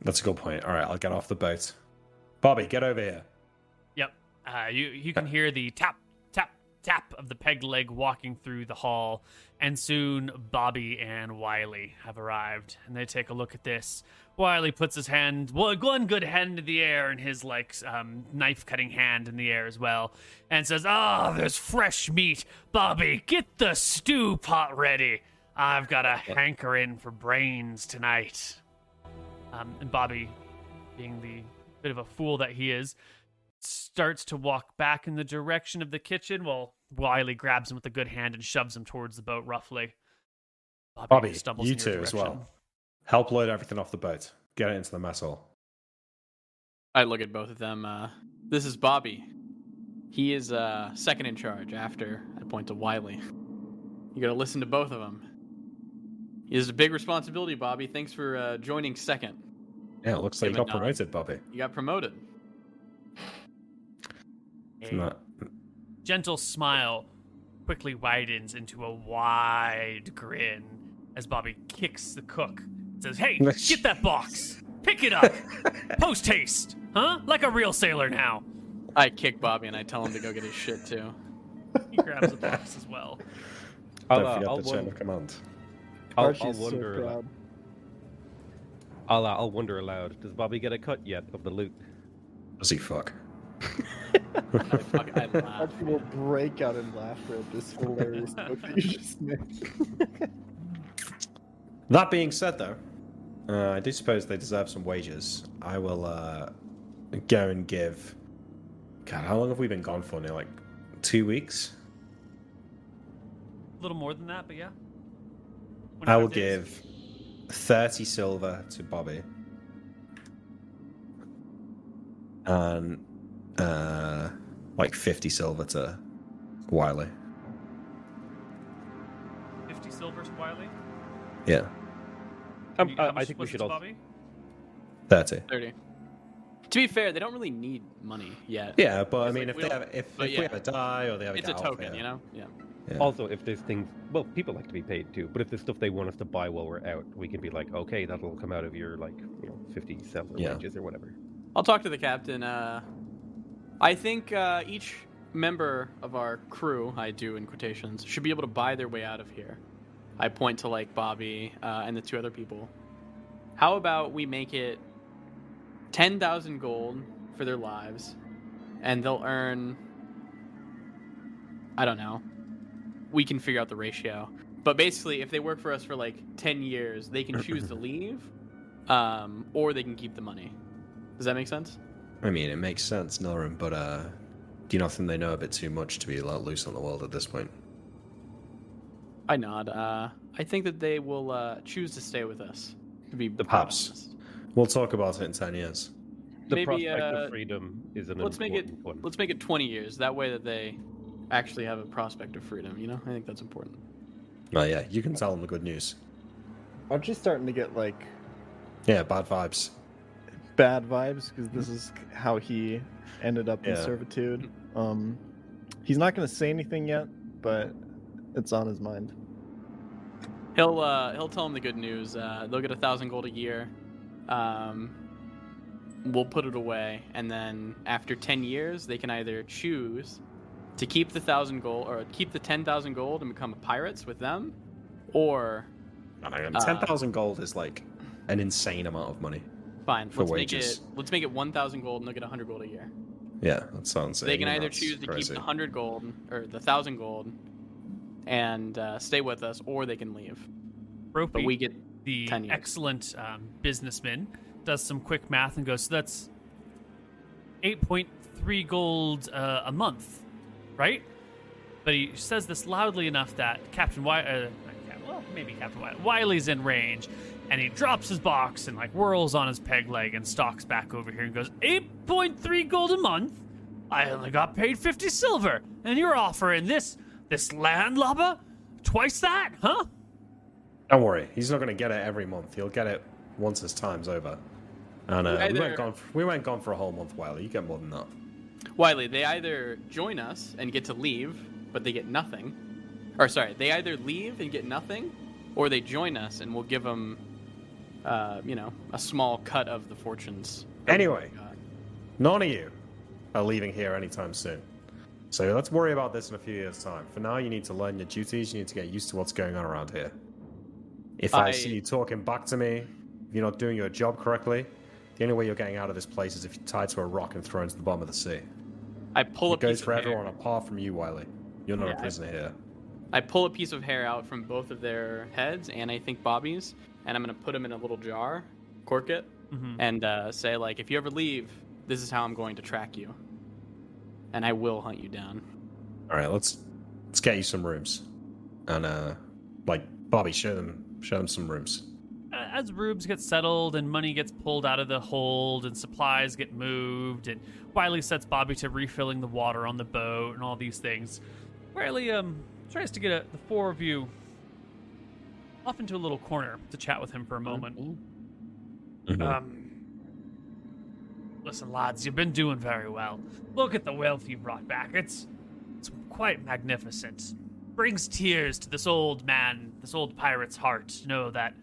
That's a good point. All right, I'll get off the boat. Bobby, get over here. Yep. Uh, you you can hear the tap tap of the peg leg walking through the hall, and soon Bobby and Wiley have arrived, and they take a look at this. Wiley puts his hand, well, one good hand in the air, and his like um, knife cutting hand in the air as well, and says, "Ah, there's fresh meat. Bobby, get the stew pot ready. I've got a hankering for brains tonight." Um, and Bobby, being the bit of a fool that he is, starts to walk back in the direction of the kitchen while Wiley grabs him with a good hand and shoves him towards the boat roughly. Bobby, stumbles you too as well. Help load everything off the boat. Get it into the mess hall. I look at both of them. Uh, this is Bobby. He is uh, second in charge after I point to Wiley. You gotta listen to both of them. It is a big responsibility, Bobby. Thanks for uh, joining second. Yeah, it looks like you Give a got promoted, Bobby. You got promoted. From A that. Gentle smile quickly widens into a wide grin as Bobby kicks the cook. and Says, "Hey, get that box. Pick it up. Post haste. Huh? Like a real sailor now." I kick Bobby and I tell him to go get his shit too. He grabs the box as well. I'll, Don't uh, forget I'll, the chain wonder, of command. I'll, I'll wonder. uh, proud. I'll uh, I'll wonder aloud. Does Bobby get a cut yet of the loot? Does he fuck? I, fuck, I laugh. Will break out in laughter at this hilarious joke that you just made. That being said, though, uh, I do suppose they deserve some wages. I will uh, go and give. God, how long have we been gone for now? Like two weeks? A little more than that, but yeah. I will days. give 30 silver to Bobby. And uh, like 50 silver to Wiley. 50 silver to Wiley. Yeah, Um, You- I, I think we should to also. Bobby? 30. 30. To be fair, they don't really need money yet. Yeah, but I mean, like if they have, if, but if yeah. we ever die or they ever It's get a out token, there- you know? Yeah. yeah. Also, if there's things, well, people like to be paid too. But if there's stuff they want us to buy while we're out, we can be like, okay, that'll come out of your like, you know, fifty silver Yeah. wages or whatever. I'll talk to the captain. Uh, I think uh, each member of our crew, I do in quotations, should be able to buy their way out of here. I point to like Bobby uh, and the two other people. How about we make it ten thousand gold for their lives, and they'll earn. I don't know. We can figure out the ratio, but basically, if they work for us for like ten years, they can choose to leave, um, or they can keep the money. Does that make sense? I mean, it makes sense, Norum, but uh, do you not think they know a bit too much to be let loose on the world at this point? I nod. Uh, I think that they will uh, choose to stay with us. To be The quite pups. honest. We'll talk about it in 10 years. The Maybe, prospect uh, of freedom is an let's make it. important one. Let's make it twenty years. That way, that they actually have a prospect of freedom. You know, I think that's important. Oh, yeah, you can tell them the good news. Archie's starting to get like Yeah, bad vibes. Bad vibes because this is how he ended up in servitude. Um, he's not going to say anything yet, but it's on his mind. He'll uh, he'll tell him the good news. Uh, they'll get a thousand gold a year. Um, we'll put it away, and then after ten years, they can either choose to keep the thousand gold or keep the ten thousand gold and become pirates with them, or I Uh, 10,000 gold is like an insane amount of money. Fine, For let's wages. make it let's make it one thousand gold, and they'll get hundred gold a year. Yeah, that sounds they can either choose to crazy. keep the hundred gold or the thousand gold and uh, stay with us, or they can leave. Ropey, But we get the 10 excellent um, businessman, does some quick math and goes, so that's 8.3 gold uh, a month, right? But he says this loudly enough that Captain Wi- uh, well, maybe Captain Wiley, Wiley's in range, and he drops his box and like whirls on his peg leg and stalks back over here and goes, 8.3 gold a month? I only got paid 50 silver, and you're offering this this land landlubber twice that, huh? Don't worry, he's not going to get it every month. He'll get it once his time's over. And uh, we, Either- went gone. For, we went gone for a whole month, Wiley. You get more than that. Wiley, they either join us and get to leave, but they get nothing. Or, sorry, they either leave and get nothing, or they join us and we'll give them, uh, you know, a small cut of the fortunes. Anyway. None of you are leaving here anytime soon. So let's worry about this in a few years' time. For now, you need to learn your duties. You need to get used to what's going on around here. If I, I- see you talking back to me, if you're not doing your job correctly, the only way you're getting out of this place is if you're tied to a rock and thrown to the bottom of the sea. I pull It goes piece for of hair. everyone apart from you, Wiley. You're not Yeah, a I- prisoner here. I pull a piece of hair out from both of their heads, and I think Bobby's, and I'm gonna put them in a little jar, cork it, Mhm. and uh, say like, if you ever leave, this is how I'm going to track you, and I will hunt you down. All right, let's let's get you some rooms, and uh, like Bobby, show them show them some rooms. Uh, as rooms get settled and money gets pulled out of the hold and supplies get moved and Wiley sets Bobby to refilling the water on the boat and all these things, Wiley um tries to get a, the four of you off into a little corner to chat with him for a moment. Mhm. Um, listen, lads, you've been doing very well. Look at the wealth you brought back. It's it's quite magnificent. Brings tears to this old man, this old pirate's heart to know that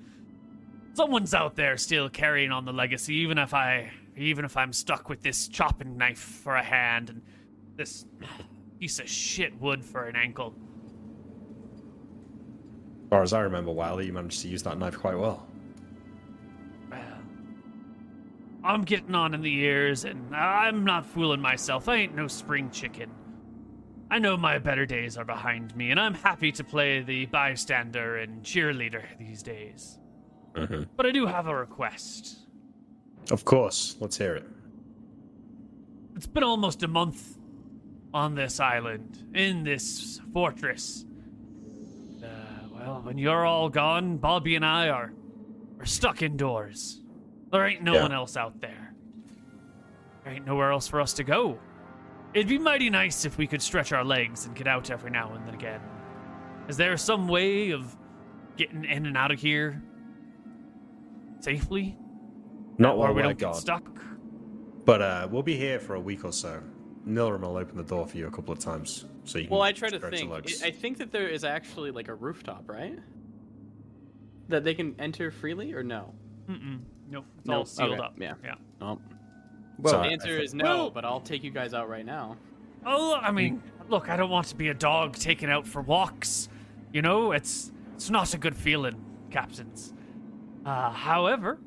someone's out there still carrying on the legacy, even if I even if I'm stuck with this chopping knife for a hand and this piece of shit wood for an ankle. As far as I remember, Wiley, you managed to use that knife quite well. Well, I'm getting on in the years, and I'm not fooling myself. I ain't no spring chicken. I know my better days are behind me, and I'm happy to play the bystander and cheerleader these days. hmm But I do have a request. Of course. Let's hear it. It's been almost a month on this island, in this fortress. Well, when you're all gone, Bobby and I are, are stuck indoors. There ain't no Yeah. one else out there. There ain't nowhere else for us to go. It'd be mighty nice if we could stretch our legs and get out every now and then again. Is there some way of getting in and out of here safely? Not while we we're don't get stuck? But uh, we'll be here for a week or so. Nilrum will open the door for you a couple of times, so you can Well, I try to stretch think. your. I I think that there is actually like a rooftop, right? That they can enter freely, or no? Mm-mm. Nope. It's No, all sealed okay, up. yeah. Yeah. Oh. Well, the answer think- is no, Well- but I'll take you guys out right now. Oh, I mean, look, I don't want to be a dog taken out for walks. You know, it's it's not a good feeling, captains. Uh, however,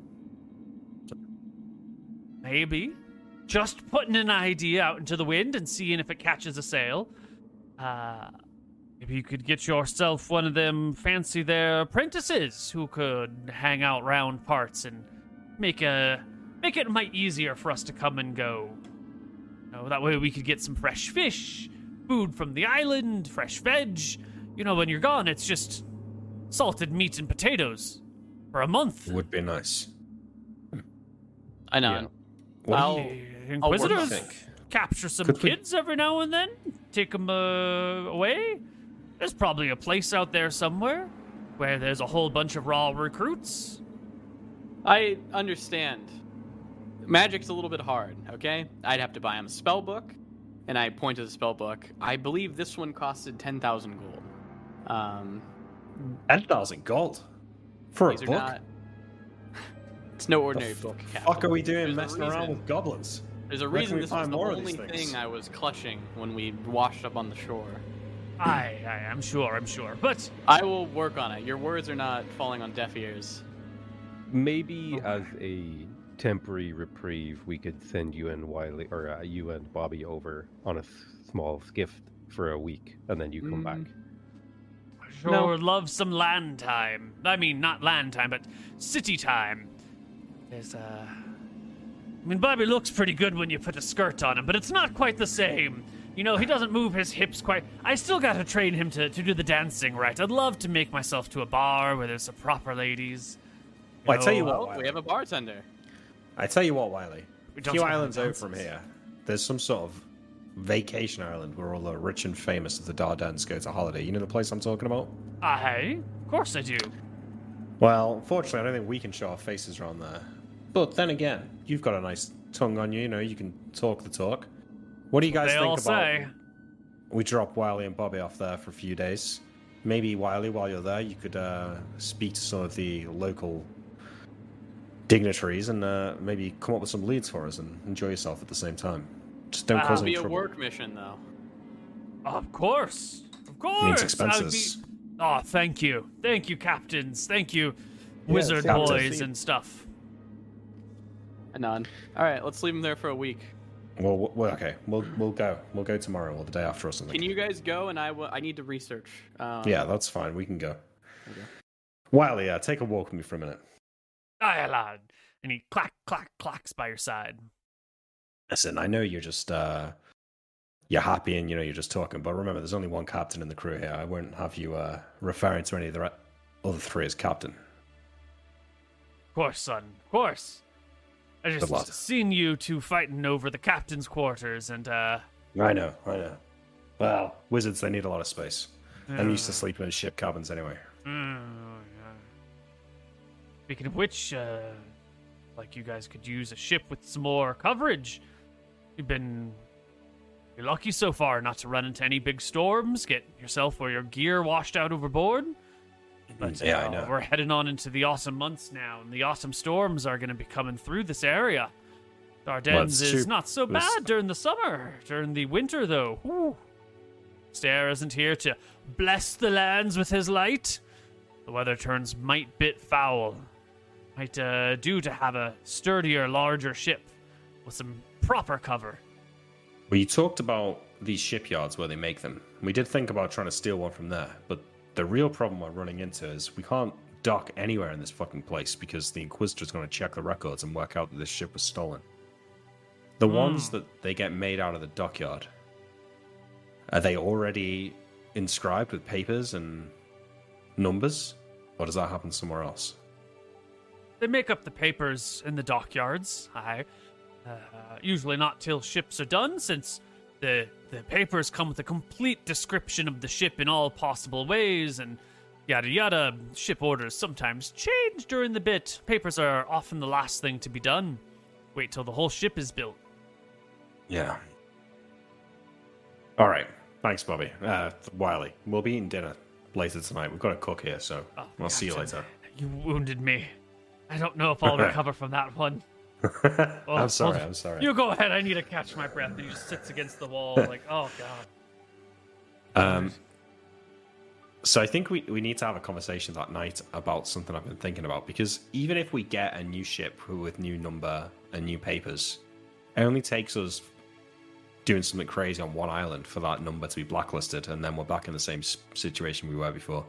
maybe just putting an idea out into the wind and seeing if it catches a sail. Uh, maybe you could get yourself one of them fancy their apprentices who could hang out round parts and make a make it might easier for us to come and go. You know, that way we could get some fresh fish, food from the island, fresh veg. You know, when you're gone, it's just salted meat and potatoes for a month. would be nice. I know. Yeah. What do I'll- you The I'll work on Inquisitors think? capture some Could we- kids every now and then, take them uh, away. There's probably a place out there somewhere where there's a whole bunch of raw recruits. I understand. Magic's a little bit hard, okay? I'd have to buy him a spell book, and I point to the spell book. I believe this one costed 10,000 gold. Um, ten thousand gold for a book? not. It's no ordinary f- book. fuck Captain. are we doing There's messing around with goblins? There's a Where reason this was the more only thing I was clutching when we washed up on the shore. I, I, I'm sure, I'm sure. But I will work on it. Your words are not falling on deaf ears. Maybe as a temporary reprieve, we could send you and Wiley or uh, you and Bobby over on a s- small skiff for a week, and then you come back. Mm. sure No. love some land time. I mean, not land time, but city time. There's uh I mean, Bobby looks pretty good when you put a skirt on him, but it's not quite the same. You know, he doesn't move his hips quite. I still gotta train him to, to do the dancing right. I'd love to make myself to a bar where there's some proper ladies. Well, I tell you what, oh, Well, Wiley. we have a bartender. I tell you what, Wiley. We A don't few islands over dances. from here, there's some sort of vacation island where all the rich and famous of the Dardans go to holiday. You know the place I'm talking about? I, of course I do. Well, unfortunately, I don't think we can show our faces around there. But then again, you've got a nice tongue on you. You know, you can talk the talk. What do you guys They think all about? say. We drop Wiley and Bobby off there for a few days. Maybe Wiley, while you're there, you could uh, speak to some of the local dignitaries and uh, maybe come up with some leads for us and enjoy yourself at the same time. Just don't Ah, cause It'll any be a work mission, though. Of course. Of course. Means I'd expenses. Be... Oh, thank you. Thank you, captains. Thank you, wizard captains. boys and stuff. A nod. All right, let's leave him there for a week. Well, well, okay, we'll we'll go. We'll go tomorrow or the day after or something. Can you guys go? And I will. I need to research. Um, Yeah, that's fine. We can go. Okay. Wiley, uh, take a walk with me for a minute. Aye, lad. And he clack, clack, clacks by your side. Listen, I know you're just uh, you're happy and you know you're just talking, but remember, there's only one captain in the crew here. I won't have you uh, referring to any of the re- other three as captain. Of course, son. Of course. I Good just seen you two fighting over the captain's quarters, and uh, I know, I know. Well, wizards they need a lot of space. I'm used to uh, sleeping in ship cabins anyway. yeah. Speaking of which, uh, like you guys could use a ship with some more coverage. You've been you're lucky so far not to run into any big storms, get yourself or your gear washed out overboard. But Yeah, I uh, know. we're heading on into the awesome months now, and the awesome storms are going to be coming through this area. Dardennes it's is not so was- bad during the summer. During the winter, though, whew. Stair isn't here to bless the lands with his light. The weather turns might bit foul. might uh, do to have a sturdier, larger ship with some proper cover. Well, you talked about these shipyards where they make them. We did think about trying to steal one from there, but the real problem we're running into is we can't dock anywhere in this fucking place because the Inquisitor's going to check the records and work out that this ship was stolen. The ones that they get made out of the dockyard, are they already inscribed with papers and numbers? Or does that happen somewhere else? They make up the papers in the dockyards. I uh, usually not till ships are done, since the the papers come with a complete description of the ship in all possible ways and yada yada. Ship orders sometimes change during the bit. Papers are often the last thing to be done. Wait till the whole ship is built. Yeah. All right. Thanks, Bobby. Uh, Wiley, we'll be eating dinner later tonight. We've got a cook here, so Oh, I'll see you later. You wounded me. I don't know if I'll recover from that one. Oh, I'm sorry. well, I'm sorry. You go ahead. I need to catch my breath. And he just sits against the wall, like, oh god. Um, so I think we, we need to have a conversation that night about something I've been thinking about because even if we get a new ship with new number and new papers, it only takes us doing something crazy on one island for that number to be blacklisted, and then we're back in the same situation we were before,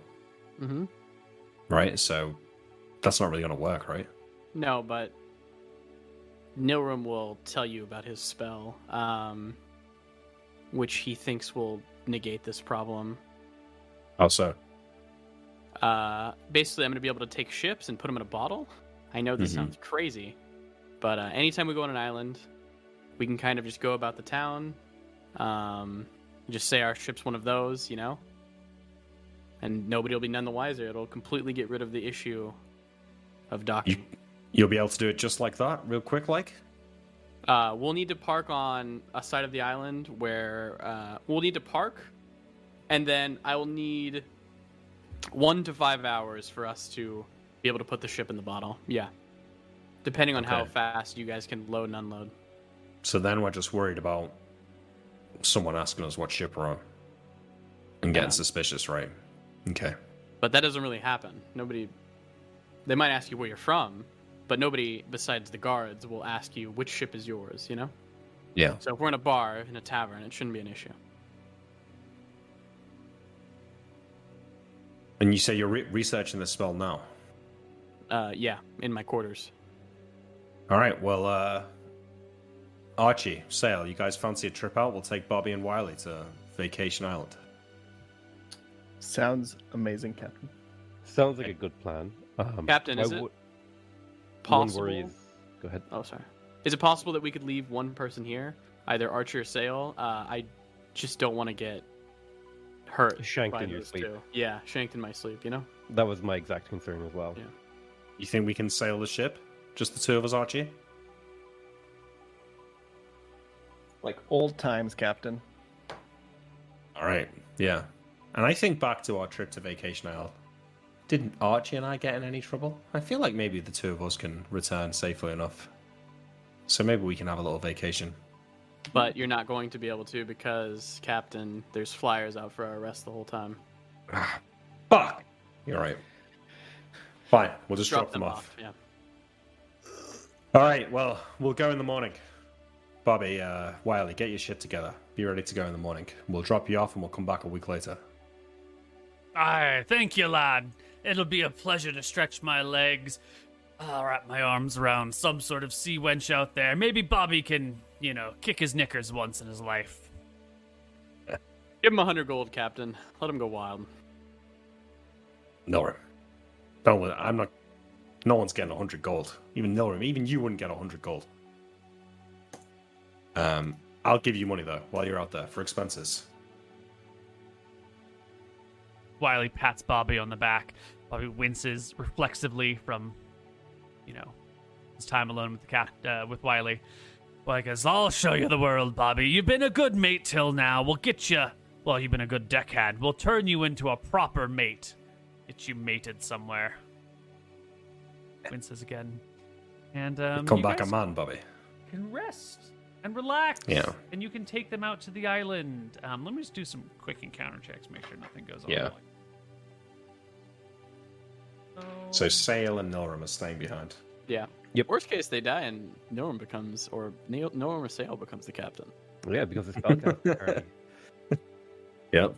Mm-hmm. right? So that's not really going to work, right? No, but Nilrum will tell you about his spell, um, which he thinks will negate this problem. How so? Uh, basically, I'm going to be able to take ships and put them in a bottle. I know this Mhm. sounds crazy, but uh, anytime we go on an island, we can kind of just go about the town, um, just say our ship's one of those, you know, and nobody will be none the wiser. It'll completely get rid of the issue of docking. You, you'll be able to do it just like that, real quick, like? Uh, we'll need to park on a side of the island where uh, we'll need to park, and then I will need one to five hours for us to be able to put the ship in the bottle. Yeah, depending on how fast you guys can load and unload. So then we're just worried about someone asking us what ship we're on and getting Yeah. suspicious, right? Okay. But that doesn't really happen. Nobody. They might ask you where you're from, but nobody besides the guards will ask you which ship is yours. You know. Yeah. So if we're in a bar in a tavern, it shouldn't be an issue. And you say you're re- researching the spell now. Uh, yeah, in my quarters. All right. Well, uh, Archie, Sail, you guys fancy a trip out? We'll take Bobby and Wiley to Vacation Island. Sounds amazing, Captain. Sounds like a good plan. Um, Captain, my is it wo- Possible. One worry. Go ahead. Oh, sorry. Is it possible that we could leave one person here, either Archer or Sail? Uh, I just don't want to get hurt. Shanked by in your sleep. two. Yeah, shanked in my sleep. You know. That was my exact concern as well. Yeah. You think we can sail the ship? Just the two of us, Archie? Like old times, Captain. All right. Yeah. And I think back to our trip to Vacation Island. Didn't Archie and I get in any trouble? I feel like maybe the two of us can return safely enough. So maybe we can have a little vacation. But you're not going to be able to because Captain, there's flyers out for our arrest the whole time. Fuck! You're right. Fine, we'll just drop, them, off. Yeah. All right, well, we'll go in the morning. Bobby, uh, Wiley, get your shit together. Be ready to go in the morning. We'll drop you off and we'll come back a week later. Aye, thank you, lad. It'll be a pleasure to stretch my legs. I'll wrap my arms around some sort of sea wench out there. Maybe Bobby can, you know, kick his knickers once in his life. Give him a hundred gold, Captain. Let him go wild. Nilrum. Don't I'm not. No one's getting a 100 gold. Even Nilrum, even you wouldn't get a 100 gold. Um, I'll give you money though while you're out there for expenses. Wiley pats Bobby on the back. Bobby winces reflexively from, you know, his time alone with the cat uh, with Wiley. Like, as I'll show you the world, Bobby. You've been a good mate till now. We'll get you. Well, you've been a good deckhand. We'll turn you into a proper mate. Get you mated somewhere. Winces again, and um, come back a man, Bobby. can rest and relax. Yeah. And you can take them out to the island. Um, let me just do some quick encounter checks. Make sure nothing goes on. Yeah. So Sail and Norum are staying behind. Yeah. Yep. Worst case, they die and Norm becomes, or Neil, Norm or Sail becomes the captain. Yeah, because it's spellcasting. apparently. Yep.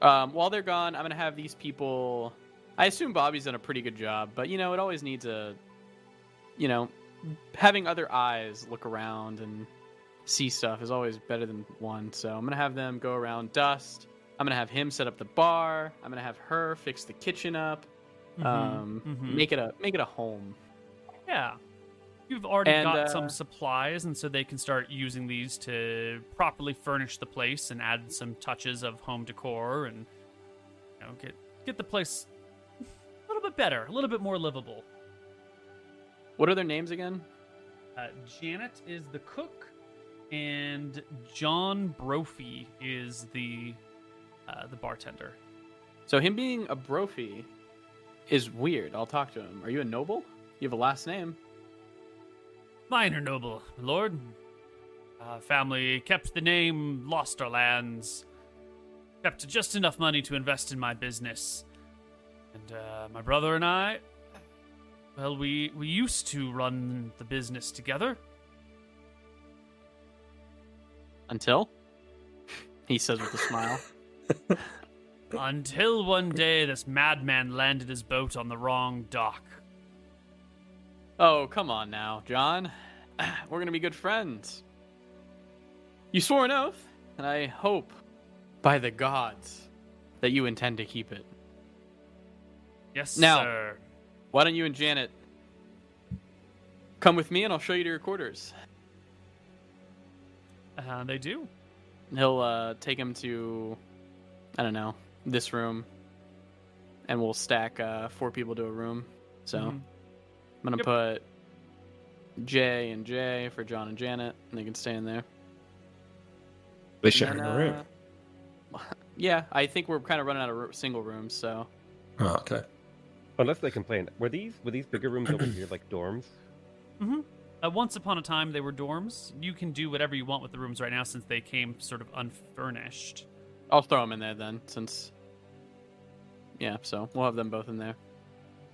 Um, while they're gone, I'm gonna have these people. I assume Bobby's done a pretty good job, but you know, it always needs a, you know, having other eyes look around and see stuff is always better than one. So I'm gonna have them go around Dust. I'm gonna have him set up the bar. I'm gonna have her fix the kitchen up. Mhm, Um, mhm. make it a make it a home. Yeah. You've already And, got uh, some supplies, and so they can start using these to properly furnish the place and add some touches of home decor and you know get get the place a little bit better, a little bit more livable. What are their names again? Uh, Janet is the cook, and John Brophy is the uh, the bartender. So him being a brophy is weird. I'll talk to him. Are you a noble? You have a last name. Minor noble, lord. Uh, family kept the name, lost our lands, kept just enough money to invest in my business. And uh, my brother and I, well, we, we used to run the business together. Until he says with a smile. Until one day this madman landed his boat on the wrong dock. Oh, come on now, John. We're gonna be good friends. You swore an oath, and I hope, by the gods, that you intend to keep it. Yes, Now- sir. Why don't you and Janet come with me, and I'll show you to your quarters. Uh, they do. He'll uh, take him to, I don't know, this room, and we'll stack uh, four people to a room. So Mhm. I'm gonna Yep. put Jay and Jay for John and Janet, and they can stay in there. They And share then, a room. uh, yeah, I think we're kind of running out of single rooms, so Oh, okay. Unless they complain. Were these were these bigger rooms over here like dorms? Uh, once upon a time, they were dorms. You can do whatever you want with the rooms right now since they came sort of unfurnished. I'll throw them in there then, since yeah, so we'll have them both in there.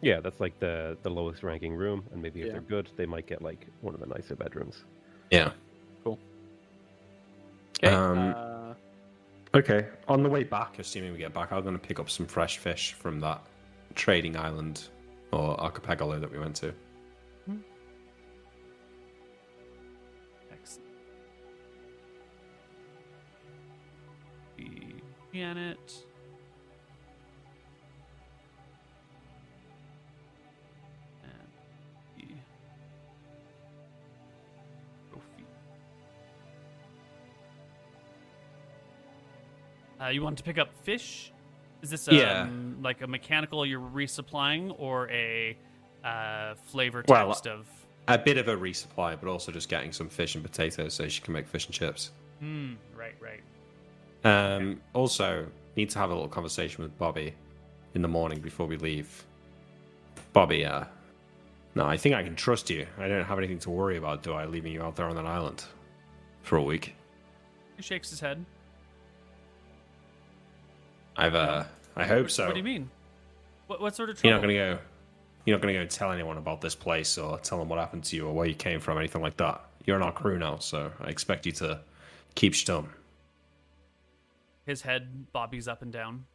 Yeah, that's like the the lowest ranking room, and maybe if Yeah. they're good, they might get like one of the nicer bedrooms. Yeah. Cool. Okay. Um, uh, Okay. On the way back, assuming we get back, I'm going to pick up some fresh fish from that trading island or archipelago that we went to. And the Sophie. Uh, you want to pick up fish? Is this um, Yeah. like a mechanical you're resupplying or a uh, flavor Well, text of? A bit of a resupply, but also just getting some fish and potatoes so she can make fish and chips. Hmm. Right. Right. Um, also, need to have a little conversation with Bobby in the morning before we leave. Bobby, uh, no, I think I can trust you. I don't have anything to worry about, do I, leaving you out there on that island for a week? He shakes his head. I've, uh, I hope What- so. What do you mean? What, what sort of You're not gonna go. You're not gonna go tell anyone about this place or tell them what happened to you or where you came from, anything like that. You're in our crew now, so I expect you to keep stum. His head bobbies up and down.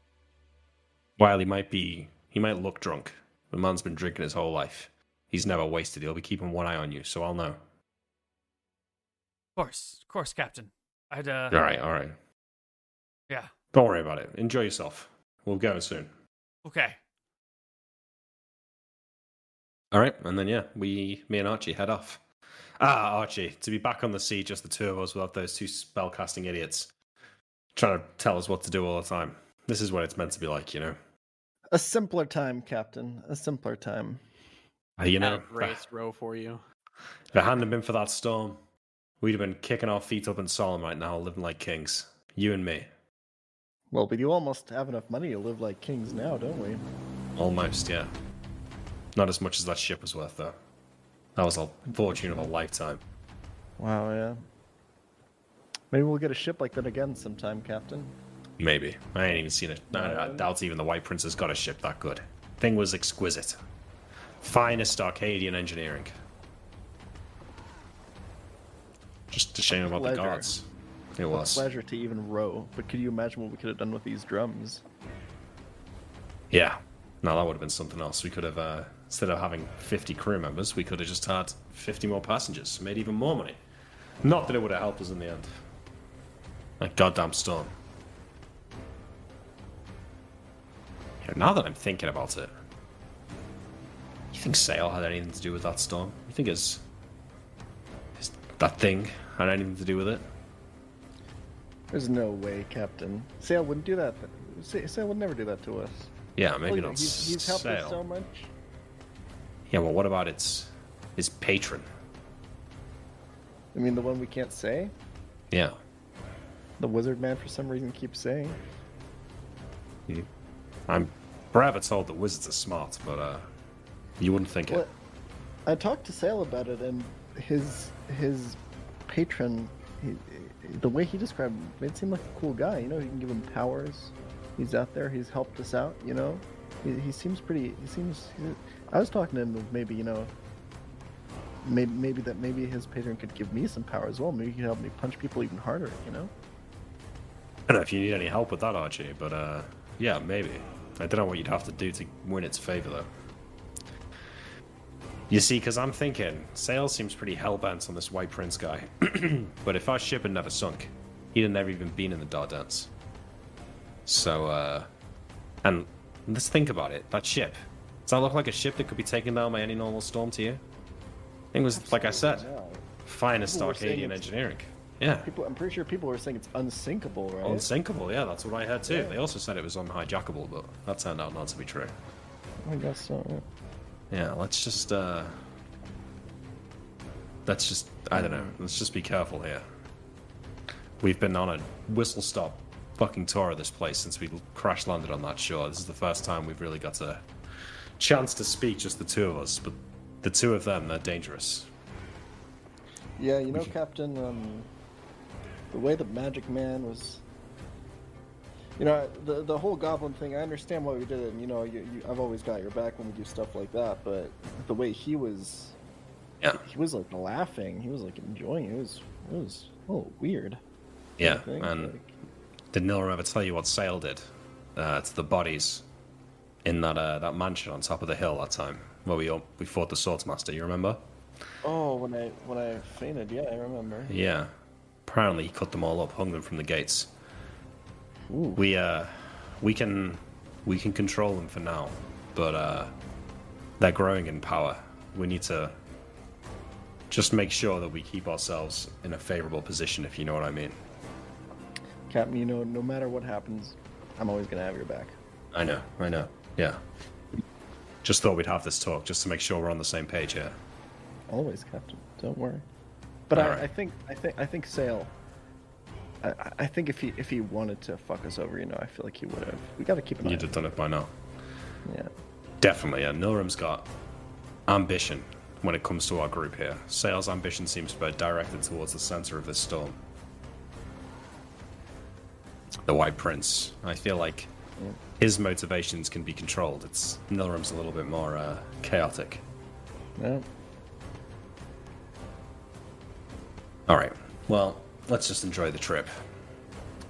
While he might be, he might look drunk. The man's been drinking his whole life. He's never wasted. He'll be keeping one eye on you, so I'll know. Of course, of course, Captain. I'd uh, All right, all right. yeah, Don't worry about it. Enjoy yourself. We'll go soon. okay. All right, and then yeah, we, me and Archie head off. Ah, Archie, to be back on the sea, just the two of us without those two spellcasting idiots trying to tell us what to do all the time. This is what it's meant to be like, you know. A simpler time, Captain. A simpler time. Uh, you know, Had race row for you. if it hadn't been for that storm, we'd have been kicking our feet up in Solomon right now, living like kings. You and me. Well, but you almost have enough money to live like kings now, don't we? Almost, yeah. Not as much as that ship was worth, though. That was a fortune of a lifetime. Wow, yeah. Maybe we'll get a ship like that again sometime, Captain. Maybe. I ain't even seen it. I, I doubt even the White Prince has got a ship that good. thing was exquisite. Finest Arcadian engineering. Just a shame about the Pleasure. gods. It A was. pleasure to even row. But could you imagine what we could have done with these drums? Yeah. No, that would have been something else. We could have, uh, instead of having 50 crew members, we could have just had 50 more passengers, made even more money. Not that it would have helped us in the end. Like goddamn storm. Yeah, now that I'm thinking about it, you think Sail had anything to do with that storm? You think his, his that thing had anything to do with it? There's no way, Captain. Sail wouldn't do that. Sa- Sail would never do that to us. Yeah, maybe Well, not he's, he's helped us so much. Yeah, well, what about its his patron? I mean, the one we can't say. Yeah. The wizard man, for some reason, keeps saying. I'm forever told that wizards are smart, but uh, you wouldn't think Well, it. I talked to Sail about it, and his his patron, he, the way he described him, made it seem like a cool guy. You know, he can give him powers. He's out there. He's helped us out. You know, he, he seems pretty. He seems. I was talking to him of maybe you know. Maybe, maybe that maybe his patron could give me some power as well. Maybe he could help me punch people even harder. You know. I don't know if you need any help with that, Archie, but uh, yeah, maybe. I don't know what you'd have to do to win its favor, though. You see, because I'm thinking, Sail seems pretty hellbent on this White Prince guy. but if our ship had never sunk, he'd have never even been in the Dardanelles. So, uh, and let's think about it. That ship. Does that look like a ship that could be taken down by any normal storm to you? I think it was, like I said, finest Arcadian engineering. Yeah. People, I'm pretty sure people were saying it's unsinkable, right? Unsinkable, yeah, that's what I heard too. Yeah. They also said it was unhijackable, but that turned out not to be true. I guess so. yeah. Yeah, let's just, uh. Let's just, I don't know, let's just be careful here. We've been on a whistle stop fucking tour of this place since we crash landed on that shore. This is the first time we've really got a chance to speak, just the two of us, but the two of them, they're dangerous. Yeah, you know, Captain, um, the way the Magic Man was, you know, the the whole Goblin thing. I understand why we did it, and you know, you, you, I've always got your back when we do stuff like that. But the way he was, Yeah, he was like laughing. He was like enjoying. It, it was it was a little weird. Yeah, and like- Did Nilrum ever tell you what Sail did uh, to the bodies in that uh, that mansion on top of the hill that time where we we fought the Swordsmaster? You remember? oh, when I when I fainted, yeah, I remember. Yeah. Apparently, he cut them all up, hung them from the gates. Ooh. We uh, we can we can control them for now, but uh, they're growing in power. We need to just make sure that we keep ourselves in a favorable position, if you know what I mean. Captain, you know, no matter what happens, I'm always gonna have your back. I know, I know. Yeah. Just thought we'd have this talk just to make sure we're on the same page here. Always, Captain. Don't worry. But I, right. I think I think I think Sail. I, I- think if he if he wanted to fuck us over, you know, I feel like he would have. We got to keep an eye. You'd have done it by now. Yeah. Definitely, yeah. Nilrum's got ambition when it comes to our group here. Sail's ambition seems to be directed towards the center of this storm. The White Prince. I feel like his motivations can be controlled. It's Nilrum's a little bit more uh, chaotic. Yeah. All right. Well, let's just enjoy the trip.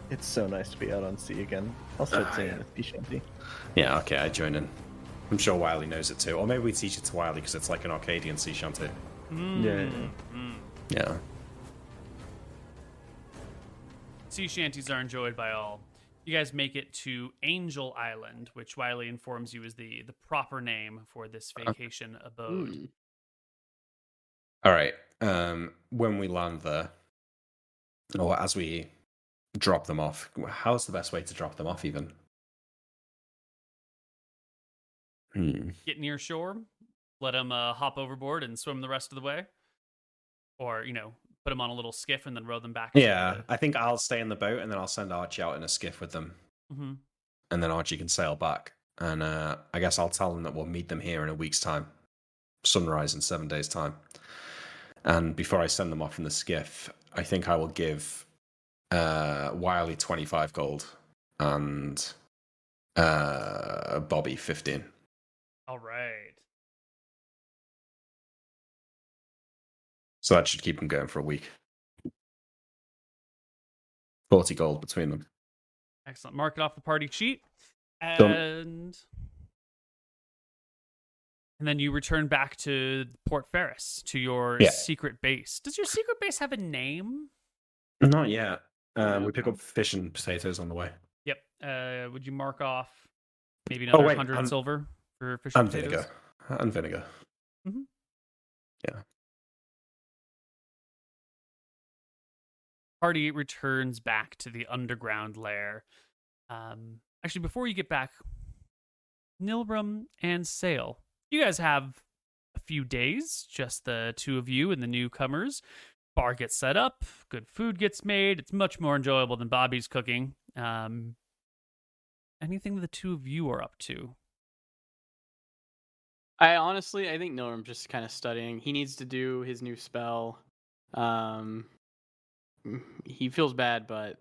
It's so nice to be out on sea again. I'll start Ah, singing yeah. the sea shanty. Yeah, okay, I join in. I'm sure Wiley knows it too. Or maybe we teach it to Wiley because it's like an Arcadian sea shanty. Yeah. Yeah. Sea shanties are enjoyed by all. You guys make it to Angel Island, which Wiley informs you is the the proper name for this vacation abode. All right. Um, when we land there, or as we drop them off, how's the best way to drop them off? Even. Hmm. Get near shore, let them uh, hop overboard and swim the rest of the way, or you know, put them on a little skiff and then row them back. Yeah, the- I think I'll stay in the boat and then I'll send Archie out in a skiff with them, Mhm. and then Archie can sail back. And uh, I guess I'll tell them that we'll meet them here in a week's time, sunrise in seven days' time. And before I send them off in the skiff, I think I will give uh, Wiley twenty five gold and uh, Bobby fifteen. All right. So that should keep them going for a week. 40 gold between them. Excellent. Mark it off the party sheet. Done. And and then you return back to Port Ferris to your Yeah. secret base. Does your secret base have a name? Not yet. Um, we pick up fish and potatoes on the way. Yep. Uh, would you mark off maybe another Oh, wait, hundred and- silver for fish And potatoes? vinegar. And vinegar. Yeah. Party returns back to the underground lair. Um, actually, before you get back, Nilrum and Sail, you guys have a few days, just the two of you and the newcomers. Bar gets set up, good food gets made. It's much more enjoyable than Bobby's cooking. Um, anything the two of you are up to? I honestly, I think Nilrum's just kind of studying. He needs to do his new spell. Um, he feels bad, but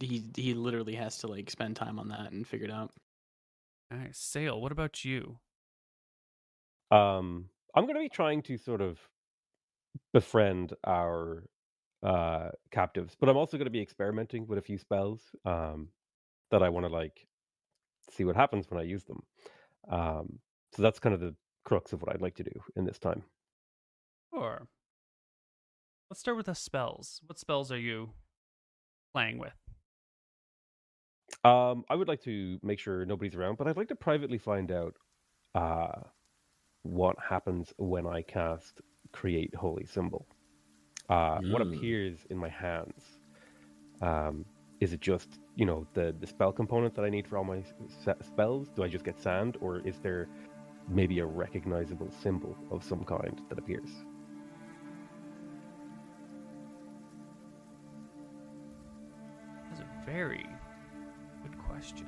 he he literally has to like spend time on that and figure it out. All right, Sail, what about you? Um, I'm going to be trying to sort of befriend our uh, captives, but I'm also going to be experimenting with a few spells um, that I want to like see what happens when I use them. Um, so that's kind of the crux of what I'd like to do in this time. Sure. Let's start with the spells. What spells are you playing with? Um, I would like to make sure nobody's around, but I'd like to privately find out uh, what happens when I cast Create Holy Symbol. Uh, What Mm. appears in my hands? Um, is it just you know the the spell component that I need for all my spells? Do I just get sand, or is there maybe a recognizable symbol of some kind that appears? That's a very good question.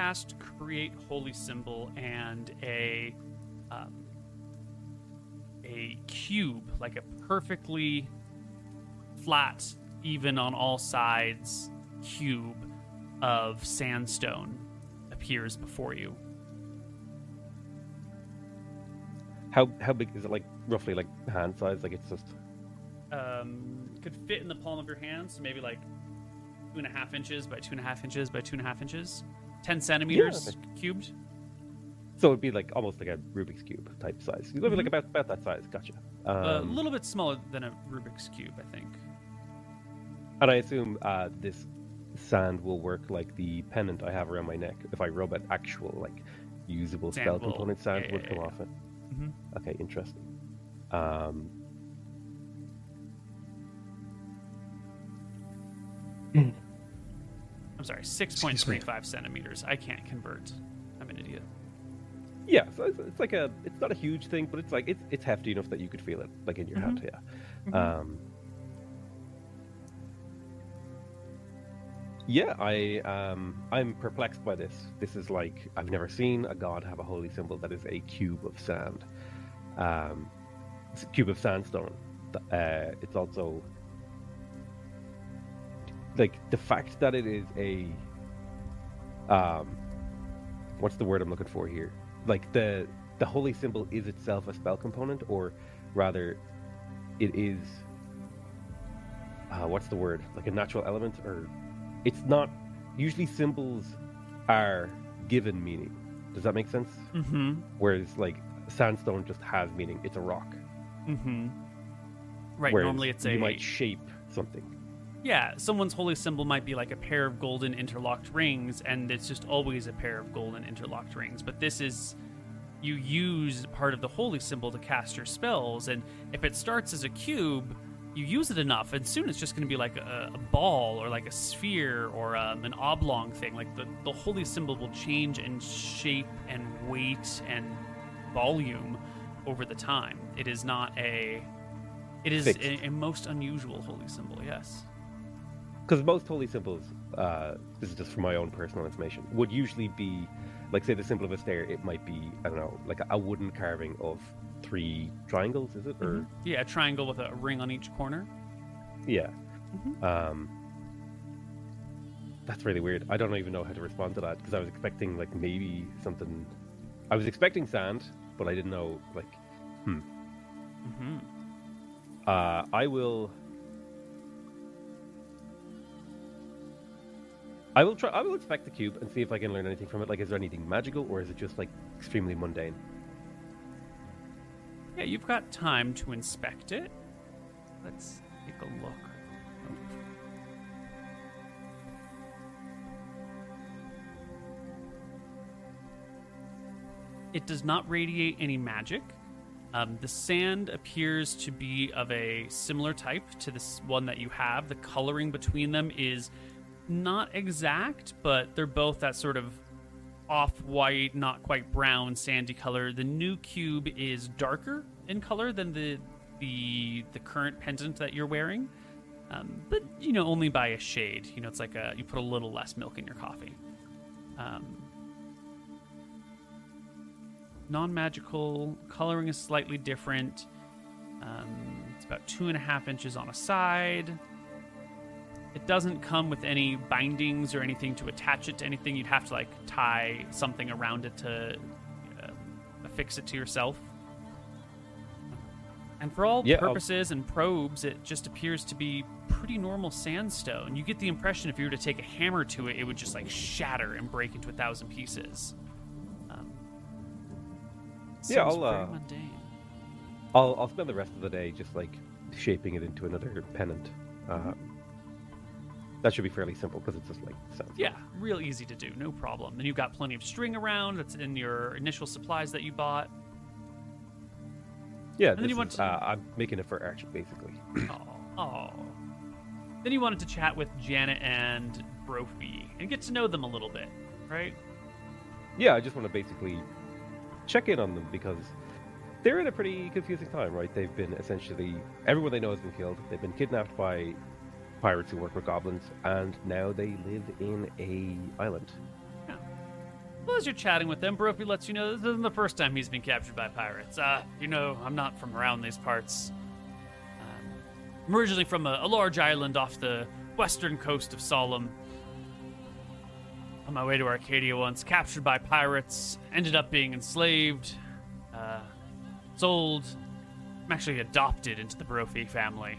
Cast create holy symbol and a um, a cube, like a perfectly flat, even on all sides cube of sandstone appears before you. How how big is it? Like roughly like hand size? Like it's just Um, could fit in the palm of your hand, so maybe like two and a half inches by two and a half inches by two and a half inches, ten centimeters cubed. so it'd be like almost like a Rubik's cube type size. You live like Mhm. about about that size. Gotcha. Um, a little bit smaller than a Rubik's cube, I think. And I assume uh, this sand will work like the pennant I have around my neck. If I rub it, actual like usable Sand spell will- component sand yeah, would yeah, come yeah. off it. Mhm. Okay, interesting. Um, I'm sorry, six point three five centimeters. I can't convert. I'm an idiot. yeah, so it's, it's like a it's not a huge thing, but it's like it's it's hefty enough that you could feel it like in your hand. Yeah. Mhm. Um, yeah, I um, I'm perplexed by this. This is like I've never seen a god have a holy symbol that is a cube of sand, um, it's a cube of sandstone. Uh, it's also like the fact that it is a um, what's the word I'm looking for here? Like the the holy symbol is itself a spell component, or rather, it is uh, what's the word like a natural element or it's not usually symbols are given meaning does that make sense Mm-hmm. whereas like sandstone just has meaning it's a rock Mm-hmm. Right. whereas normally it's a you might shape something yeah. Someone's holy symbol might be like a pair of golden interlocked rings, and it's just always a pair of golden interlocked rings. But this is you use part of the holy symbol to cast your spells, and if it starts as a cube, you use it enough, and soon it's just going to be like a, a ball or like a sphere or um, an oblong thing. Like the the holy symbol will change in shape and weight and volume over the time. It is not a It is a, a most unusual holy symbol. Yes. Because most holy symbols, uh, this is just for my own personal information, would usually be, like, say, the symbol of Astaire. It might be, I don't know, like a wooden carving of three triangles, is it? Or Mhm. Yeah, a triangle with a ring on each corner. yeah, Mhm. um, that's really weird. I don't even know how to respond to that because I was expecting like maybe something. I was expecting sand, but I didn't know like. Hmm. Mm-hmm. Uh, I will. I will try. I will inspect the cube and see if I can learn anything from it. Like, is there anything magical, or is it just like extremely mundane? Yeah, you've got time to inspect it. Let's take a look. It does not radiate any magic. Um, the sand appears to be of a similar type to this one that you have. The coloring between them is not exact, but they're both that sort of off-white, not quite brown, sandy color. The new cube is darker in color than the the the current pendant that you're wearing, um, but you know only by a shade. You know, it's like a you put a little less milk in your coffee. Um, non-magical coloring is slightly different. Um, it's about two and a half inches on a side. It doesn't come with any bindings or anything to attach it to anything. You'd have to like tie something around it to uh, affix it to yourself. And for all Yeah, I'll- purposes and probes, it just appears to be pretty normal sandstone. You get the impression if you were to take a hammer to it, it would just like shatter and break into a thousand pieces. Um, Yeah, I'll, uh. I'll I'll spend the rest of the day just like shaping it into another pennant. Uh, that should be fairly simple because it's just like sand. Yeah, real easy to do, no problem. Then you've got plenty of string around that's in your initial supplies that you bought. Yeah, then this you want is, to- uh, I'm making it for action basically. Oh, oh. Then you wanted to chat with Janet and Brophy and get to know them a little bit, right? yeah, I just want to basically check in on them because they're in a pretty confusing time, right? They've been essentially everyone they know has been killed. They've been kidnapped by pirates who work with goblins, and now they live in a island. Well, as you're chatting with them, Brophy lets you know this isn't the first time he's been captured by pirates. Uh, you know, I'm not from around these parts. Um, I'm originally from a, a large island off the western coast of Solemn. On my way to Arcadia once, captured by pirates, ended up being enslaved, uh, sold. I'm actually adopted into the Brophy family.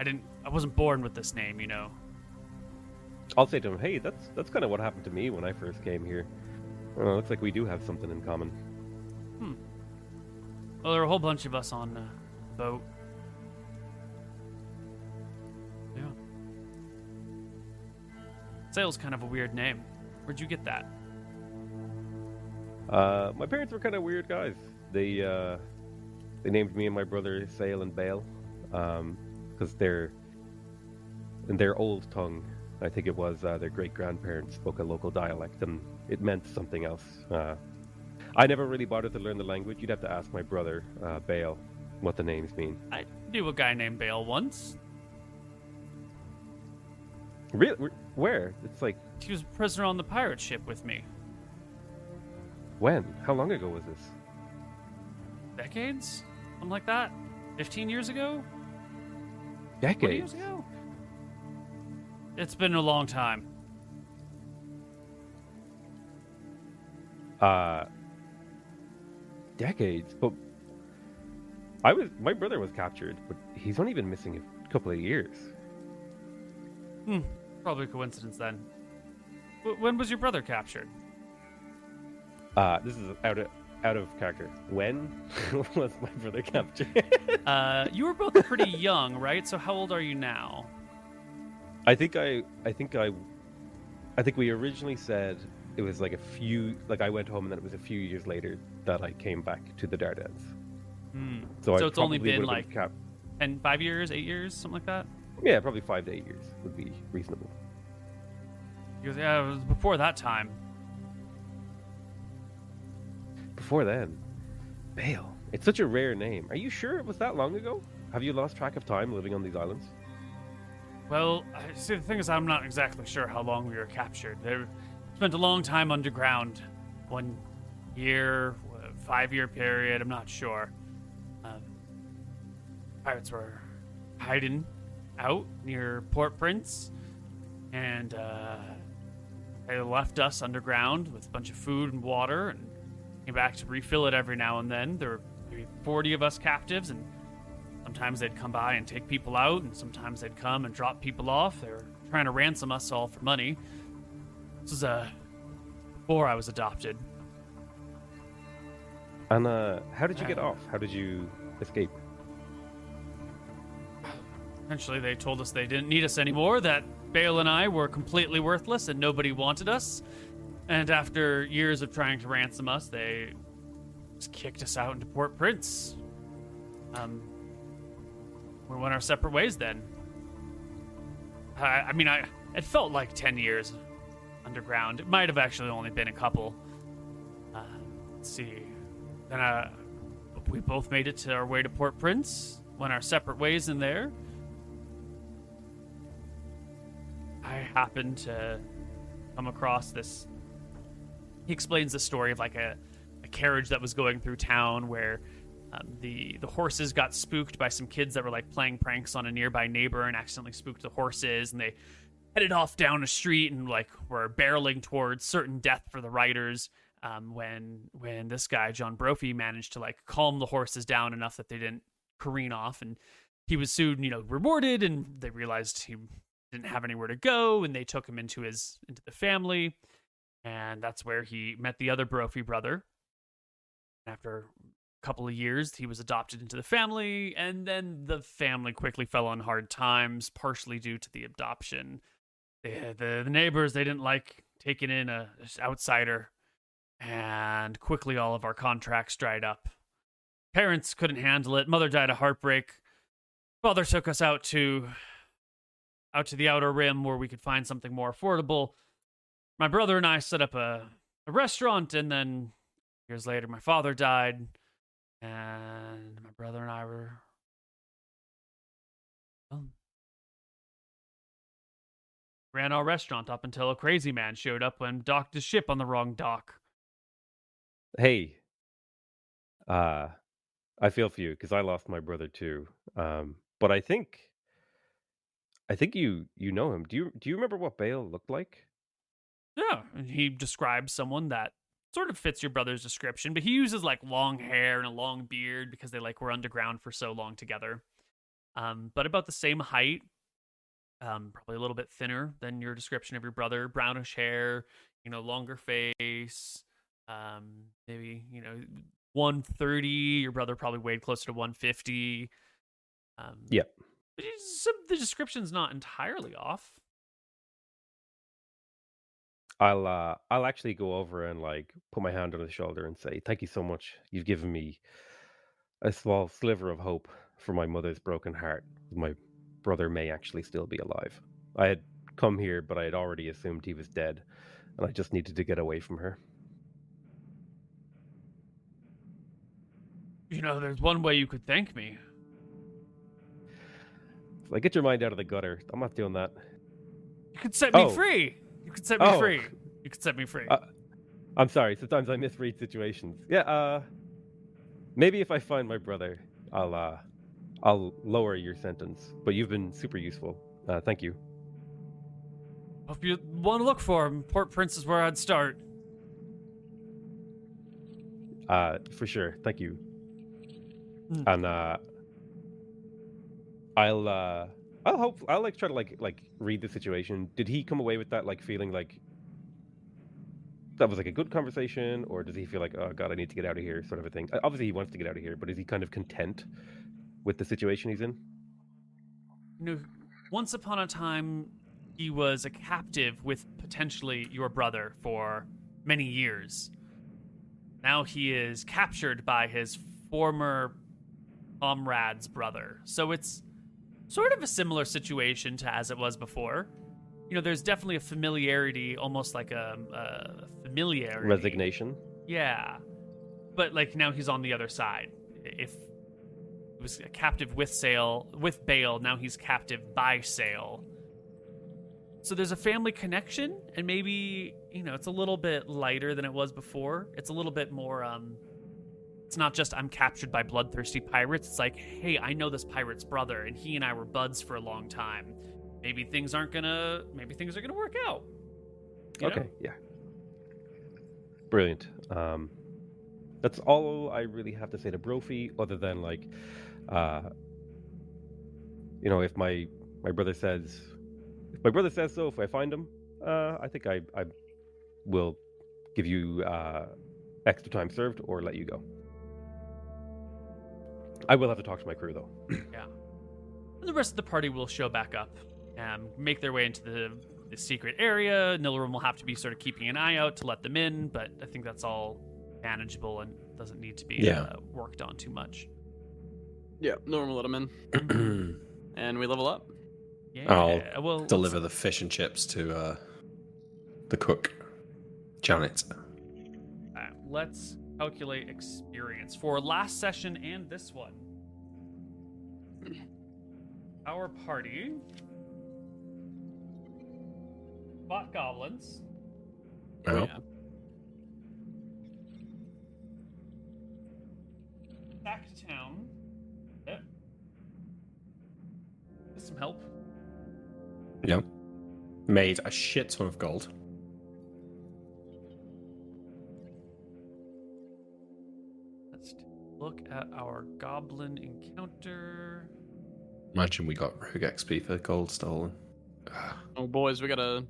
I didn't. I wasn't born with this name, you know. I'll say to them, "Hey, that's that's kind of what happened to me when I first came here. Uh, looks like we do have something in common." Hmm. Well, there are a whole bunch of us on the boat. Yeah. Sail's kind of a weird name. Where'd you get that? Uh, my parents were kind of weird guys. They uh, they named me and my brother Sail and Bale because they're in their old tongue. I think it was uh, their great grandparents spoke a local dialect, and it meant something else. Uh, I never really bothered to learn the language. You'd have to ask my brother uh, Bale what the names mean. I knew a guy named Bale once. Really? Where? It's like He was a prisoner on the pirate ship with me. when? How long ago was this? Decades? Something like that? 15 years ago? 20 Decades. years ago? It's been a long time. uh decades but i was my brother was captured but he's only been missing a couple of years Hmm. Probably a coincidence then. W- when was your brother captured? uh this is out of out of character when was my brother captured Uh, you were both pretty young, right? So how old are you now? I think i i think i i think we originally said it was like a few like i went home and then it was a few years later that i came back to the dardanelles Hmm. so, So it's only been, like- cap- And five years, eight years, something like that? yeah probably five to eight years would be reasonable Because yeah, it was before that time. Before then, Bale. It's such a rare name. Are you sure it was that long ago? have you lost track of time living on these islands? Well, see. The thing is, I'm not exactly sure how long we were captured. They spent a long time underground, one year, five-year period. I'm not sure. Um, pirates were hiding out near Port Prince, and uh, they left us underground with a bunch of food and water, and came back to refill it every now and then. There were maybe 40 of us captives, and sometimes they'd come by and take people out, and sometimes they'd come and drop people off. They were trying to ransom us all for money. This was uh, before I was adopted. And uh, how did you get off? How did you escape? Eventually, they told us they didn't need us anymore, that Bale and I were completely worthless and nobody wanted us. And after years of trying to ransom us, they just kicked us out into Port Prince. Um, we went our separate ways then. I, I mean, I it felt like 10 years underground. It might have actually only been a couple. Uh, let's see. Then uh, we both made it to our way to Port Prince, went our separate ways in there. I happened to come across this. He explains the story of like a, a carriage that was going through town where um, the the horses got spooked by some kids that were like playing pranks on a nearby neighbor and accidentally spooked the horses, and they headed off down a street and like were barreling towards certain death for the riders. Um, when when this guy John Brophy managed to like calm the horses down enough that they didn't careen off, and he was soon you know rewarded, and they realized he didn't have anywhere to go, and they took him into his into the family, and that's where he met the other Brophy brother. After couple of years, he was adopted into the family, and then the family quickly fell on hard times, partially due to the adoption. The, the, the neighbors they didn't like taking in a outsider, and quickly all of our contracts dried up. Parents couldn't handle it. Mother died of heartbreak. Father took us out to out to the outer rim where we could find something more affordable. My brother and I set up a, a restaurant, and then years later, my father died, and my brother and I were. Well, ran our restaurant up until a crazy man showed up and docked his ship on the wrong dock. Hey, uh, I feel for you because I lost my brother too. Um, but I think, I think you you know him. Do you do you remember what Bale looked like? Yeah, he describes someone that sort of fits your brother's description, but he uses like long hair and a long beard because they like were underground for so long together. Um, but about the same height, um, probably a little bit thinner than your description of your brother. Brownish hair, you know, longer face. Um, maybe you know, one thirty. Your brother probably weighed closer to one fifty. Um, but the description's not entirely off. I'll uh I'll actually go over and like put my hand on his shoulder and say, "Thank you so much. You've given me a small sliver of hope for my mother's broken heart. My brother may actually still be alive. I had come here, but I had already assumed he was dead, and I just needed to get away from her." You know, there's one way you could thank me. It's like, get your mind out of the gutter. I'm not doing that. You could set me Oh. free. You could set me Oh. free. You could set me free. Uh, I'm sorry. Sometimes I misread situations. Yeah. Uh, maybe if I find my brother, I'll uh, I'll lower your sentence. But you've been super useful. Uh, thank you. if you want to look for him, Port Prince is where I'd start. Uh, for sure. Thank you. Mm. And uh, I'll uh, I'll hope I'll like try to like like read the situation. Did he come away with that like feeling like that was like a good conversation, or does he feel like oh god I need to get out of here sort of a thing? Uh, Obviously he wants to get out of here, but is he kind of content with the situation he's in? You know, once upon a time, he was a captive with potentially your brother for many years. Now he is captured by his former comrade's brother. So it's sort of a similar situation to as it was before. You know, there's definitely a familiarity, almost like a, a familiarity. Resignation. Yeah. But like now he's on the other side. If he was a captive with Sail, with Bale. Now he's captive by Sail. So there's a family connection, and maybe you know it's a little bit lighter than it was before. It's a little bit more. um It's not just I'm captured by bloodthirsty pirates. It's like, hey, I know this pirate's brother, and he and I were buds for a long time. Maybe things aren't gonna. Maybe things are gonna work out. you know? Okay, yeah. Brilliant. Um, that's all I really have to say to Brophy, other than like, uh, you know, if my my brother says, if my brother says so, if I find him, uh, I think I I will give you uh, extra time served or let you go. I will have to talk to my crew though. Yeah. And the rest of the party will show back up, um, make their way into the, the secret area. Nilrum will have to be sort of keeping an eye out to let them in, but I think that's all manageable and doesn't need to be Yeah. uh, worked on too much. Yeah, normal let him in, and we level up. Yeah. I'll well, Deliver the fish and chips to uh, the cook, Janet. Uh, let's calculate experience for last session and this one. Our party fought goblins. Oh. Yeah. back to town. Yep. With some help. Yep. Made a shit ton of gold. Look at our goblin encounter. Imagine we got rogue XP for gold stolen. Oh, boys, we gotta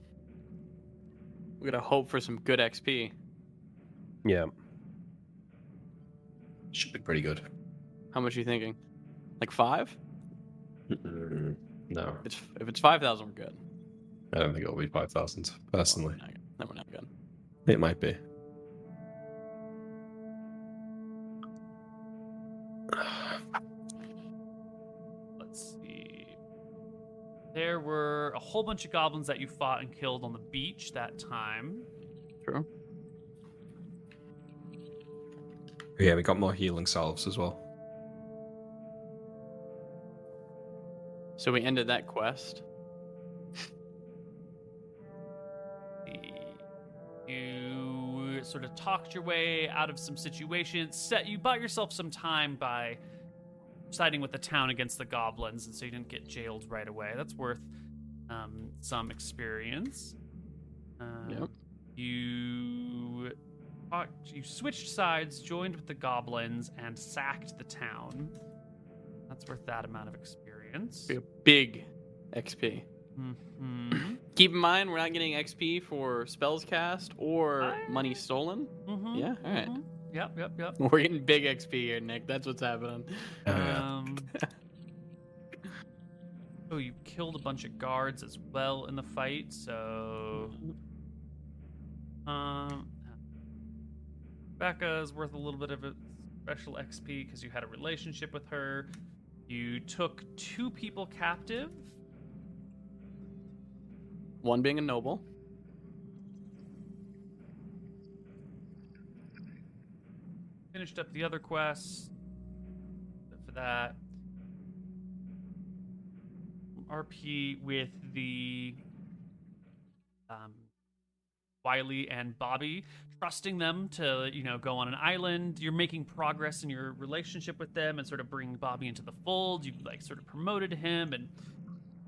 we gotta hope for some good XP. Yeah. Should be pretty good. How much are you thinking? Like five? No, If it's if it's five thousand, we're good. I don't think it'll be 5,000, personally. No, then we're not good. It might be. Let's see. There were a whole bunch of goblins that you fought and killed on the beach that time. True. Yeah, we got more healing salves as well. So we ended that quest. Sort of talked your way out of some situations. Set you bought yourself some time by siding with the town against the goblins, and so you didn't get jailed right away. That's worth um, some experience. Um, Yep. You talked- you switched sides, joined with the goblins, and sacked the town. That's worth that amount of experience. Big XP. hmm Keep in mind, we're not getting XP for spells cast or I- money stolen. hmm Yeah, all right. Yep, yep, yep. We're getting big XP here, Nick. That's what's happening. Oh. Um, oh, you killed a bunch of guards as well in the fight, so. Um, Becca is worth a little bit of a special XP because you had a relationship with her. You took two people captive. One being a noble. Finished up the other quests. For that, RP with the um, Wiley and Bobby, trusting them to you know go on an island. You're making progress in your relationship with them and sort of bringing Bobby into the fold. You've like sort of promoted him and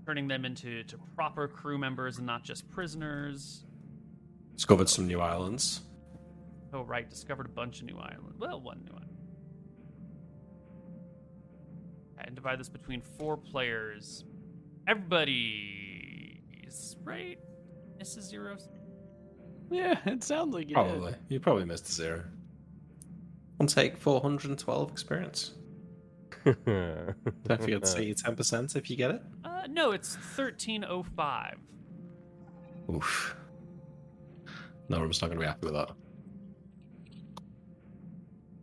turning them into to proper crew members and not just prisoners. Discovered some new islands. Oh right, discovered a bunch of new islands. Well, one new island. And divide this between four players. Everybody is right. Mrs. Zero. Yeah, it sounds like you Probably. You probably missed a zero. One take 412 experience. Don't forget to say 10% if you get it. Uh, no, it's thirteen oh five. Oof. No, I'm just not going to be happy with that.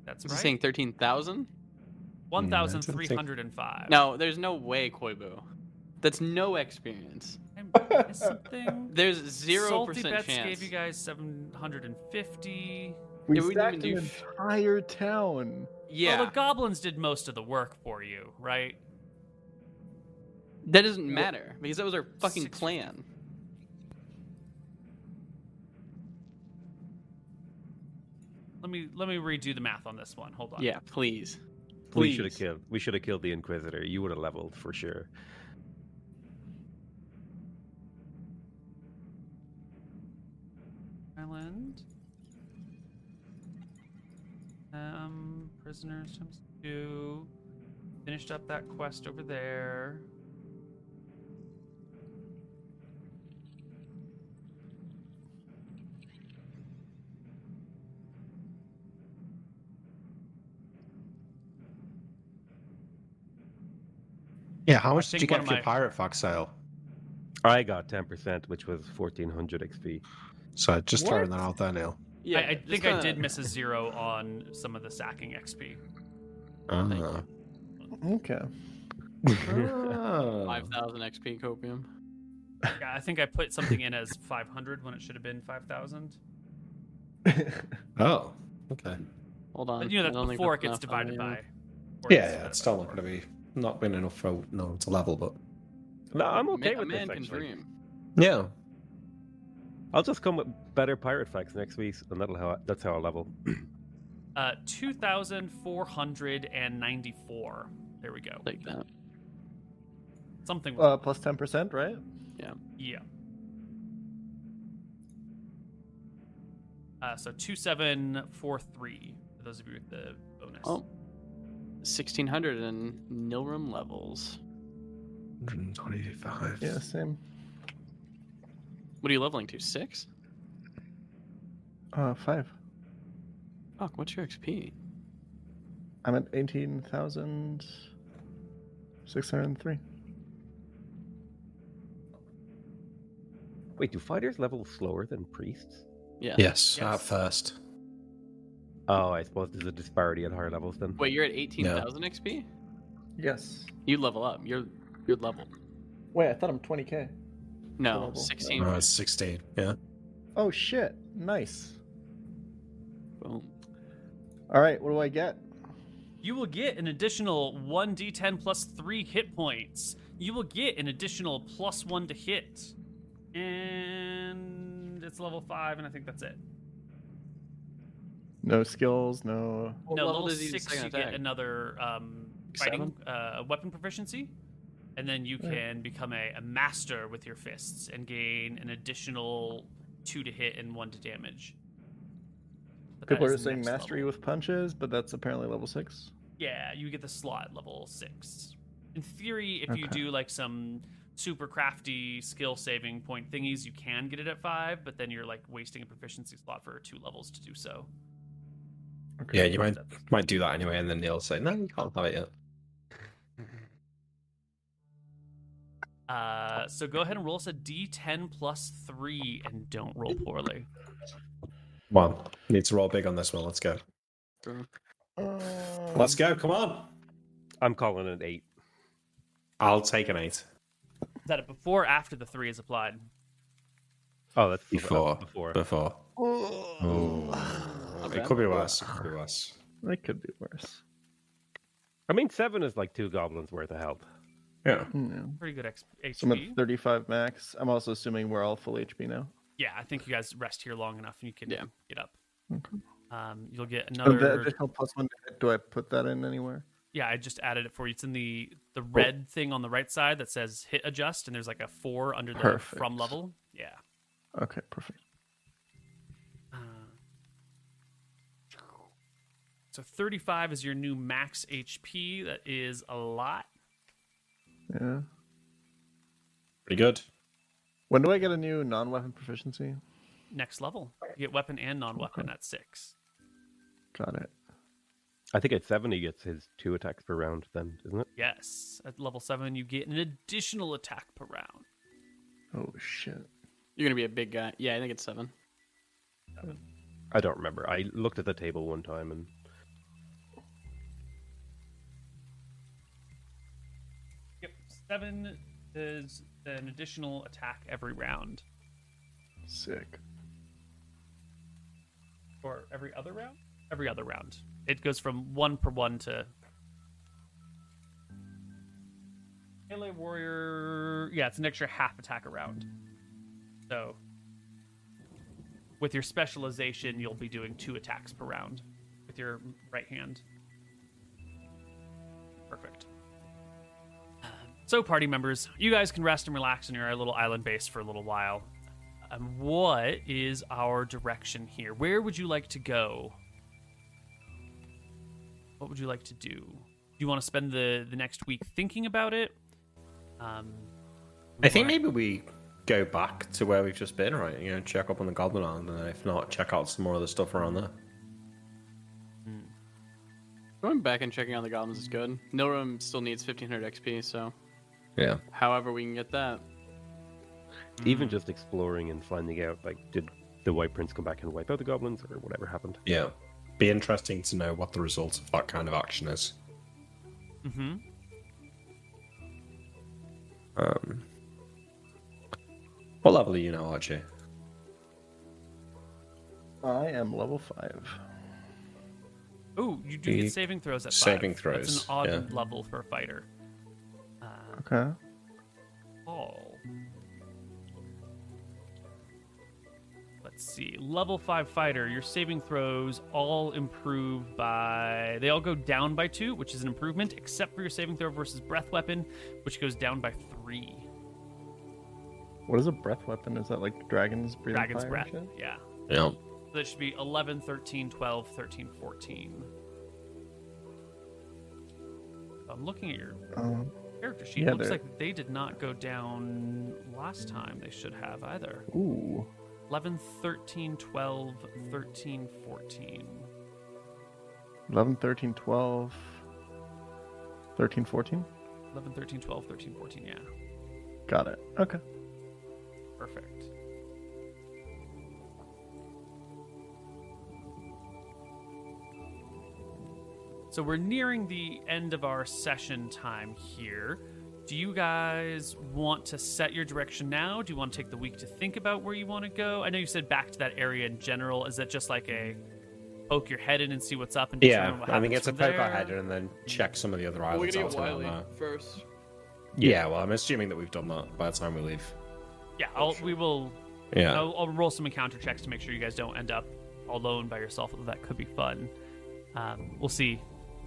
That's Is he right. saying 13,000? One thousand three hundred and five. No, there's no way, Koibu. That's no experience. Something. There's 0% Salty Bets chance. gave you guys seven hundred and fifty. We Yeah, we didn't sacked even an do entire town. Yeah, Well, the goblins did most of the work for you, right? That doesn't matter because that was our fucking Six- plan. Let me let me redo the math on this one. Hold on. Yeah, please. We should have killed. We should have killed the Inquisitor. You would have leveled for sure. Island. Um, prisoners times two. Finished up that quest over there. Yeah, how much did you get of for your my- pirate fox sale? I got ten percent, which was fourteen hundred XP. So I just What? throwing that out there, Neil. Yeah, I, I think I kinda- did miss a zero on some of the sacking XP. Thank Ah. Okay. Ah. five thousand XP copium. Yeah, I think I put something in as 500 when it should have been 5,000. Oh, okay. Hold on. But you know I that's before it gets divided uh, by. Yeah, yeah, it's still four. not going to be not been enough for no to level, but no, I'm okay a with man this. can Actually, dream. yeah. I'll just come with better pirate facts next week, and that'll how I, that's how I level. Uh, 2,494. There we go. Like that. Something. Uh, plus ten percent, right? Yeah. Yeah. Uh, so 2743 for those of you with the bonus. Oh. Sixteen hundred in Nilrum levels. 125. Yeah, same. What are you leveling to? Six? Uh, five. Fuck, what's your XP? I'm at eighteen thousand six hundred three. Wait, do fighters level slower than priests? Yeah. Yes, Yes. at first. Oh, I suppose there's a disparity at higher levels then. Wait, you're at eighteen thousand XP? Yes. You level up. You're you're level. Wait, I thought I'm twenty k. No, Level. sixteen. No, it's 16. Yeah. Oh shit! Nice. Boom. All right, what do I get? You will get an additional 1d10 plus 3 hit points. You will get an additional plus 1 to hit. And it's level 5, and I think that's it. No skills, no. What no, level level does he 6 second you get another um, fighting uh, weapon proficiency. And then you Yeah. can become a, a master with your fists and gain an additional 2 to hit and 1 to damage. But People are saying mastery level. with punches, but that's apparently level six. Yeah, you get the slot level six. In theory, if you do like some super crafty skill saving point thingies, you can get it at five, but then you're like wasting a proficiency slot for two levels to do so. Okay. Yeah, you might might do that anyway, and then Neil say, "No, you can't have it yet." Uh, so go ahead and roll us a d10 plus three and don't roll poorly. Come on, need to roll big on this one. Let's go. Um, Let's go. Come on. I'm calling an eight. I'll take an eight. Is that it before or after the three is applied? Oh, that's Before. Before. Before. Oh. It could be worse. It could be worse. That could be worse. I mean, seven is like two goblins worth of health. Yeah. Yeah. Pretty good X- So I'm HP. at 35 max. I'm also assuming we're all full HP now. Yeah, I think you guys rest here long enough and you can Yeah. get up. Okay. Um, you'll get another. the additional plus one, do I put that in anywhere? Yeah, I just added it for you. It's in the the red thing on the right side that says hit adjust, and there's like a four under the Perfect. from level. Yeah. Okay, perfect. So 35 is your new max HP. That is a lot. Yeah. Pretty good. When do I get a new non-weapon proficiency? Next level, you get weapon and non-weapon at six. Got it. I think at seven he gets his two attacks per round. Then isn't it? Yes, at level seven, you get an additional attack per round. Oh shit. You're gonna be a big guy. Yeah, I think it's seven. I don't remember. I looked at the table one time and seven is an additional attack every round, Sick. or every other round. every other round. It goes from one per one to melee warrior. Yeah, it's an extra half attack a round. So with your specialization, you'll be doing two attacks per round with your right hand. Perfect. So, party members, you guys can rest and relax in your little island base for a little while. Um, what is our direction here? Where would you like to go? What would you like to do? Do you want to spend the, the next week thinking about it? Um, I think wanna- maybe we go back to where we've just been, right? You know, check up on the Goblin Island, and then if not, check out some more of the stuff around there. Going back and checking on the goblins is good. Nilrum still needs 1500 XP, so Yeah. however we can get that. Even just exploring and finding out, like, did the White Prince come back and wipe out the goblins, or whatever happened? Yeah. Be interesting to know what the result of that kind of action is. Mm-hmm. Um, what level are you now, Archie? I am level five. Oh, you do The get saving throws at saving five. That's throws, an odd yeah. level for a fighter. Okay. Paul. Let's see. Level 5 fighter, your saving throws all improve by. They all go down by 2, which is an improvement, except for your saving throw versus breath weapon, which goes down by 3. What is a breath weapon? Is that like dragons breathing Dragon's fire breath. Yeah. Yeah. So that should be 11, 13, 12, 13, 14. I'm looking at your Um, character sheet. Yeah, Looks they're- like they did not go down last time. They should have either. ooh. 11, 13, 12, 13, 14. 11, 13, 12, 13, 14? 11, 13, 12, 13, 14. Yeah. Got it. Okay. Perfect. So we're nearing the end of our session time here. Do you guys want to set your direction now? Do you want to take the week to think about where you want to go? I know you said back to that area in general. Is that just like a poke your head in and see what's up and Yeah, what I mean, happens it's a from poke our there? head and then check some of the other We're islands gonna out get around Wiley first. Yeah, well, I'm assuming that we've done that by the time we leave. Yeah, I'll, we will Yeah. I'll, I'll roll some encounter checks to make sure you guys don't end up alone by yourself. That could be fun. Um, we'll see.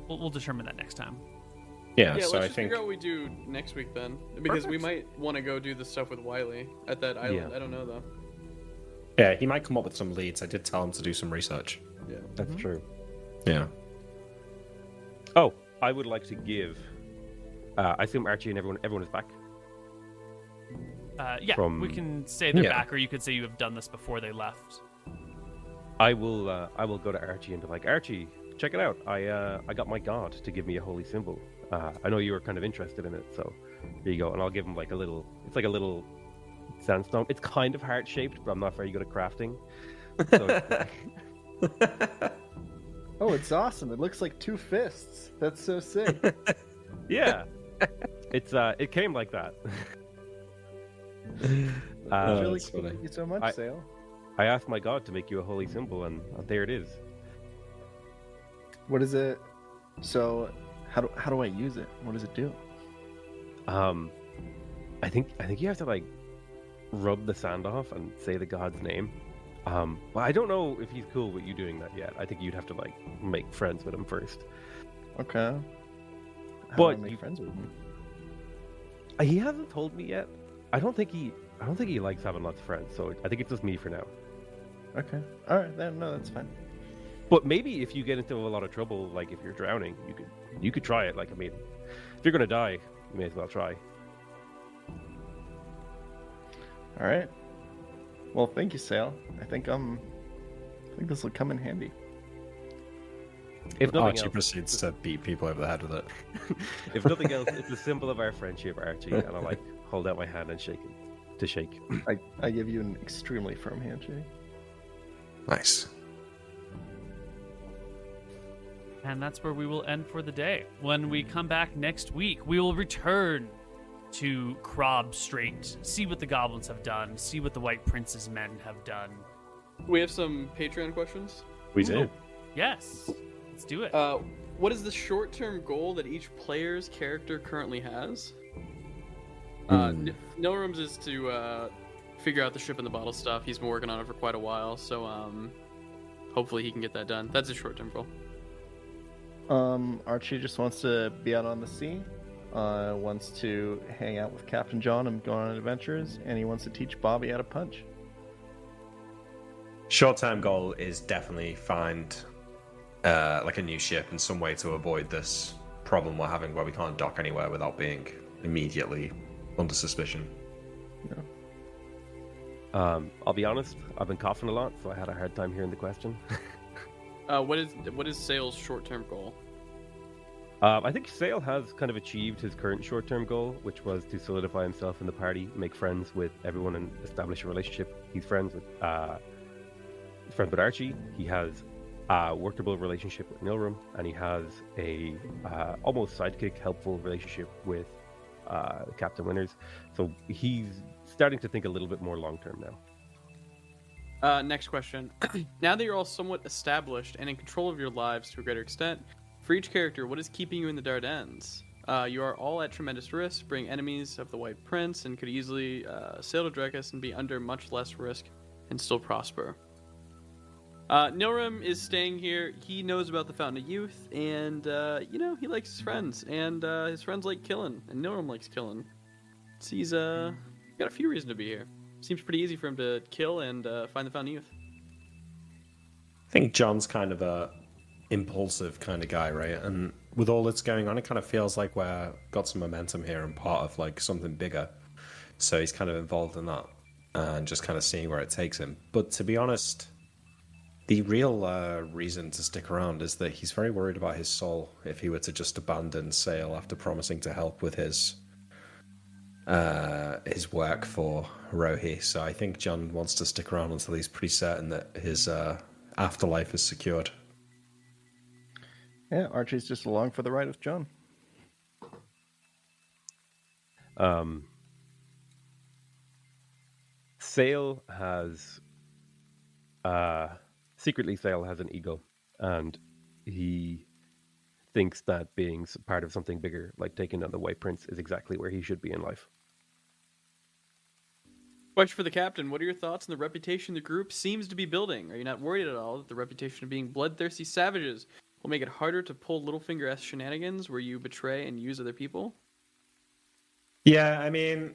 We'll, we'll determine that next time. Yeah, Yeah, so let's I just think figure out what we do next week then, because we might want to go do the stuff with Wiley at that island. Yeah. I don't know though. yeah, he might come up with some leads. I did tell him to do some research. Yeah. That's true. Yeah. Oh, I would like to give. Uh, I assume Archie and everyone everyone is back. Uh, yeah, From- we can say they're Yeah. back, or you could say you have done this before they left. I will. Uh, I will go to Archie and be like, Archie, check it out. I uh, I got my god to give me a holy symbol. Uh, I know you were kind of interested in it, so here you go. And I'll give him like a little. It's like a little sandstone. It's kind of heart shaped, but I'm not very good at crafting. So Oh, it's awesome. It looks like two fists. That's so sick. yeah, it's uh, it came like that. Uh, uh, really that's cool. funny. Thank you so much, I- Sail. I asked my god to make you a holy symbol, and uh, there it is. What is it? So, how do how do I use it? What does it do? Um, I think I think you have to like rub the sand off and say the god's name. Um, but I don't know if he's cool with you doing that yet. I think you'd have to like make friends with him first. Okay. How But do I make you- friends with him? Uh, He hasn't told me yet. I don't think he. I don't think he likes having lots of friends. So I think it's just me for now. Okay. All right. Then no, that's fine. But maybe if you get into a lot of trouble, like if you're drowning, you could you could try it. Like I mean, if you're gonna die, you may as well try. All right. Well, thank you, Sail. I think um, I think this will come in handy. If nothing Archie else, proceeds to beat people over the head with it. if nothing else, it's a symbol of our friendship, Archie. And I like hold out my hand and shake it to shake. I I give you an extremely firm handshake. Nice. And that's where we will end for the day. When we come back next week, we will return to Krob Strait, see what the goblins have done, see what the White Prince's men have done. We have some Patreon questions. We Ooh. do. Yes. Let's do it. Uh, what is the short-term goal that each player's character currently has? Uh, Hmm. N- is to uh, figure out the ship and the bottle stuff. He's been working on it for quite a while, so um, hopefully he can get that done. That's a short-term goal. Um, Archie just wants to be out on the sea, uh, wants to hang out with Captain John and go on adventures, and he wants to teach Bobby how to punch. Short term goal is definitely find uh, like a new ship and some way to avoid this problem we're having where we can't dock anywhere without being immediately under suspicion. Um, I'll be honest, I've been coughing a lot, so I had a hard time hearing the question. Uh, what is what is Sail's short-term goal? Um, I think Sail has kind of achieved his current short term goal, which was to solidify himself in the party, make friends with everyone, and establish a relationship. He's friends with uh, friends with Archie. He has a workable relationship with Nilrum, and he has a uh, almost sidekick, helpful relationship with uh, Captain Winters. So he's starting to think a little bit more long term now. Uh, next question. now that you're all somewhat established and in control of your lives to a greater extent, for each character, what is keeping you in the Dardanelles? Uh, you are all at tremendous risk, being enemies of the White Prince, and could easily uh, sail to Drekus and be under much less risk and still prosper. Uh, Nilrum is staying here. He knows about the Fountain of Youth, and, uh, you know, he likes his friends, and uh, his friends like killing, and Nilrum likes killing. So uh, got a few reasons to be here. Seems pretty easy for him to kill and uh, find the Fountain Youth. I think John's kind of a impulsive kind of guy, right? And with all that's going on, it kind of feels like we're got some momentum here and part of like something bigger. So he's kind of involved in that and just kind of seeing where it takes him. But to be honest, the real uh, reason to stick around is that he's very worried about his soul if he were to just abandon Sail after promising to help with his uh, his work for Rohi. So I think John wants to stick around until he's pretty certain that his uh, afterlife is secured. Yeah, Archie's just along for the ride with John. Um, Sail has, uh, secretly, Sail has an ego, and he thinks that being part of something bigger, like taking on the White Prince, is exactly where he should be in life. Question for the captain: What are your thoughts on the reputation the group seems to be building? Are you not worried at all that the reputation of being bloodthirsty savages will make it harder to pull Littlefinger-esque shenanigans where you betray and use other people? Yeah, I mean,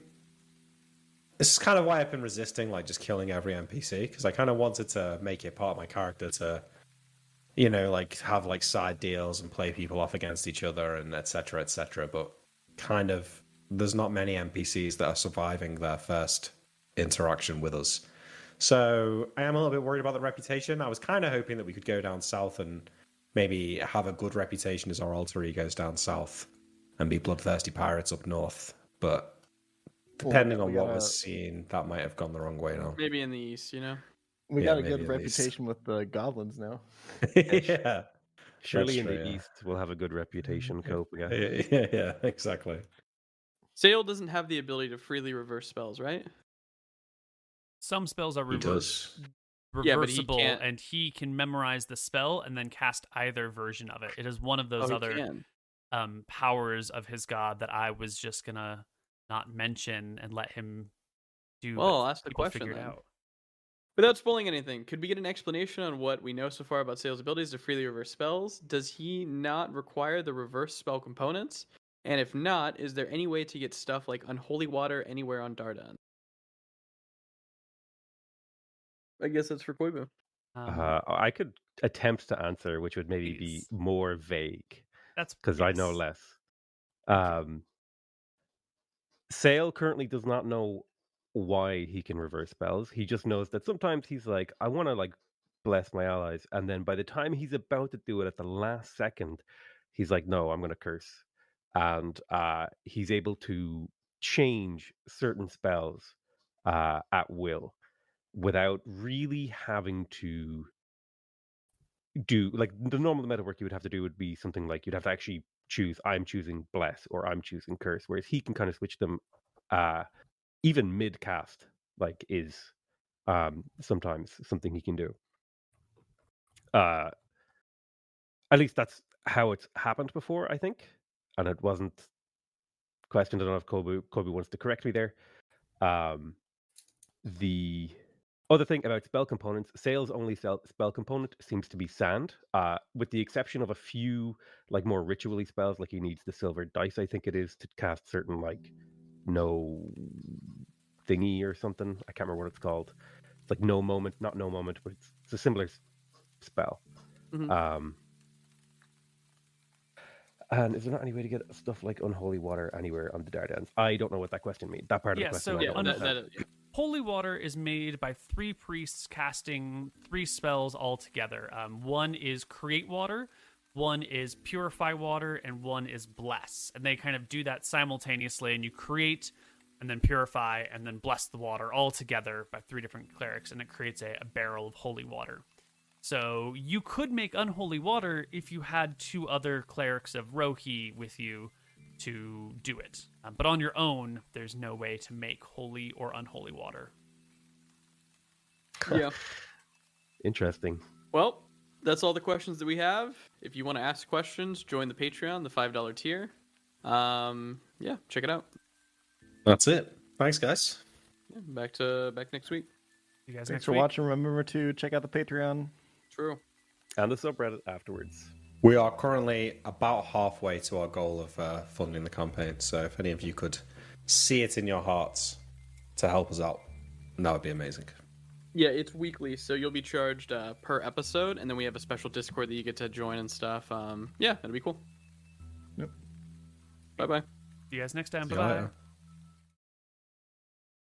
this is kind of why I've been resisting like just killing every NPC because I kind of wanted to make it part of my character to, you know, like have like side deals and play people off against each other and etc. etc. But kind of, there's not many NPCs that are surviving their first interaction with us. So I am a little bit worried about the reputation. I was kind of hoping that we could go down south and maybe have a good reputation as our alter egos down south and be bloodthirsty pirates up north. But depending Well, on what gotta- we're seeing, that might have gone the wrong way now. Maybe in the east, you know. We Yeah, got a good reputation with the goblins now. yeah. Surely in the yeah. East, we'll have a good reputation, mm-hmm. Cope. Yeah. yeah, yeah, yeah, exactly. Sail doesn't have the ability to freely reverse spells, right? Some spells are reverse, does. Yeah, but he reversible, and he can memorize the spell and then cast either version of it. It is one of those oh, other um, powers of his god that I was just gonna not mention and let him do. Well, ask the question out. Without spoiling anything, could we get an explanation on what we know so far about Sail's abilities to freely reverse spells? Does he not require the reverse spell components? And if not, is there any way to get stuff like unholy water anywhere on Dardan? I guess that's for Koibu. Um, Uh, I could attempt to answer, which would maybe Please. be more vague. that's because I know less. Um, Sail currently does not know why he can reverse spells. He just knows that sometimes he's like, I want to like bless my allies, and then by the time he's about to do it at the last second, he's like, No, I'm going to curse, and uh, he's able to change certain spells uh, at will without really having to do like the normal of work you would have to do would be something like you'd have to actually choose I'm choosing bless or I'm choosing curse, whereas he can kind of switch them uh even mid cast, like is um sometimes something he can do. Uh At least that's how it's happened before, I think, and it wasn't questioned. I don't know if Kobe Kobe wants to correct me there. Um, the other thing about spell components, Sail's only sell, spell component seems to be sand, uh, with the exception of a few like more ritually spells, like he needs the silver dice, I think it is, to cast certain like no thingy or something. I can't remember what it's called. It's like no moment, not no moment, but it's, it's a similar s- spell. Mhm. Um, and is there not any way to get stuff like unholy water anywhere on the Dardans? I don't know what that question means. That part of Yeah, the question. so I Yeah, don't under- that, that, yeah. Holy water is made by three priests casting three spells all together. Um, one is create water, one is purify water, and one is bless. And they kind of do that simultaneously, and you create and then purify and then bless the water all together by three different clerics, and it creates a, a barrel of holy water. So you could make unholy water if you had two other clerics of Rohi with you to do it. Um, but on your own, there's no way to make holy or unholy water. yeah. Interesting. Well, that's all the questions that we have. If you want to ask questions, join the Patreon, the five dollar tier. Um, yeah, check it out. That's it. Thanks, guys. Yeah, back to back next week. You guys Thanks next for week? watching. Remember to check out the Patreon. True. And the subreddit afterwards. We are currently about halfway to our goal of uh, funding the campaign. So if any of you could see it in your hearts to help us out, that would be amazing. Yeah, it's weekly, so you'll be charged uh, per episode, and then we have a special Discord that you get to join and stuff. Um, yeah, that'd be cool. Yep. Bye bye. See you guys next time. Bye bye. later.